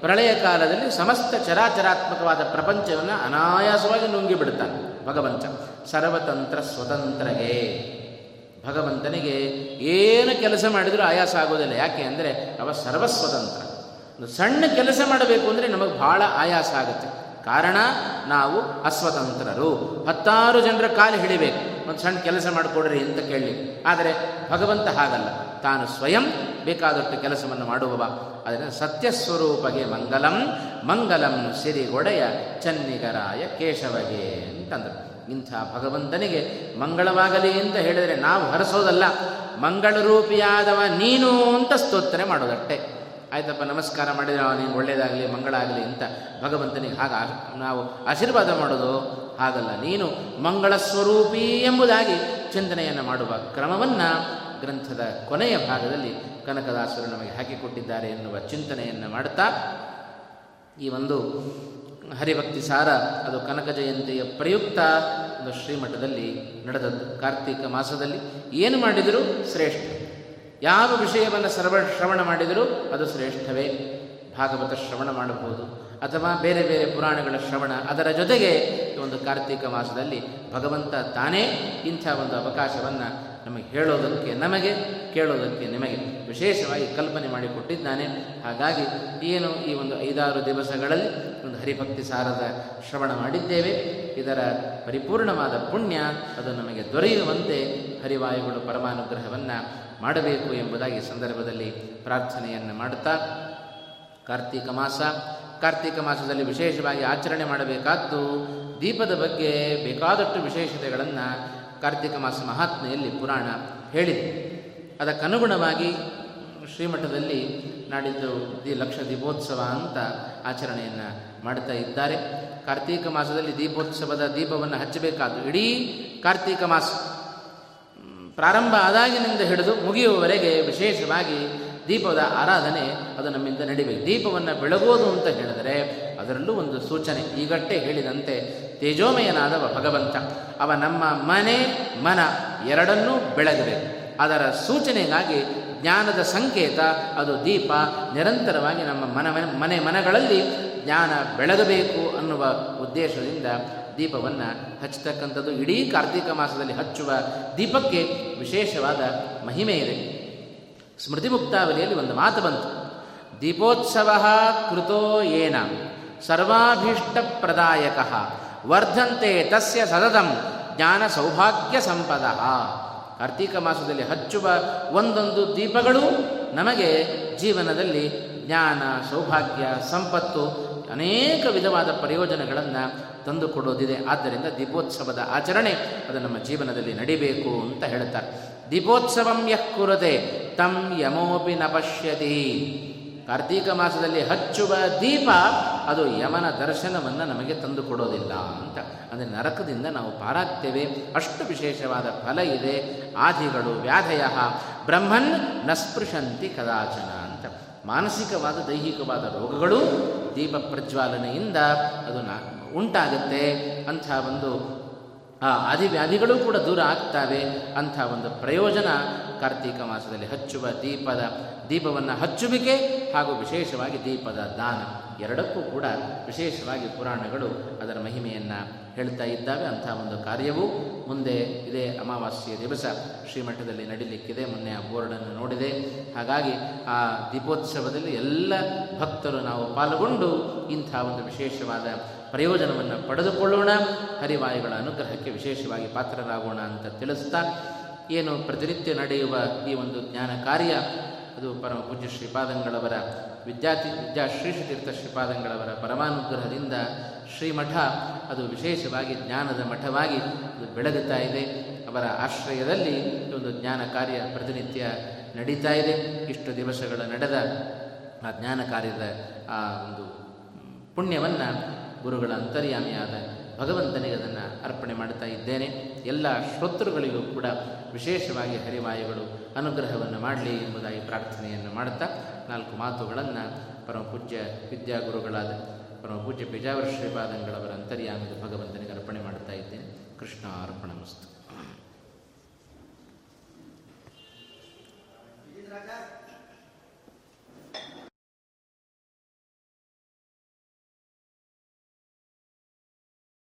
ಪ್ರಳಯ ಕಾಲದಲ್ಲಿ ಸಮಸ್ತ ಚರಾಚರಾತ್ಮಕವಾದ ಪ್ರಪಂಚವನ್ನು ಅನಾಯಾಸವಾಗಿ ನುಂಗಿಬಿಡ್ತಾನೆ ಭಗವಂತ, ಸರ್ವತಂತ್ರ ಸ್ವತಂತ್ರಗೆ. ಭಗವಂತನಿಗೆ ಏನು ಕೆಲಸ ಮಾಡಿದರೂ ಆಯಾಸ ಆಗೋದಿಲ್ಲ. ಯಾಕೆ ಅಂದರೆ ಅವ ಸರ್ವಸ್ವತಂತ್ರ. ಸಣ್ಣ ಕೆಲಸ ಮಾಡಬೇಕು ಅಂದರೆ ನಮಗೆ ಭಾಳ ಆಯಾಸ ಆಗುತ್ತೆ. ಕಾರಣ, ನಾವು ಅಸ್ವತಂತ್ರರು. ಹತ್ತಾರು ಜನರ ಕಾಲು ಹಿಡಿಬೇಕು. ಒಂದು ಸಣ್ಣ ಕೆಲಸ ಮಾಡಿಕೊಡ್ರಿ ಅಂತ ಕೇಳಿ. ಆದರೆ ಭಗವಂತ ಹಾಗಲ್ಲ. ತಾನು ಸ್ವಯಂ ಬೇಕಾದಷ್ಟು ಕೆಲಸವನ್ನು ಮಾಡುವವ. ಅದರಿಂದ ಸತ್ಯಸ್ವರೂಪಗೆ ಮಂಗಲಂ ಮಂಗಲಂ ಸಿರಿಗೊಡೆಯ ಚನ್ನಿಗರಾಯ ಕೇಶವಗೆ ಅಂತಂದರು. ಇಂಥ ಭಗವಂತನಿಗೆ ಮಂಗಳವಾಗಲಿ ಅಂತ ಹೇಳಿದರೆ ನಾವು ಹರಸೋದಲ್ಲ. ಮಂಗಳರೂಪಿಯಾದವ ನೀನು ಅಂತ ಸ್ತೋತ್ರೆ ಮಾಡೋದಟ್ಟೆ ಆಯ್ತಪ್ಪ, ನಮಸ್ಕಾರ ಮಾಡಿದರೆ ನೀನು ಒಳ್ಳೆಯದಾಗಲಿ, ಮಂಗಳಾಗಲಿ ಅಂತ ಭಗವಂತನಿಗೆ ಹಾಗೆ, ನಾವು ಆಶೀರ್ವಾದ ಮಾಡೋದು ಹಾಗಲ್ಲ. ನೀನು ಮಂಗಳ ಸ್ವರೂಪಿ ಎಂಬುದಾಗಿ ಚಿಂತನೆಯನ್ನು ಮಾಡುವ ಕ್ರಮವನ್ನು ಗ್ರಂಥದ ಕೊನೆಯ ಭಾಗದಲ್ಲಿ ಕನಕದಾಸರು ನಮಗೆ ಹಾಕಿಕೊಟ್ಟಿದ್ದಾರೆ ಎನ್ನುವ ಚಿಂತನೆಯನ್ನು ಮಾಡುತ್ತಾ, ಈ ಒಂದು ಹರಿಭಕ್ತಿ ಸಾರ, ಅದು ಕನಕ ಜಯಂತಿಯ ಪ್ರಯುಕ್ತ ಒಂದು ಶ್ರೀಮಠದಲ್ಲಿ ನಡೆದದ್ದು. ಕಾರ್ತೀಕ ಮಾಸದಲ್ಲಿ ಏನು ಮಾಡಿದರೂ ಶ್ರೇಷ್ಠ. ಯಾವ ವಿಷಯವನ್ನು ಸರ್ವ ಶ್ರವಣ ಮಾಡಿದರೂ ಅದು ಶ್ರೇಷ್ಠವೇ. ಭಾಗವತ ಶ್ರವಣ ಮಾಡಬಹುದು. ಅಥವಾ ಬೇರೆ ಬೇರೆ ಪುರಾಣಗಳ ಶ್ರವಣ, ಅದರ ಜೊತೆಗೆ ಈ ಒಂದು ಕಾರ್ತೀಕ ಮಾಸದಲ್ಲಿ ಭಗವಂತ ತಾನೇ ಇಂಥ ಒಂದು ಅವಕಾಶವನ್ನು ನಮಗೆ ಹೇಳೋದಕ್ಕೆ, ನಮಗೆ ಕೇಳೋದಕ್ಕೆ ನಿಮಗೆ ವಿಶೇಷವಾಗಿ ಕಲ್ಪನೆ ಮಾಡಿಕೊಟ್ಟಿದ್ದಾನೆ. ಹಾಗಾಗಿ ಏನು ಈ ಒಂದು ಐದಾರು ದಿವಸಗಳಲ್ಲಿ ಒಂದು ಹರಿಭಕ್ತಿ ಸಾರದ ಶ್ರವಣ ಮಾಡಿದ್ದೇವೆ. ಇದರ ಪರಿಪೂರ್ಣವಾದ ಪುಣ್ಯ ಅದು ನಮಗೆ ದೊರೆಯುವಂತೆ ಹರಿವಾಯುಗಳು ಪರಮಾನುಗ್ರಹವನ್ನು ಮಾಡಬೇಕು ಎಂಬುದಾಗಿ ಸಂದರ್ಭದಲ್ಲಿ ಪ್ರಾರ್ಥನೆಯನ್ನು ಮಾಡುತ್ತಾ ಕಾರ್ತೀಕ ಮಾಸ ಕಾರ್ತೀಕ ಮಾಸದಲ್ಲಿ ವಿಶೇಷವಾಗಿ ಆಚರಣೆ ಮಾಡಬೇಕಾದ್ದು, ದೀಪದ ಬಗ್ಗೆ ಬೇಕಾದಷ್ಟು ವಿಶೇಷತೆಗಳನ್ನು ಕಾರ್ತಿಕ ಮಾಸ ಮಹಾತ್ಮೆಯಲ್ಲಿ ಪುರಾಣ ಹೇಳಿದೆ. ಅದಕ್ಕನುಗುಣವಾಗಿ ಶ್ರೀಮಠದಲ್ಲಿ ನಾಡಿದ್ದು ದಿ ಲಕ್ಷ ದೀಪೋತ್ಸವ ಅಂತ ಆಚರಣೆಯನ್ನು ಮಾಡ್ತಾ ಇದ್ದಾರೆ. ಕಾರ್ತೀಕ ಮಾಸದಲ್ಲಿ ದೀಪೋತ್ಸವದ ದೀಪವನ್ನು ಹಚ್ಚಬೇಕಾದ್ದು ಇಡೀ ಕಾರ್ತೀಕ ಮಾಸ. ಪ್ರಾರಂಭ ಆದಾಗಿನಿಂದ ಹಿಡಿದು ಮುಗಿಯುವವರೆಗೆ ವಿಶೇಷವಾಗಿ ದೀಪದ ಆರಾಧನೆ ಅದು ನಮ್ಮಿಂದ ನಡಿಬೇಕು. ದೀಪವನ್ನು ಬೆಳಗೋದು ಅಂತ ಹೇಳಿದರೆ ಅದರಲ್ಲೂ ಒಂದು ಸೂಚನೆ. ಈಗಟ್ಟೆ ಹೇಳಿದಂತೆ ತೇಜೋಮಯನಾದವ ಭಗವಂತ. ಅವ ನಮ್ಮ ಮನೆ, ಮನ ಎರಡನ್ನೂ ಬೆಳಗಬೇಕು. ಅದರ ಸೂಚನೆಗಾಗಿ ಜ್ಞಾನದ ಸಂಕೇತ ಅದು ದೀಪ ನಿರಂತರವಾಗಿ ನಮ್ಮ ಮನ, ಮನೆ ಮನಗಳಲ್ಲಿ ಜ್ಞಾನ ಬೆಳಗಬೇಕು ಅನ್ನುವ ಉದ್ದೇಶದಿಂದ ದೀಪವನ್ನು ಹಚ್ಚತಕ್ಕಂಥದ್ದು ಇಡೀ ಕಾರ್ತಿಕ ಮಾಸದಲ್ಲಿ ಹಚ್ಚುವ ದೀಪಕ್ಕೆ ವಿಶೇಷವಾದ ಮಹಿಮೆ ಇದೆ. ಸ್ಮೃತಿ ಮುಕ್ತಾವಲಿಯಲ್ಲಿ ಒಂದು ಮಾತು ಬಂತು. ದೀಪೋತ್ಸವ ಕೃತೋ ಏನ ಸರ್ವಾಭೀಷ್ಟ ಪ್ರದಾಯಕ ವರ್ಧಂತೆ ತಸ್ಯ ಸತತಂ ಜ್ಞಾನ ಸೌಭಾಗ್ಯ ಸಂಪದ. ಕಾರ್ತೀಕ ಮಾಸದಲ್ಲಿ ಹಚ್ಚುವ ಒಂದೊಂದು ದೀಪಗಳು ನಮಗೆ ಜೀವನದಲ್ಲಿ ಜ್ಞಾನ, ಸೌಭಾಗ್ಯ, ಸಂಪತ್ತು ಅನೇಕ ವಿಧವಾದ ಪ್ರಯೋಜನಗಳನ್ನು ತಂದುಕೊಡೋದಿದೆ. ಆದ್ದರಿಂದ ದೀಪೋತ್ಸವದ ಆಚರಣೆ ಅದು ನಮ್ಮ ಜೀವನದಲ್ಲಿ ನಡಿಬೇಕು ಅಂತ ಹೇಳ್ತಾರೆ. ದೀಪೋತ್ಸವಂ ಯಃ ತಂ ಯಮೋಪಿ ನ ಪಶ್ಯತಿ ಕಾರ್ತೀಕ ಮಾಸದಲ್ಲಿ ಹಚ್ಚುವ ದೀಪ, ಅದು ಯಮನ ದರ್ಶನವನ್ನು ನಮಗೆ ತಂದು ಕೊಡೋದಿಲ್ಲ ಅಂತ. ಅಂದರೆ ನರಕದಿಂದ ನಾವು ಪಾರಾಗ್ತೇವೆ. ಅಷ್ಟು ವಿಶೇಷವಾದ ಫಲ ಇದೆ. ಆದಿಗಳು, ವ್ಯಾಧಯ, ಬ್ರಹ್ಮನ್ ನಸ್ಪೃಶಂತಿ ಕದಾಚನ ಅಂತ. ಮಾನಸಿಕವಾದ, ದೈಹಿಕವಾದ ರೋಗಗಳು ದೀಪ ಪ್ರಜ್ವಾಲನೆಯಿಂದ ಅದು ಉಂಟಾಗುತ್ತೆ. ಅಂಥ ಒಂದು ಆ ಆದಿವ್ಯಾಧಿಗಳು ಕೂಡ ದೂರ ಆಗ್ತವೆ ಅಂಥ ಒಂದು ಪ್ರಯೋಜನ ಕಾರ್ತೀಕ ಮಾಸದಲ್ಲಿ. ಹಚ್ಚುವ ದೀಪದ, ದೀಪವನ್ನು ಹಚ್ಚುವಿಕೆ ಹಾಗೂ ವಿಶೇಷವಾಗಿ ದೀಪದ ದಾನ ಎರಡಕ್ಕೂ ಕೂಡ ವಿಶೇಷವಾಗಿ ಪುರಾಣಗಳು ಅದರ ಮಹಿಮೆಯನ್ನು ಹೇಳ್ತಾ ಇದ್ದಾವೆ. ಅಂಥ ಒಂದು ಕಾರ್ಯವು ಮುಂದೆ ಇದೇ ಅಮಾವಾಸ್ಯೆಯ ದಿವಸ ಶ್ರೀಮಠದಲ್ಲಿ ನಡೀಲಿಕ್ಕಿದೆ. ಮೊನ್ನೆ ಆ ಬೋರ್ಡನ್ನು ನೋಡಿದೆ. ಹಾಗಾಗಿ ಆ ದೀಪೋತ್ಸವದಲ್ಲಿ ಎಲ್ಲ ಭಕ್ತರು ನಾವು ಪಾಲ್ಗೊಂಡು ಇಂಥ ಒಂದು ವಿಶೇಷವಾದ ಪ್ರಯೋಜನವನ್ನು ಪಡೆದುಕೊಳ್ಳೋಣ. ಹರಿವಾಯುಗಳ ಅನುಗ್ರಹಕ್ಕೆ ವಿಶೇಷವಾಗಿ ಪಾತ್ರರಾಗೋಣ ಅಂತ ತಿಳಿಸ್ತಾ ಏನು ಪ್ರತಿನಿತ್ಯ ನಡೆಯುವ ಈ ಒಂದು ಜ್ಞಾನ ಕಾರ್ಯ, ಅದು ಪರಮ ಪೂಜ್ಯ ಶ್ರೀಪಾದಂಗಳವರ ವಿದ್ಯಾರ್ಥಿ ವಿದ್ಯಾಶ್ರೀಷತೀರ್ಥ ಶ್ರೀಪಾದಂಗಳವರ ಪರಮಾನುಗ್ರಹದಿಂದ ಶ್ರೀಮಠ, ಅದು ವಿಶೇಷವಾಗಿ ಜ್ಞಾನದ ಮಠವಾಗಿ ಅದು ಬೆಳಗುತ್ತಾ ಇದೆ. ಅವರ ಆಶ್ರಯದಲ್ಲಿ ಈ ಒಂದು ಜ್ಞಾನ ಕಾರ್ಯ ಪ್ರತಿನಿತ್ಯ ನಡೀತಾ ಇದೆ. ಇಷ್ಟು ದಿವಸಗಳ ನಡೆದ ಆ ಜ್ಞಾನ ಕಾರ್ಯದ ಆ ಒಂದು ಪುಣ್ಯವನ್ನು ಗುರುಗಳ ಅಂತರ್ಯಾಮಿಯಾದ ಭಗವಂತನಿಗೆ ಅದನ್ನು ಅರ್ಪಣೆ ಮಾಡ್ತಾ ಇದ್ದೇನೆ. ಎಲ್ಲ ಶ್ರೋತೃಗಳಿಗೂ ಕೂಡ ವಿಶೇಷವಾಗಿ ಹರಿವಾಯುಗಳು ಅನುಗ್ರಹವನ್ನು ಮಾಡಲಿ ಎಂಬುದಾಗಿ ಪ್ರಾರ್ಥನೆಯನ್ನು ಮಾಡ್ತಾ ನಾಲ್ಕು ಮಾತುಗಳನ್ನು ಪರಮ ಪೂಜ್ಯ ವಿದ್ಯಾಗುರುಗಳಾದ ಪರಮ ಪೂಜ್ಯ ಪೇಜಾವರ ಶ್ರೀಪಾದಂಗಳವರ ಅಂತರ್ಯಾಮದ ಭಗವಂತನಿಗೆ ಅರ್ಪಣೆ ಮಾಡ್ತಾ ಇದ್ದೇನೆ. ಕೃಷ್ಣ ಅರ್ಪಣ ಮಸ್ತು.